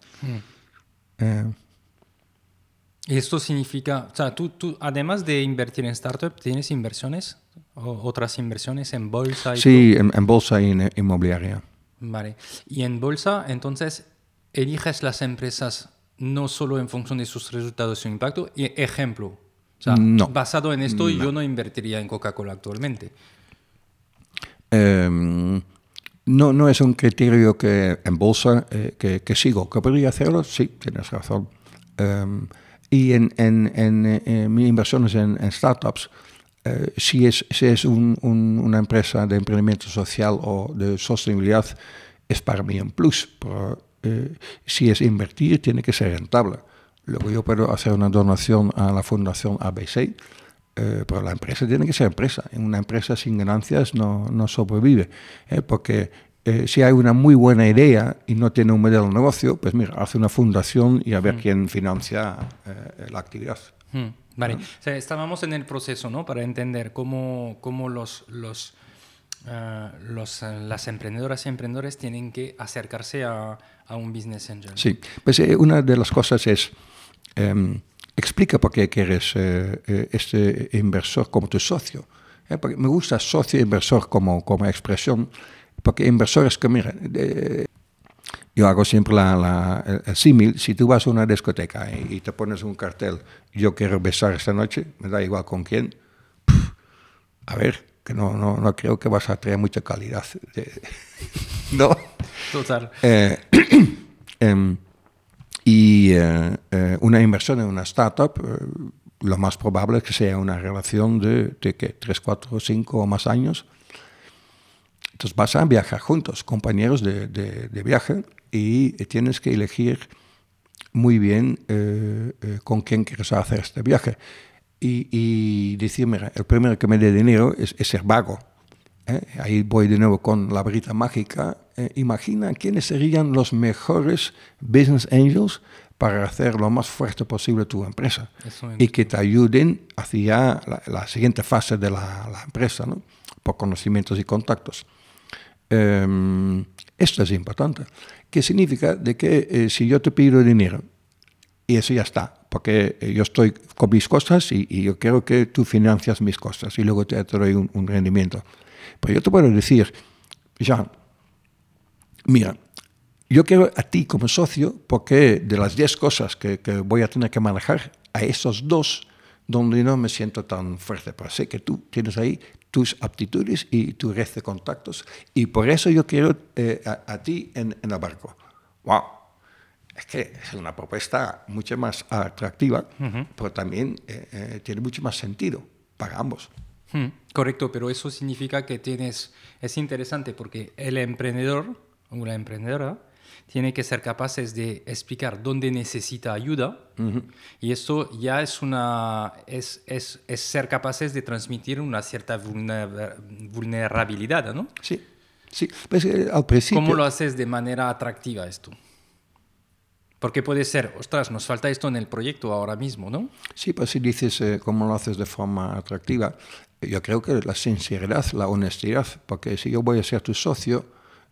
Eh, Y esto significa, o sea, tú, tú además de invertir en startup, ¿tienes inversiones? ¿O otras inversiones en bolsa? Y sí, en, en bolsa y en inmobiliaria. Vale. Y en bolsa, entonces, eliges las empresas no solo en función de sus resultados y su impacto. Y ejemplo, o sea, No. basado en esto, yo no invertiría en Coca-Cola actualmente. Eh, no, no es un criterio que en bolsa eh, que, que sigo. ¿Que podría hacerlo? Sí, tienes razón. Eh, y en, en, en, eh, en inversiones en, startups, eh, si es, si es un- un- una empresa de emprendimiento social o de sostenibilidad, es para mí un plus. Pero, eh, si es invertir, tiene que ser rentable. Luego yo puedo hacer una donación a la Fundación ABC, eh, pero la empresa tiene que ser empresa. Una empresa sin ganancias no, no sobrevive. ¿eh? Porque eh, si hay una muy buena idea y no tiene un modelo de negocio, pues mira, hace una fundación y a ver quién financia eh, la actividad. Hmm, Vale, o sea, estábamos en el proceso, ¿no? Para entender cómo, cómo los, los, eh, los, eh, las emprendedoras y emprendedores tienen que acercarse a, a un business angel. Sí, pues eh, una de las cosas es, em, explica por qué quieres eh, este inversor como tu socio. Porque me gusta socio inversor como, como expresión, porque inversor es que, mira, eh, yo hago siempre la, la- el, el símil, si tú vas a una discoteca y, y te pones un cartel, yo quiero besar esta noche, me da igual con quién, a ver, que no, no, no creo que vas a traer mucha calidad. de- no. Total. Eh, em, y eh, eh, una inversión en una startup, lo más probable es que sea una relación de, de ¿qué? 3, 4, 5 o más años. Entonces vas a viajar juntos, compañeros de, de- de viaje, y tienes que elegir muy bien eh, eh, con quién quieres hacer este viaje. Y, y decir, mira, el primero que me dé dinero es, es ser vago. ¿eh? Ahí voy de nuevo con la varita mágica. Imagina quiénes serían los mejores business angels para hacer lo más fuerte posible tu empresa Eso y que te ayuden hacia la, la siguiente fase de la, la empresa, ¿no? por conocimientos y contactos. Em, esto es importante. ¿Qué significa? De que eh, si yo te pido dinero y eso ya está, porque eh, yo estoy con mis cosas y, y yo quiero que tú financias mis cosas y luego te, te doy un, un rendimiento. Pero yo te puedo decir, ya, mira, yo quiero a ti como socio porque de las 10 cosas que, que voy a tener que manejar, a esos dos donde no me siento tan fuerte, pero sé que tú tienes ahí tus aptitudes y tu red de contactos y por eso yo quiero eh, a, a ti en, en el barco. ¡Wow! Es que es una propuesta mucho más atractiva, pero también eh, eh, tiene mucho más sentido para ambos. Hmm, Correcto, pero eso significa que tienes, es interesante porque el emprendedor o la emprendedora tiene que ser capaces de explicar dónde necesita ayuda y esto ya es una es, es, es ser capaces de transmitir una cierta vulner- vulnerabilidad, ¿no? Sí, sí. Pues, eh, al principio... ¿Cómo lo haces de manera atractiva esto? Porque puede ser, ostras, nos falta esto en el proyecto ahora mismo, ¿no? Sí, pues si dices eh, cómo lo haces de forma atractiva, yo creo que la sinceridad, la honestidad, porque si yo voy a ser tu socio,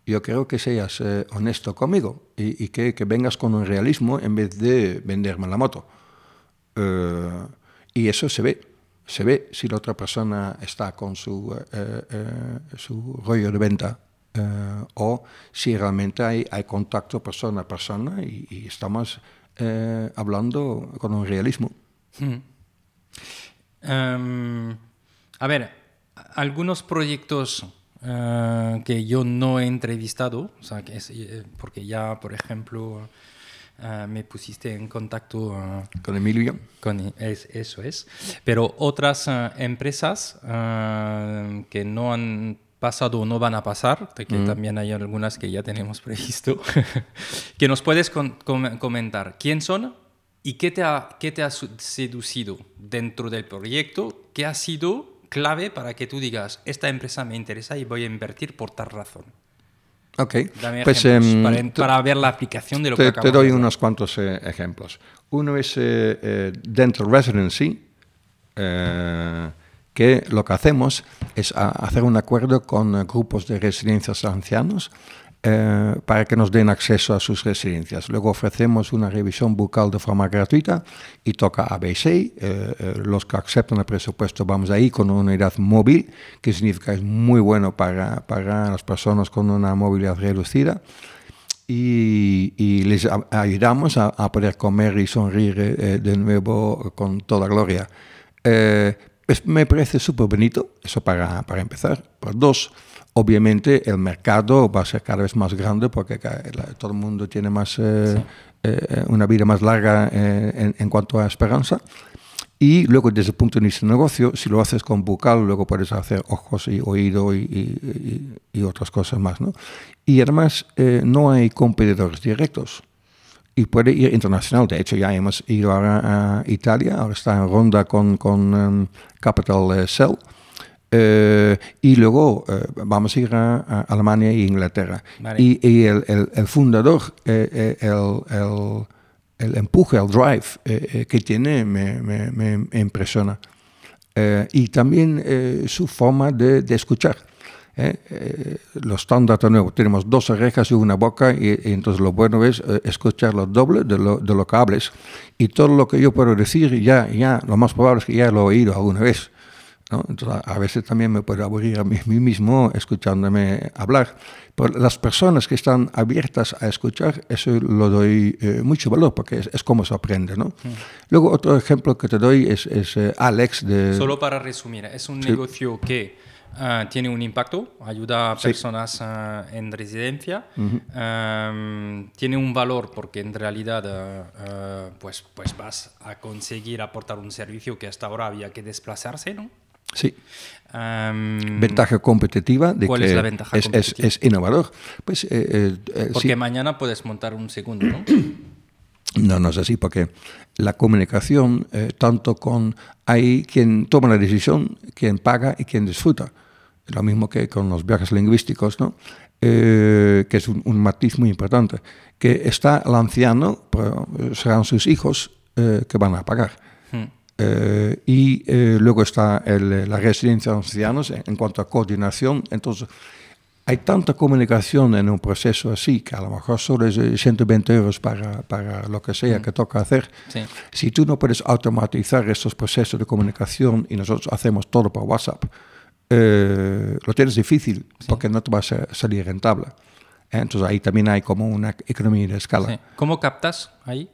yo creo que seas eh, honesto conmigo y, que, vengas con un realismo en vez de venderme la moto. Eh, y eso se ve, se ve si la otra persona está con su, su rollo de venta eh, o si realmente hay, hay, contacto persona a persona y, estamos eh, hablando con un realismo. Hmm. Em, a ver, algunos proyectos eh, que yo no he entrevistado, o sea, que porque ya, por ejemplo, me pusiste en contacto con Emilio. Con, eso es. Pero otras empresas que no han pasado o no van a pasar, que mm. también hay algunas que ya tenemos previsto, que nos puedes comentar quién son y qué te, ha, qué te ha seducido dentro del proyecto, qué ha sido clave para que tú digas, esta empresa me interesa y voy a invertir por tal razón. Ok, pues, em, para, ver la aplicación de lo te, que Te doy unos cuantos eh, ejemplos. Uno es eh, eh, Dental Residency, que lo que hacemos es hacer un acuerdo con grupos de residencias ancianos eh, para que nos den acceso a sus residencias. Luego ofrecemos una revisión bucal de forma gratuita y toca ABC. Eh, los que aceptan el presupuesto vamos ahí con una unidad móvil, que significa es muy bueno para, para las personas con una movilidad reducida. Y, les ayudamos a, poder comer y sonreír de nuevo con toda gloria me parece súper bonito, eso para, para empezar. Por dos, obviamente el mercado va a ser cada vez más grande porque todo el mundo tiene más, eh, eh, una vida más larga eh, en, cuanto a esperanza. Y luego desde el punto de vista de negocio, si lo haces con bucal, luego puedes hacer ojos y oído y, y, otras cosas más. ¿no? Y además no hay competidores directos y puede ir internacional. De hecho, ya hemos ido a, Italia, ahora está en ronda con, con um, Capital Cell. Eh, y luego eh, vamos a ir a, Alemania e Inglaterra. Y, el, el, fundador, el, el, empuje, el drive que tiene me, me, me impresiona. y también su forma de, de escuchar. ¿eh? Eh, los estándares nuevos tenemos dos orejas y una boca y, entonces lo bueno es eh, escuchar lo doble de lo, de lo que hables y todo lo que yo puedo decir ya, ya lo más probable es que ya lo he oído alguna vez. ¿No? Entonces, a veces también me puedo aburrir a mí, mismo escuchándome hablar. Pero las personas que están abiertas a escuchar, eso lo doy mucho valor porque es, como se aprende. ¿no? Luego, otro ejemplo que te doy es, es Alex de... Solo para resumir, es un negocio que Ah, tiene un impacto, ayuda a personas ah, en residencia, tiene un valor porque en realidad ah, pues, pues vas a conseguir aportar un servicio que hasta ahora había que desplazarse, ¿no? Sí. ventaja competitiva de ¿Cuál que es la ventaja es, competitiva? Es, innovador. Pues, eh, eh, eh, porque mañana puedes montar un segundo, ¿no? No, no es así, porque la comunicación, tanto con hay quien toma la decisión, quien paga y quien disfruta lo mismo que con los viajes lingüísticos, ¿no? Eh, que es un, matiz muy importante, que está el anciano, serán sus hijos eh, que van a pagar. Hmm. Eh, y luego está la residencia de ancianos en, cuanto a coordinación. Entonces, hay tanta comunicación en un proceso así que a lo mejor solo es 120 euros para, para lo que sea que toca hacer. Si tú no puedes automatizar estos procesos de comunicación y nosotros hacemos todo por WhatsApp, eh, lo tienes difícil porque no te va a salir rentable. ¿eh? Entonces ahí también hay como una economía de escala. ¿Cómo captas ahí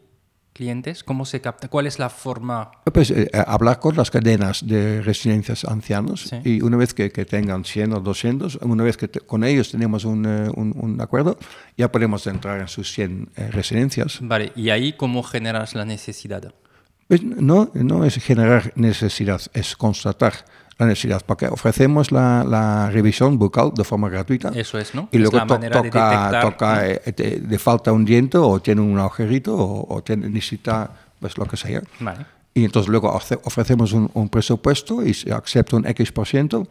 clientes? ¿Cómo se capta? ¿Cuál es la forma? Pues eh, hablar con las cadenas de residencias ancianos y una vez que, que, tengan 100 o 200, una vez que con ellos tenemos un, un, un, acuerdo, ya podemos entrar en sus 100 residencias. Vale, ¿y ahí cómo generas la necesidad? Pues no, no es generar necesidad, es constatar la necesidad, porque ofrecemos la, la, revisión bucal de forma gratuita. Eso es, ¿no? Y luego toca, de, toca eh, de, falta un diente o tiene un agujerito o, tiene, necesita pues lo que sea. Vale. Y entonces luego ofrecemos un, un, presupuesto y se acepta un X por ciento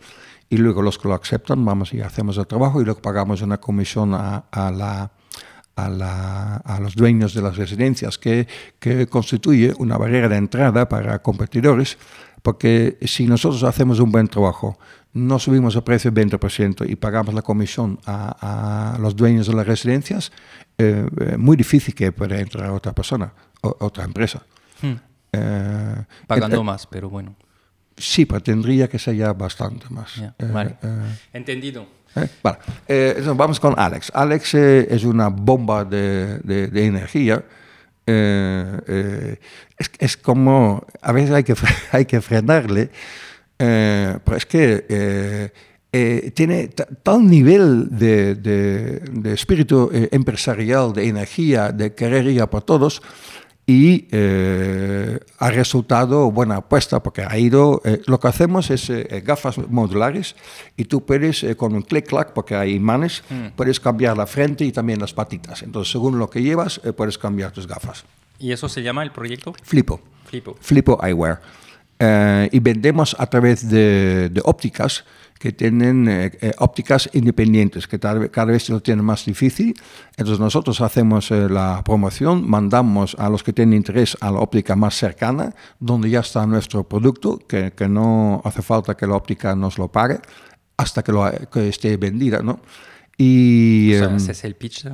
y luego los que lo aceptan vamos y hacemos el trabajo y luego pagamos una comisión a, a la a, la, a, los dueños de las residencias, que, que constituye una barrera de entrada para competidores, porque si nosotros hacemos un buen trabajo, no subimos el precio 20% y pagamos la comisión a, a los dueños de las residencias, eh, eh, muy difícil que pueda entrar otra persona, o, otra empresa. Hmm. Eh, Pagando más, pero bueno. Sí, pero tendría que ser ya bastante más. Yeah. vale. Entendido. Vale. entonces vamos con Alex. Alex es una bomba de, de, de energía. Es, es, como, a veces hay que, hay que frenarle, pero es que eh, tiene tal nivel de, de, espíritu eh, empresarial, de energía, de querer ir a por todos, y eh, ha resultado buena apuesta porque ha ido, eh, lo que hacemos es eh, gafas modulares y tú puedes con un clic-clac, porque hay imanes, mm. puedes cambiar la frente y también las patitas. Entonces, según lo que llevas, puedes cambiar tus gafas. ¿Y eso se llama el proyecto? Flipo. Flipo. Flipo Eyewear. y vendemos a través de, de ópticas que tienen eh, eh, ópticas independientes, que cada, vez lo tienen más difícil. Entonces nosotros hacemos eh, la promoción, mandamos a los que tienen interés a la óptica más cercana, donde ya está nuestro producto, que, que no hace falta que la óptica nos lo pague hasta que, lo, esté vendida, ¿no? Y, o sea, ese es el pitch uh,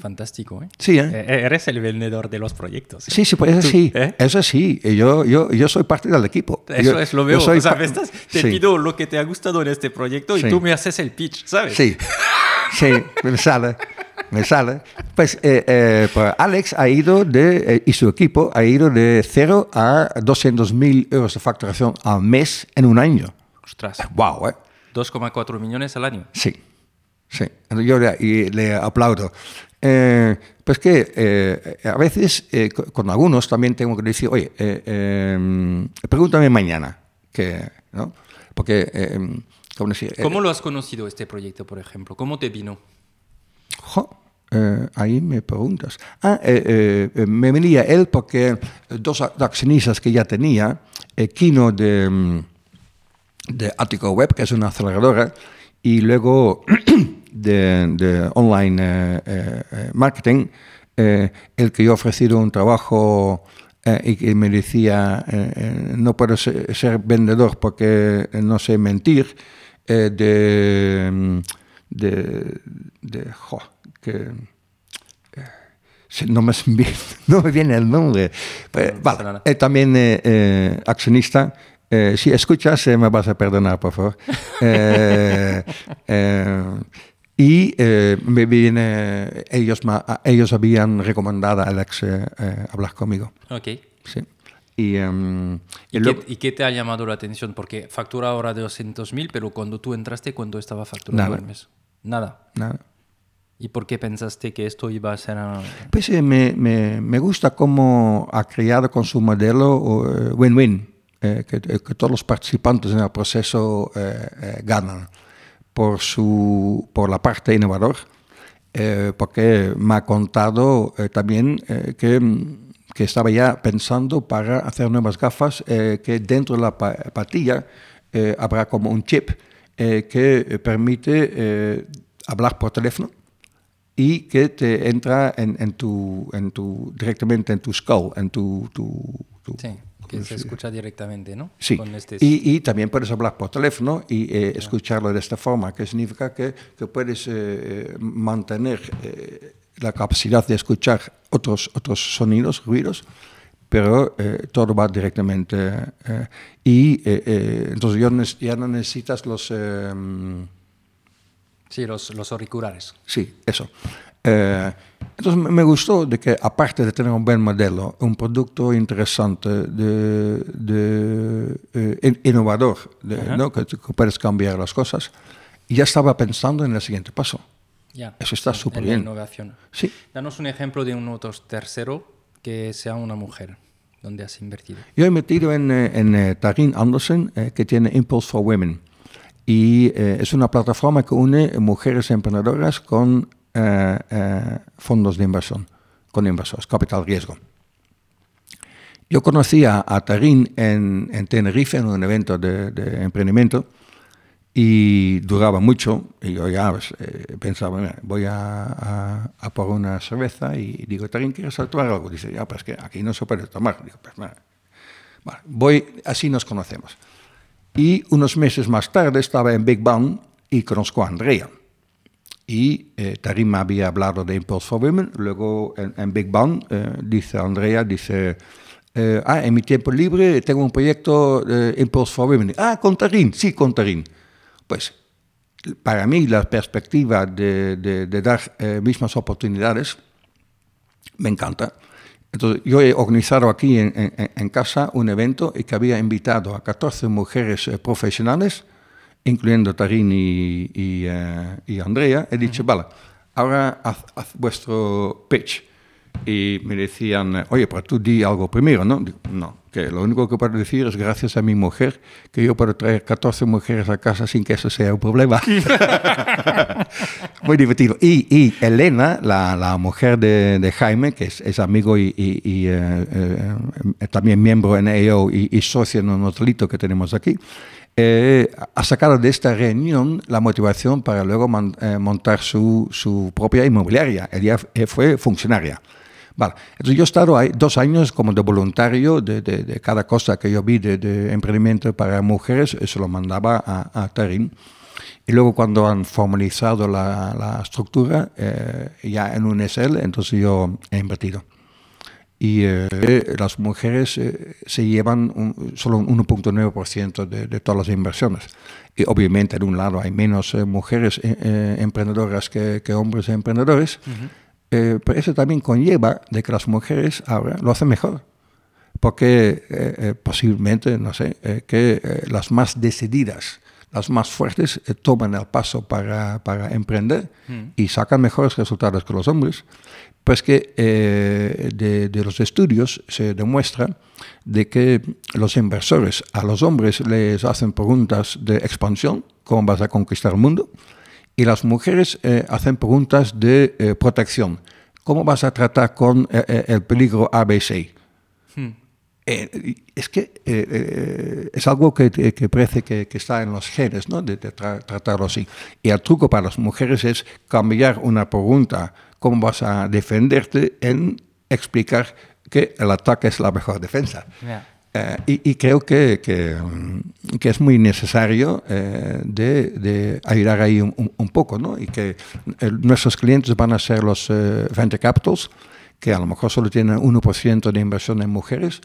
fantástico. ¿eh? Sí, ¿eh? Eres el vendedor de los proyectos. ¿eh? Sí, sí, pues eso sí. ¿eh? Eso sí. Yo, yo, yo soy parte del equipo. Eso yo, es, lo veo. Soy o sea, estás, te sí. pido lo que te ha gustado en este proyecto y sí. tú me haces el pitch, ¿sabes? Sí, sí, me sale. Me sale. Pues, pues Alex ha ido de, y su equipo ha ido de 0 a 200 mil euros de facturación al mes en un año. Ostras. Wow, ¿eh? 2,4 millones al año. Sí. Sí, yo le, y le aplaudo. Eh, pues que eh, a veces eh, con algunos también tengo que decir, oye, pregúntame mañana, que, ¿no? Porque, ¿cómo, decir? ¿Cómo lo has conocido este proyecto, por ejemplo? ¿Cómo te vino? Jo, ahí me preguntas. Ah, me venía él porque dos accionistas que ya tenía, Kino de, de Attico Web, que es una aceleradora, y luego de, de online eh, eh, marketing, eh, el que yo he ofrecido un trabajo y que me decía, no puedo ser, ser, vendedor porque no sé mentir, de, de, de jo, que, no me, no me viene el nombre. Pero, vale, también accionista. Eh, si escuchas, me vas a perdonar, por favor. eh, y me viene, ellos, ellos habían recomendado a Alex hablar conmigo. Ok. Sí. Y, um, ¿Y, qué, ¿Y, qué, te ha llamado la atención? Porque factura ahora de 200.000, pero cuando tú entraste, ¿cuánto estaba facturando Nada. al mes? Nada. Nada. ¿Y por qué pensaste que esto iba a ser...? A... Pues eh, me, me, me, gusta cómo ha creado con su modelo win-win, eh, que, que, todos los participantes en el proceso eh, ganan por, su, por la parte innovador, eh, porque me ha contado eh, también eh, que, que, estaba ya pensando para hacer nuevas gafas, eh, que dentro de la patilla habrá como un chip que permite hablar por teléfono y que te entra en, tu, en tu, directamente en tu skull, en tu... que se escucha directamente, ¿no? Sí, Con este... y, y, también puedes hablar por teléfono y eh, escucharlo de esta forma, que significa que, que puedes eh, mantener eh, la capacidad de escuchar otros, otros sonidos, ruidos, pero todo va directamente. y entonces ya no, ya no necesitas los... sí, los, los auriculares. Sí, eso. Eh, entonces me gustó de que aparte de tener un buen modelo, un producto interesante, de, de eh, innovador, de, uh -huh. ¿no? que, que, puedes cambiar las cosas, ya estaba pensando en el siguiente paso. Ya. Eso está súper bien. innovación. Sí. Danos un ejemplo de un otro tercero que sea una mujer. ¿Dónde has invertido? Yo he metido en, en, en Tarin Anderson, eh, que tiene Impulse for Women. Y eh, es una plataforma que une mujeres emprendedoras con eh, eh, fondos de inversión, con inversores, capital riesgo. Yo conocí a, a Tarín en, en, Tenerife en un evento de, de emprendimiento y duraba mucho. Y yo ya pues, eh, pensaba, voy a, a, por una cerveza y digo, ¿también quieres tomar algo? Dice, ya, pues que aquí no se puede tomar. Digo, pues bueno, voy, así nos conocemos. Y unos meses más tarde estaba en Big Bang y conozco a Andrea. Y eh, Tarim había hablado de Impulse for Women. Luego en, Big Bang eh, dice Andrea, dice, eh, ah, en mi tiempo libre tengo un proyecto de Impulse for Women. Ah, con Tarim, sí, con Tarim. Pues para mí la perspectiva de, de, dar mismas oportunidades me encanta. Entonces, yo he organizado aquí en, en, casa un evento y que había invitado a 14 mujeres profesionales incluyendo Tarín y, y, uh, y Andrea, he dicho, vale, ahora haz, haz, vuestro pitch. Y me decían, oye, pero tú di algo primero, ¿no? Digo, no, que lo único que puedo decir es gracias a mi mujer que yo puedo traer 14 mujeres a casa sin que eso sea un problema. Muy divertido. Y, y Elena, la, la, mujer de, de, Jaime, que es, es amigo y, y, y eh, eh, también miembro en EO y, y socio en un hotelito que tenemos aquí, eh, ha sacado de esta reunión la motivación para luego man, eh, montar su, su, propia inmobiliaria. Ella fue funcionaria. Vale. Entonces yo he estado ahí dos años como de voluntario de, de, de cada cosa que yo vi de, de, emprendimiento para mujeres, eso lo mandaba a, a Tarín. Y luego cuando han formalizado la, la estructura, eh, ya en un SL, entonces yo he invertido y eh, las mujeres eh, se llevan un, solo un 1.9% de, de, todas las inversiones. Y obviamente, en un lado, hay menos eh, mujeres eh, eh, emprendedoras que, que, hombres emprendedores, uh -huh. pero eso también conlleva de que las mujeres ahora lo hacen mejor. Porque posiblemente, no sé, que las más decididas, las más fuertes toman el paso para, para emprender uh -huh. y sacan mejores resultados que los hombres. Pues que eh, de, de, los estudios se demuestra de que los inversores a los hombres les hacen preguntas de expansión, cómo vas a conquistar el mundo, y las mujeres eh, hacen preguntas de eh, protección, cómo vas a tratar con eh, el peligro ABC. Hmm. es que es algo que, que parece que, que, está en los genes, ¿no? de, de tra tratarlo así. Y el truco para las mujeres es cambiar una pregunta cómo vas a defenderte en explicar que el ataque es la mejor defensa. Yeah. Eh, y, y, creo que, que, que, es muy necesario eh, de, de, ayudar ahí un, un, un, poco, ¿no? Y que eh, nuestros clientes van a ser los eh, venture capitals, que a lo mejor solo tienen 1% de inversión en mujeres,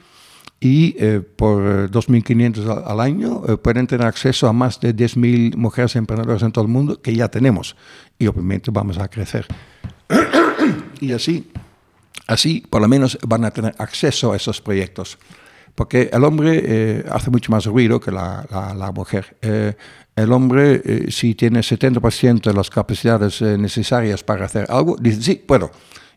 y eh, por 2.500 al, al, año eh, pueden tener acceso a más de 10.000 mujeres emprendedoras en todo el mundo, que ya tenemos, y obviamente vamos a crecer. Y así, así por lo menos van a tener acceso a esos proyectos. Porque el hombre eh, hace mucho más ruido que la, la, la mujer. Eh, el hombre, eh, si tiene 70% de las capacidades eh, necesarias para hacer algo, dice, sí, puedo.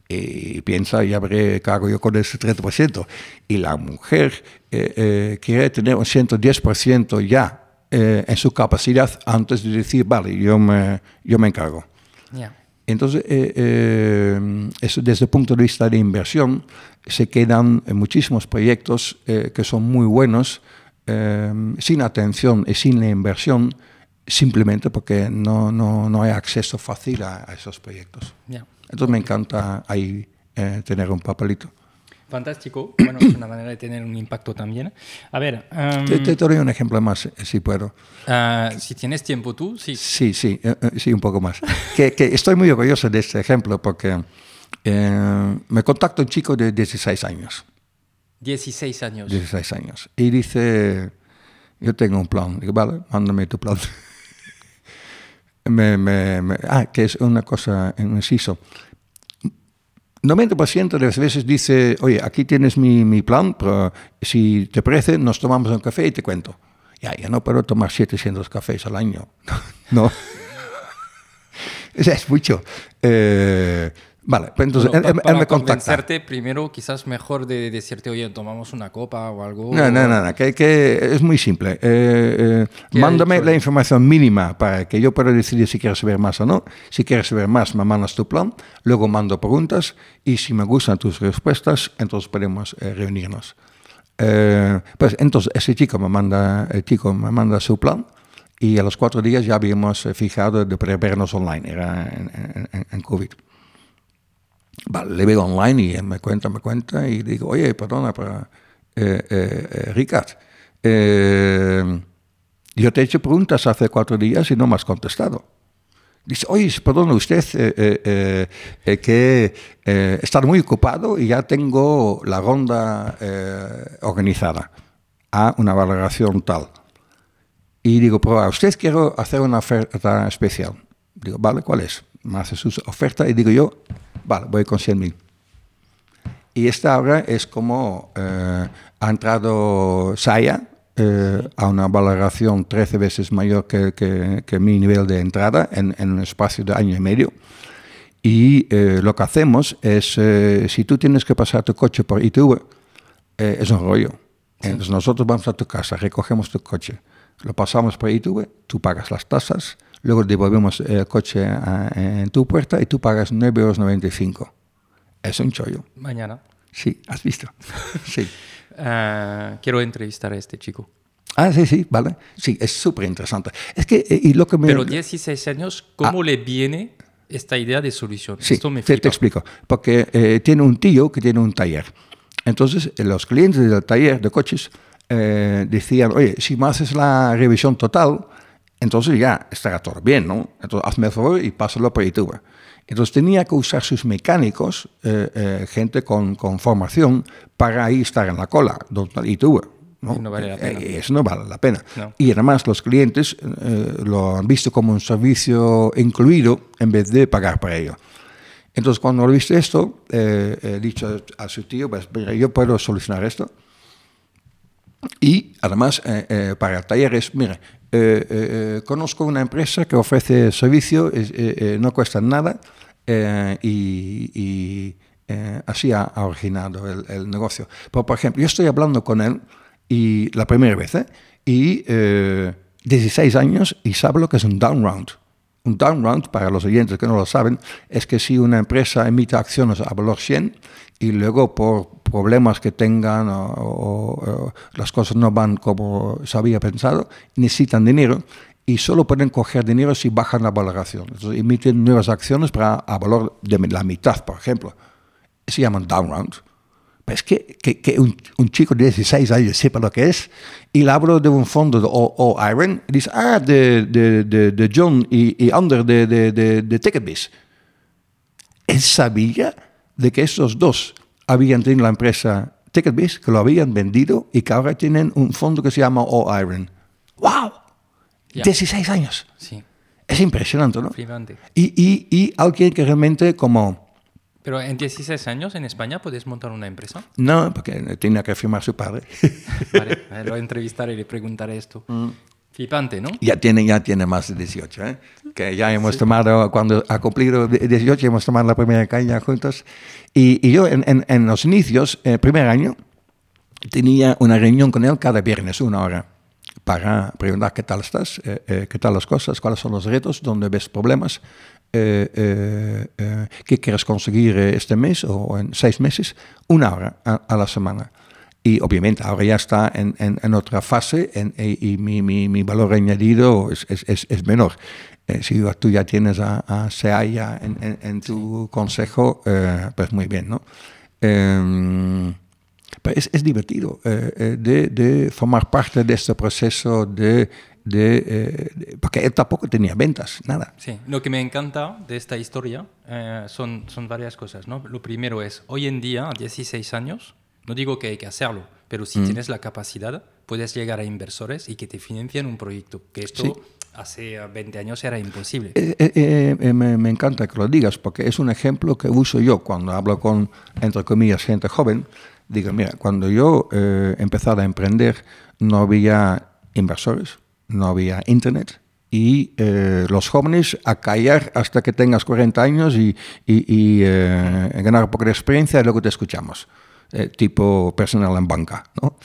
Y piensa, ya veré qué hago yo con ese 30%. Y la mujer eh, quiere tener un 110% ya en su capacidad antes de decir, vale, yo me, yo me encargo. Yeah. Entonces, eh, eh, eso desde el punto de vista de inversión, se quedan muchísimos proyectos eh, que son muy buenos, eh, sin atención y sin la inversión, simplemente porque no, no, no hay acceso fácil a, a esos proyectos. Yeah. Entonces, me encanta ahí eh, tener un papelito. Fantástico. Bueno, es una manera de tener un impacto también. A ver. Um, te, te, doy un ejemplo más, si puedo. Uh, si tienes tiempo tú, sí. Sí, sí, uh, sí, un poco más. que, que, estoy muy orgulloso de este ejemplo porque eh, me contacta un chico de 16 años. 16 años. 16 años. Y dice: Yo tengo un plan. Digo, vale, mándame tu plan. me, me, me, ah, que es una cosa, un inciso. 90% de las veces dice, oye, aquí tienes mi, mi, plan, pero si te parece, nos tomamos un café y te cuento. Ya, ya no puedo tomar 700 cafés al año. no. es mucho. Eh, Vale, pues entonces bueno, él, para él, me contacta. convencerte primero, quizás mejor de decirte, oye, tomamos una copa o algo. No, no, no, no que, que, es muy simple. Eh, eh, mándame la información mínima para que yo pueda decidir si quieres saber más o no. Si quieres saber más, me mandas tu plan, luego mando preguntas y si me gustan tus respuestas, entonces podemos eh, reunirnos. Eh, pues entonces ese chico me manda, el chico me manda su plan Y a los cuatro días ya habíamos fijado de vernos online, era en, COVID. Vale, le veo online y me cuenta, me cuenta y digo, oye, perdona, para, eh, eh, Ricard, yo te he hecho preguntas hace cuatro días y no me has contestado. Dice, oye, perdón, usted, eh, eh, eh, que he estado muy ocupado y ya tengo la ronda organizada a una valoración tal. Y digo, pero a usted quiero hacer una oferta especial. Digo, vale, ¿cuál es? Me hace su oferta y digo yo, vale, voy con 100 mil. Y esta ahora es como ha entrado Saya, eh, a una valoración 13 veces mayor que, que, mi nivel de entrada en, en, un espacio de año y medio. Y eh, lo que hacemos es, eh, si tú tienes que pasar tu coche por ITV, es un rollo. Entonces nosotros vamos a tu casa, recogemos tu coche, lo pasamos por ITV, tú pagas las tasas, luego devolvemos el coche en tu puerta y tú pagas 9,95 euros. Es un chollo. Mañana. Sí, has visto. sí. Uh, quiero entrevistar a este chico. Ah, sí, sí, vale. Sí, es súper interesante. Es que, eh, y lo que me... Pero 16 años, ¿cómo ah. le viene esta idea de solución? Sí, Esto me te, te, explico. Porque eh, tiene un tío que tiene un taller. Entonces, eh, los clientes del taller de coches eh, decían, oye, si me haces la revisión total, entonces ya estará todo bien, ¿no? Entonces, hazme el favor y pásalo por YouTube. Entonces tenía que usar sus mecánicos, eh, eh, gente con, con, formación, para ahí estar en la cola. Y tú, ¿no? no vale la pena. Eh, eso no vale la pena. Y además los clientes lo han visto como un servicio incluido en vez de pagar por ello. Entonces cuando lo viste esto, he dicho a su tío, pues yo puedo solucionar esto. Y además para talleres, mire, conozco una empresa que ofrece servicio, no cuesta nada, eh, y, eh, así ha, originado el, negocio. por ejemplo, yo estoy hablando con él y la primera vez, ¿eh? y 16 años y sabe lo que es un down round. Un down round, para los oyentes que no lo saben, es que si una empresa emite acciones a valor 100 y luego por problemas que tengan o, las cosas no van como se había pensado, necesitan dinero, y solo pueden coger dinero si bajan la valoración. Entonces emiten nuevas acciones para a valor de la mitad, por ejemplo. Se llaman down round. Pues que, que, que un, un, chico de 16 años sepa lo que es y le hablo de un fondo de All, Iron y dice, ah, de, de, de, de John y, y Ander de, de, de, de Ticketbiz. Él sabía de que estos dos habían tenido la empresa Ticketbiz, que lo habían vendido y que ahora tienen un fondo que se llama All Iron. ¡Wow! 16 años. Sí. Es impresionante, ¿no? Y, y, y alguien que realmente como... Pero en 16 años en España puedes montar una empresa? No, porque tenía que firmar su padre. Vale, lo entrevistaré y le preguntaré esto. Mm. Flipante, ¿no? Ya tiene, ya tiene más de 18, ¿eh? Que ya hemos tomado, cuando ha cumplido 18, hemos tomado la primera caña juntos. Y, y yo en, en, en, los inicios, el primer año, tenía una reunión con él cada viernes, una hora para preguntar qué tal estás, eh, eh, qué tal las cosas, cuáles son los retos, dónde ves problemas, eh, qué quieres conseguir este mes o en seis meses, una hora a, la semana. Y obviamente ahora ya está en, en, otra fase y mi, mi, mi, valor añadido es, es, es menor. si tú ya tienes a, a Seaya en, en, tu consejo, pues muy bien, ¿no? Em, es, es divertido eh, eh, de, de, formar parte de este proceso de, de, eh, porque él tampoco tenía ventas, nada. Sí, lo que me encanta de esta historia son, son varias cosas. ¿no? Lo primero es, hoy en día, a 16 años, no digo que hay que hacerlo, pero si mm. tienes la capacidad, puedes llegar a inversores y que te financien un proyecto. Que esto hace 20 años era imposible. me, me, encanta que lo digas, porque es un ejemplo que uso yo cuando hablo con, entre comillas, gente joven digo, mira, cuando yo eh, empezaba a emprender no había inversores, no había internet y eh, los jóvenes a callar hasta que tengas 40 años y, y, eh, ganar un poco de experiencia y luego te escuchamos. tipo personal en banca, ¿no?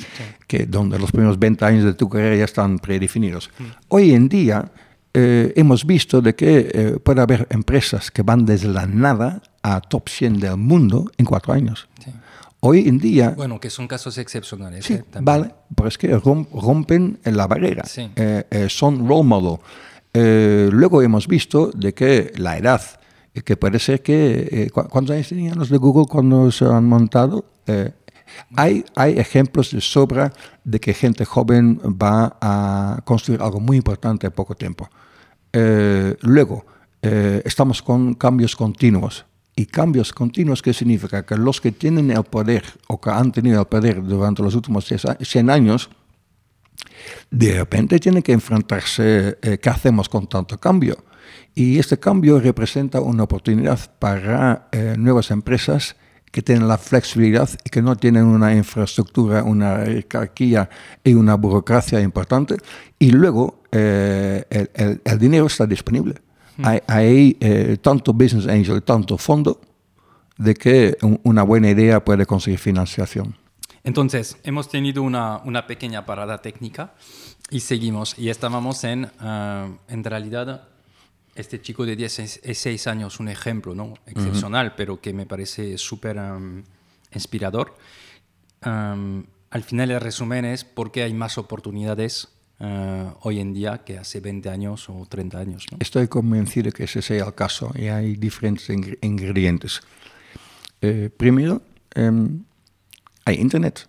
que donde los primeros 20 años de tu carrera ya están predefinidos. Mm. Hoy en día hemos visto de que puede haber empresas que van desde la nada a top 100 del mundo en cuatro años. Hoy en día... Bueno, que son casos excepcionales. Sí, ¿eh? Vale, pero es que rom- rompen la barrera. Sí. Eh, eh, son role model. Eh, luego hemos visto de que la edad, que puede ser que... ¿cu- ¿Cuántos años tenían los de Google cuando se han montado? Hay, hay ejemplos de sobra de que gente joven va a construir algo muy importante en poco tiempo. Eh, luego, eh, estamos con cambios continuos. Y cambios continuos, ¿qué significa? Que los que tienen el poder o que han tenido el poder durante los últimos 10 a- 100 años, de repente tienen que enfrentarse, eh, ¿qué hacemos con tanto cambio? Y este cambio representa una oportunidad para eh, nuevas empresas que tienen la flexibilidad y que no tienen una infraestructura, una jerarquía y una burocracia importante. Y luego eh, el, el- el dinero está disponible. Hay, hay, eh, tanto business angel tanto fondo de que un- una buena idea puede conseguir financiación. Entonces, hemos tenido una, una pequeña parada técnica y seguimos. Y estábamos en, ah, en realidad, este chico de 16 años, un ejemplo ¿no? excepcional, pero que me parece súper am, inspirador. Am, al final, el resumen es por qué hay más oportunidades ah, hoy en día que hace 20 años o 30 años. ¿no? Estoy convencido que ese sea el caso y hay diferentes ingre- ingredientes. Eh, primero, em, hay Internet,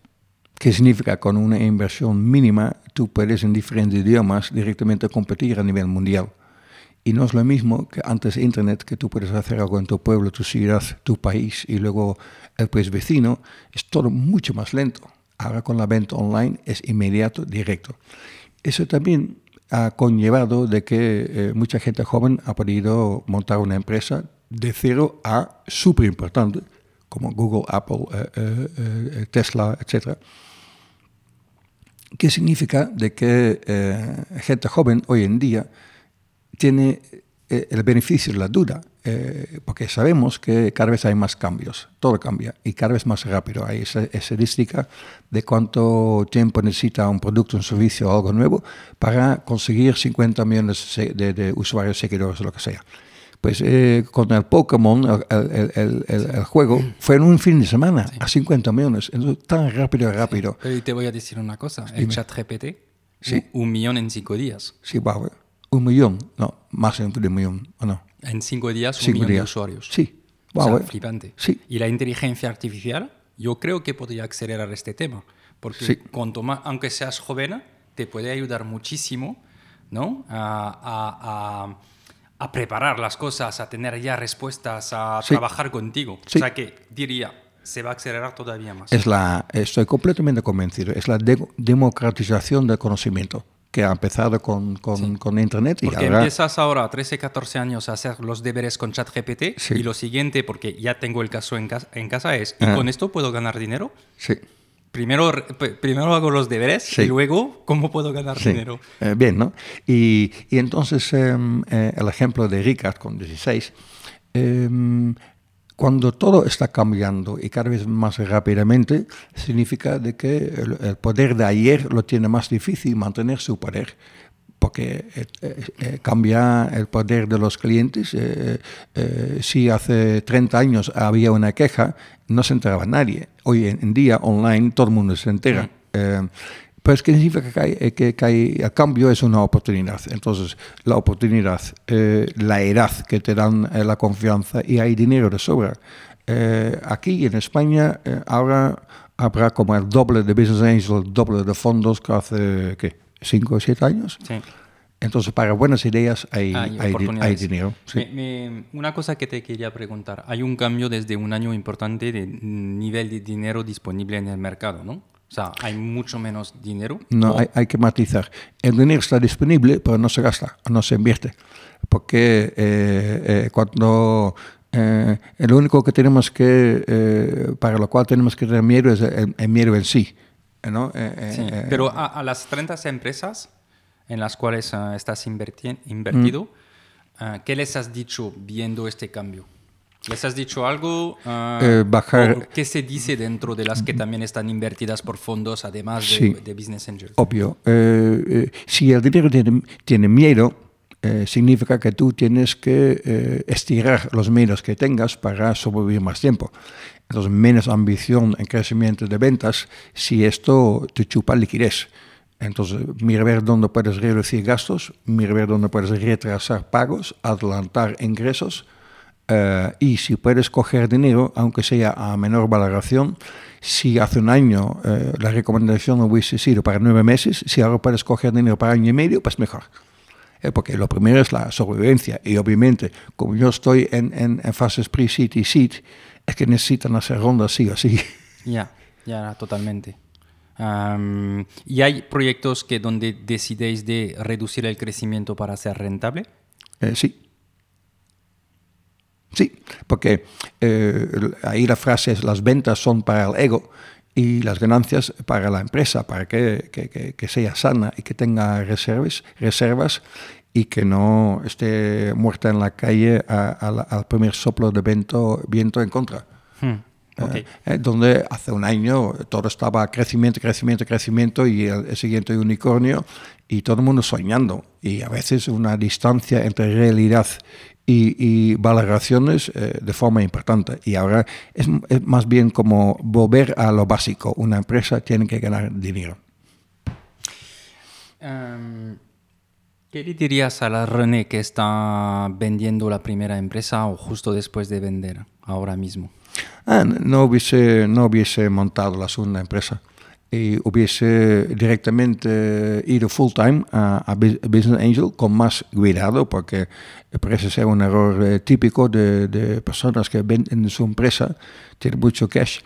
que significa con una inversión mínima tú puedes en diferentes idiomas directamente competir a nivel mundial. Y no es lo mismo que antes de Internet, que tú puedes hacer algo en tu pueblo, tu ciudad, tu país y luego el país vecino, es todo mucho más lento. Ahora con la venta online es inmediato, directo. Eso también ha conllevado de que eh, mucha gente joven ha podido montar una empresa de cero a súper importante, como Google, Apple, eh, eh, Tesla, etc. ¿Qué significa de que gente joven hoy en día tiene eh, el beneficio de la duda? eh, porque sabemos que cada vez hay más cambios, todo cambia y cada vez más rápido. Hay esa estadística de cuánto tiempo necesita un producto, un servicio o algo nuevo para conseguir 50 millones de, de usuarios, seguidores o lo que sea. Pues eh, con el Pokémon, el, el- el- el- el juego, fue en un fin de semana a 50 millones. Entonces, tan rápido, rápido. Pero te voy a decir una cosa, el Dime. chat GPT, Sí. un, un millón en cinco días. Sí, wow, un millón, no, más de un millón, ¿o no? En cinco días, un Cinco millón de días. usuarios. Sí, O wow, sea, eh. flipante. Sí. Y la inteligencia artificial, yo creo que podría acelerar este tema. Porque Sí. cuanto más, aunque seas joven, te puede ayudar muchísimo ¿no? a, a- a- a preparar las cosas, a tener ya respuestas, a Sí. trabajar contigo. Sí. O sea que diría, se va a acelerar todavía más. Es la, estoy completamente convencido, es la de- democratización del conocimiento que ha empezado con, con, con Internet y Porque ahora... empiezas ahora a 13, 14 años a hacer los deberes con ChatGPT Sí. y lo siguiente, porque ya tengo el caso en casa, en casa es, ¿y Ah. con esto puedo ganar dinero? Sí, Primero, primero hago los deberes Sí. y luego, ¿cómo puedo ganar dinero? Eh, bien, ¿no? Y, y entonces em, eh, el ejemplo de Ricard con 16, em, cuando todo está cambiando y cada vez más rápidamente, significa de que el, el poder de ayer lo tiene más difícil mantener su poder porque eh, eh, eh, cambia el poder de los clientes. Eh, si hace 30 años había una queja, no se enteraba nadie. Hoy en día, online, todo el mundo se entera. Pero es que significa que, hay, eh, que, que hay- el cambio es una oportunidad. Entonces, la oportunidad, eh, la edad que te dan eh, la confianza y hay dinero de sobra. Eh, aquí en España ahora habrá como el doble de business angels, el doble de fondos que hace, ¿qué? ¿Cinco o siete años? Sí. Entonces, para buenas ideas hay, Hay dinero. sí. Me- me- una cosa que te quería preguntar. Hay un cambio desde un año importante de nivel de dinero disponible en el mercado, ¿no? O sea, hay mucho menos dinero. No, hay, hay que matizar. El dinero está disponible, pero no se gasta, no se invierte. Porque eh, eh, cuando eh, lo único que tenemos que, eh, para lo cual tenemos que tener miedo es el, el miedo en sí. ¿no? Eh, eh, Sí, pero a, a las 30 empresas en las cuales ah, estás inverti- invertido, Mm. ah, ¿qué les has dicho viendo este cambio? ¿Les has dicho algo? ah, Eh, bajar- ¿Qué se dice dentro de las que también están invertidas por fondos, además de, Sí. de Business Angels? Obvio. Eh, eh, si el dinero tiene, tiene miedo, eh, significa que tú tienes que eh, estirar los medios que tengas para sobrevivir más tiempo. Entonces, menos ambición en crecimiento de ventas si esto te chupa liquidez. Entonces, mira ver dónde puedes reducir gastos, mira ver dónde puedes retrasar pagos, adelantar ingresos eh, y si puedes coger dinero, aunque sea a menor valoración, si hace un año la recomendación hubiese sido para nueve meses, si ahora puedes coger dinero para año y medio, pues mejor. Eh, porque lo primero es la sobrevivencia y obviamente como yo estoy en, en, en fases pre-seed y seed, es que necesitan hacer rondas sí o sí. Ya, ya, totalmente. ¿Y hay proyectos que donde decidéis de reducir el crecimiento para ser rentable? Eh, sí. Sí, porque eh, ahí la frase es las ventas son para el ego y las ganancias para la empresa, para que, que, que, sea sana y que tenga reservas, reservas y que no esté muerta en la calle al primer soplo de viento, viento en contra. Hmm, eh, eh, donde hace un año todo estaba crecimiento, crecimiento, crecimiento y el, siguiente unicornio y todo el mundo soñando. Y a veces una distancia entre realidad y, valoraciones eh, de forma importante. Y ahora es, más bien como volver a lo básico. Una empresa tiene que ganar dinero. Em, ¿Qué le dirías a la René que está vendiendo la primera empresa o justo después de vender, ahora mismo? Ah, no, hubiese, no hubiese montado la segunda empresa y hubiese directamente ido full time a, Business Angel con más cuidado, porque parece ser un error eh, típico de, de, personas que venden su empresa, tienen mucho cash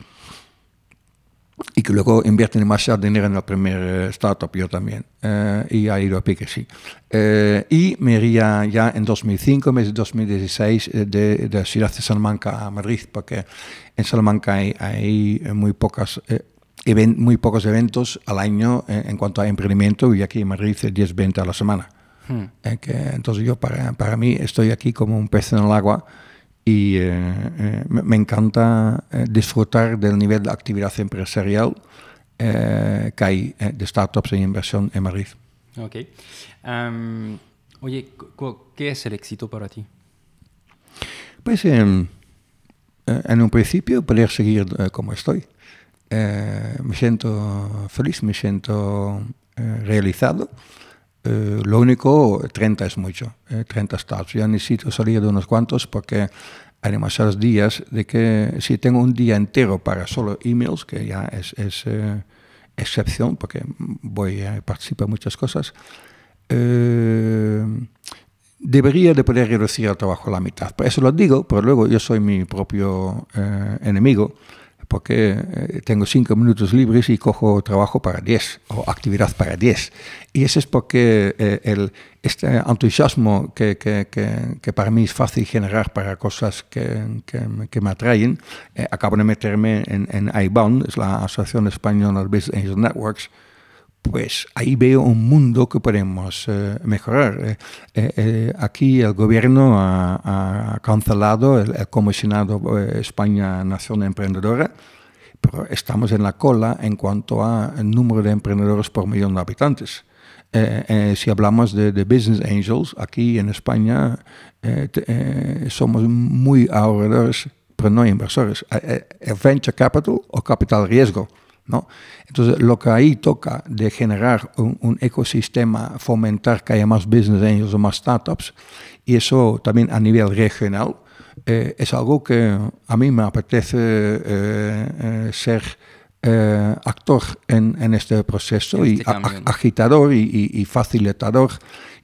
y que luego invierten demasiado dinero en la primera eh, startup, yo también, eh, y ha ido a pique, sí. y me iría ya en 2005, mes de 2016, de, de Ciudad de Salamanca a Madrid, porque en Salamanca hay, hay muy pocas muy pocos eventos al año en, cuanto a emprendimiento y aquí en Madrid 10, 20 a la semana. Hmm. Eh, que, entonces yo para, para mí estoy aquí como un pez en el agua y eh, eh, me, encanta disfrutar del nivel de actividad empresarial que hay de startups e inversión en Madrid. Ok. oye, ¿qué es el éxito para ti? Pues em, en un principio poder seguir como estoy. Eh, me siento feliz, me siento eh, realizado. Eh, lo único, 30 es mucho, 30 starts. Yo necesito salir de unos cuantos porque hay demasiados días de que si tengo un día entero para solo emails, que ya es, es excepción porque voy a participar en muchas cosas, debería de poder reducir el trabajo a la mitad. Por eso lo digo, pero luego yo soy mi propio enemigo porque eh, tengo cinco minutos libres y cojo trabajo para diez o actividad para diez. Y eso es porque eh, el, este entusiasmo que, que, que, para mí es fácil generar para cosas que, que me atraen, eh, acabo de meterme en, en IBAN, es la Asociación Española de Business Angel Networks, pues ahí veo un mundo que podemos eh, mejorar. Eh, eh, aquí el gobierno ha, cancelado el, comisionado España Nación Emprendedora, pero estamos en la cola en cuanto al número de emprendedores por millón de habitantes. si hablamos de, business angels, aquí en España somos muy ahorradores, pero no inversores. venture capital o capital riesgo. ¿No? Entonces, lo que ahí toca de generar un, ecosistema, fomentar que haya más business angels o más startups, y eso también a nivel regional, eh, es algo que a mí me apetece eh, eh, ser actor en, este proceso y este agitador y, y, facilitador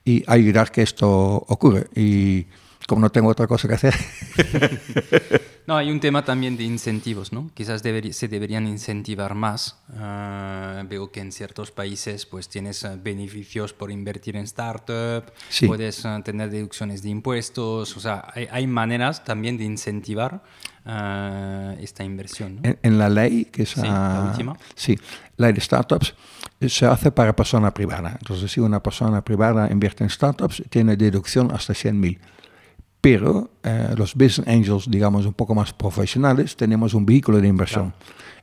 y ayudar que esto ocurra. Y como no tengo otra cosa que hacer. no, hay un tema también de incentivos, ¿no? Quizás se deberían incentivar más. Ah, veo que en ciertos países pues tienes ah, beneficios por invertir en startup, puedes ah, tener deducciones de impuestos, o sea, hay, maneras también de incentivar esta inversión. En, la ley, que es la última. Sí, ley de startups, se hace para persona privada. Entonces, si una persona privada invierte en startups, tiene deducción hasta 100.000 pero eh, los business angels, digamos, un poco más profesionales, tenemos un vehículo de inversión.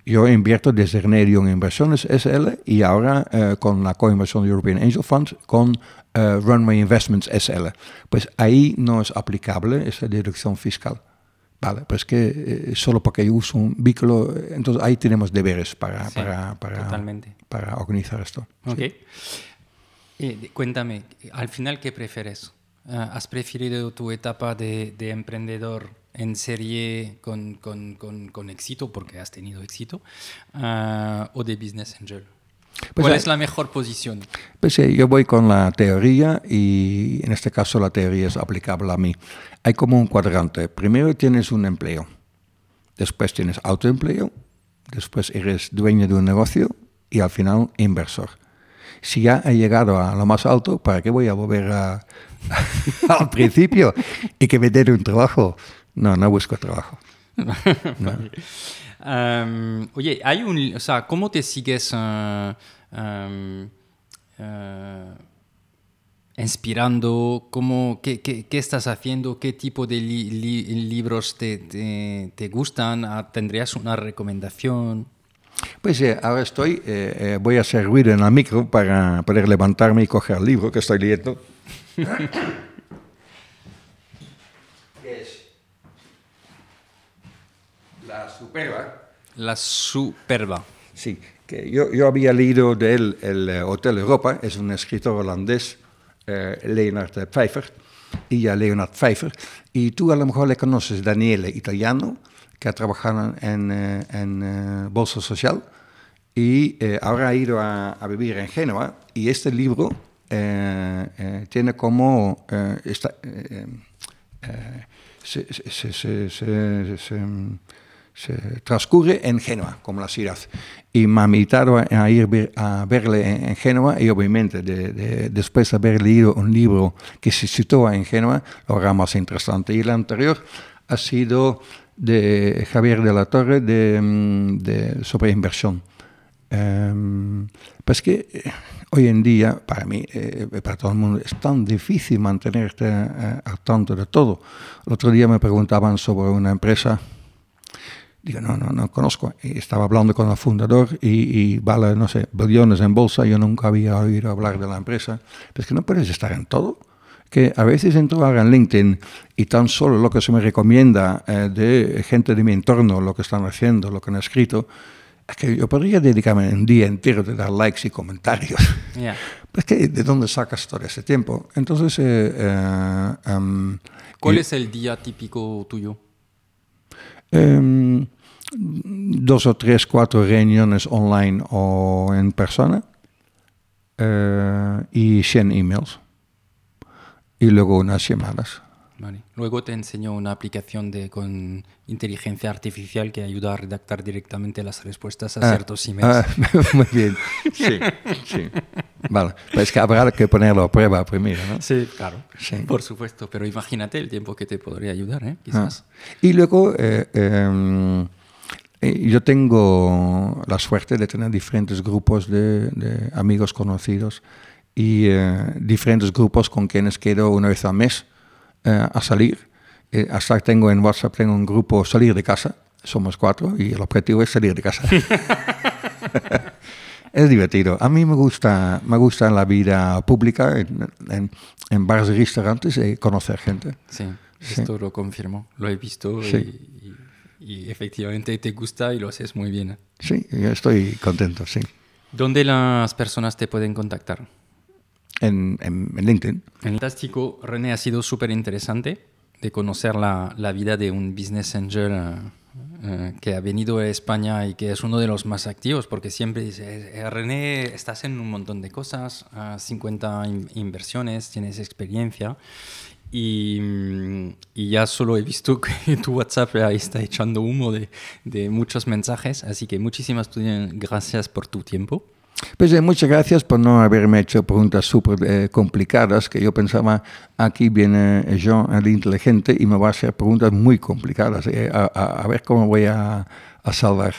Yo invierto desde Generion Inversiones SL y ahora eh, con la co-inversión European Angel Fund con eh, Runway Investments SL. Pues ahí no es aplicable esa deducción fiscal. Vale, pues que eh, solo porque yo uso un vehículo, entonces ahí tenemos deberes para, Sí, para, para, totalmente. para organizar esto. Ok. Eh, cuéntame, al final, ¿qué prefieres? Ah, ¿Has preferido tu etapa de, de emprendedor en serie con, con, con, con éxito, porque has tenido éxito, ah, o de business angel? Pues, ¿Cuál es la mejor posición? Pues eh, yo voy con la teoría y en este caso la teoría es aplicable a mí. Hay como un cuadrante. Primero tienes un empleo, después tienes autoempleo, después eres dueño de un negocio y al final inversor. Si ya he llegado a lo más alto, ¿para qué voy a volver a- al principio y que me den un trabajo? No, no busco trabajo. Am, oye, hay un, o sea, ¿cómo te sigues ah, am, ah, inspirando? ¿Cómo, qué, qué- qué estás haciendo? ¿Qué tipo de li- li- libros te, te- te gustan? Ah, ¿Tendrías una recomendación? Pues eh, ahora estoy, eh, eh, voy a hacer ruido en el micro para poder levantarme y coger el libro que estoy leyendo. Es La Superba. La superba. Sí, que yo, yo había leído de él el eh, Hotel Europa, es un escritor holandés, eh, Leonard Pfeiffer, y ya Leonard Pfeiffer, y tú a lo mejor le conoces, Daniele, italiano, que ha trabajado en, eh, en eh, Bolsa Social, y eh, ahora ha ido a, a vivir en Génova, y este libro tiene como... eh, esta- eh, eh, se, se- se- se- transcurre en Génova, como la ciudad. Y me ha invitado a, ir a verle en, en Génova y obviamente de- de- después de haber leído un libro que se sitúa en Génova, lo hará más interesante. Y el anterior ha sido de Javier de la Torre de, mm, de- sobre inversión. Em, pues que eh, hoy en día, para mí, eh, para todo el mundo, es tan difícil mantenerte eh, al tanto de todo. El otro día me preguntaban sobre una empresa, digo, no, no, no conozco. Estaba hablando con el fundador y, y vale, no sé, billones en bolsa, yo nunca había oído hablar de la empresa. Pero es que no puedes estar en todo. Que a veces entro ahora en LinkedIn y tan solo lo que se me recomienda eh, de gente de mi entorno, lo que están haciendo, lo que han escrito, es que yo podría dedicarme un día entero de dar likes y comentarios. Ya. Pues que, ¿de dónde sacas todo ese tiempo? Entonces, eh, eh, em, ¿Cuál y- es el día típico tuyo? em, dos o tres, cuatro reuniones online o en persona eh, y 100 emails. Y luego unas llamadas. Vale. Luego te enseño una aplicación de, con inteligencia artificial que ayuda a redactar directamente las respuestas a Ah, ciertos emails. ah, muy bien. Sí, sí. Vale, pues que habrá que ponerlo a prueba primero, ¿no? Sí, claro. Sí. Por supuesto, pero imagínate el tiempo que te podría ayudar, ¿eh? Ah. Quizás. Y luego eh, em, eh, yo tengo la suerte de tener diferentes grupos de, de amigos conocidos y eh, diferentes grupos con quienes quedo una vez al mes a salir. Eh, hasta tengo en WhatsApp tengo un grupo salir de casa, somos cuatro y el objetivo es salir de casa. es divertido. A mí me gusta, me gusta la vida pública, en, en, en bares y restaurantes, y conocer gente. Sí, Sí. esto lo confirmo. Lo he visto y- Sí. y, y efectivamente te gusta y lo haces muy bien. Sí, yo estoy contento, sí. ¿Dónde las personas te pueden contactar? En, en, en LinkedIn. Fantástico, René, ha sido súper interesante de conocer la, la vida de un business angel eh, eh, que ha venido a España y que es uno de los más activos, porque siempre dice, "Eh, René, estás en un montón de cosas, ah, 50 in- inversiones, tienes experiencia. Y, mm, y ya solo he visto que tu WhatsApp ahí está echando humo de, de muchos mensajes, así que muchísimas gracias por tu tiempo. Pues eh, muchas gracias por no haberme hecho preguntas súper eh, complicadas, que yo pensaba, aquí viene Jean, el inteligente, y me va a hacer preguntas muy complicadas. eh, a, a- a ver cómo voy a, a salvar.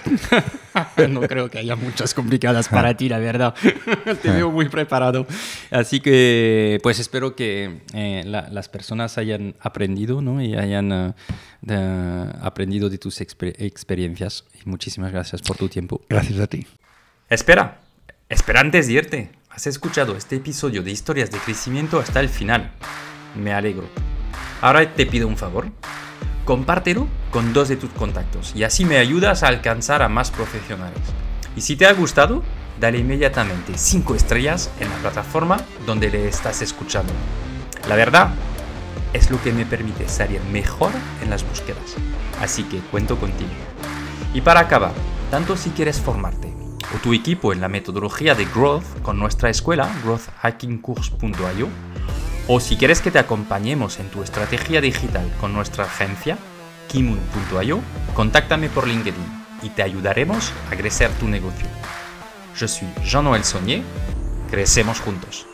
no creo que haya muchas complicadas para ti, la verdad. Te veo muy preparado. Así que, pues espero que eh, la- las personas hayan aprendido ¿no? y hayan eh, de- aprendido de tus exper- experiencias. Y muchísimas gracias por tu tiempo. Gracias a ti. Espera, espera antes de irte. has escuchado este episodio de historias de crecimiento hasta el final. Me alegro. Ahora te pido un favor. Compártelo con dos de tus contactos y así me ayudas a alcanzar a más profesionales. Y si te ha gustado, dale inmediatamente 5 estrellas en la plataforma donde le estás escuchando. La verdad es lo que me permite salir mejor en las búsquedas. Así que cuento contigo. Y para acabar, tanto si quieres formarte o tu equipo en la metodología de Growth con nuestra escuela, growthhackingcourse.io, o si quieres que te acompañemos en tu estrategia digital con nuestra agencia, kimun.io, contáctame por LinkedIn y te ayudaremos a crecer tu negocio. Je suis Jean-Noël Saunier, crecemos juntos.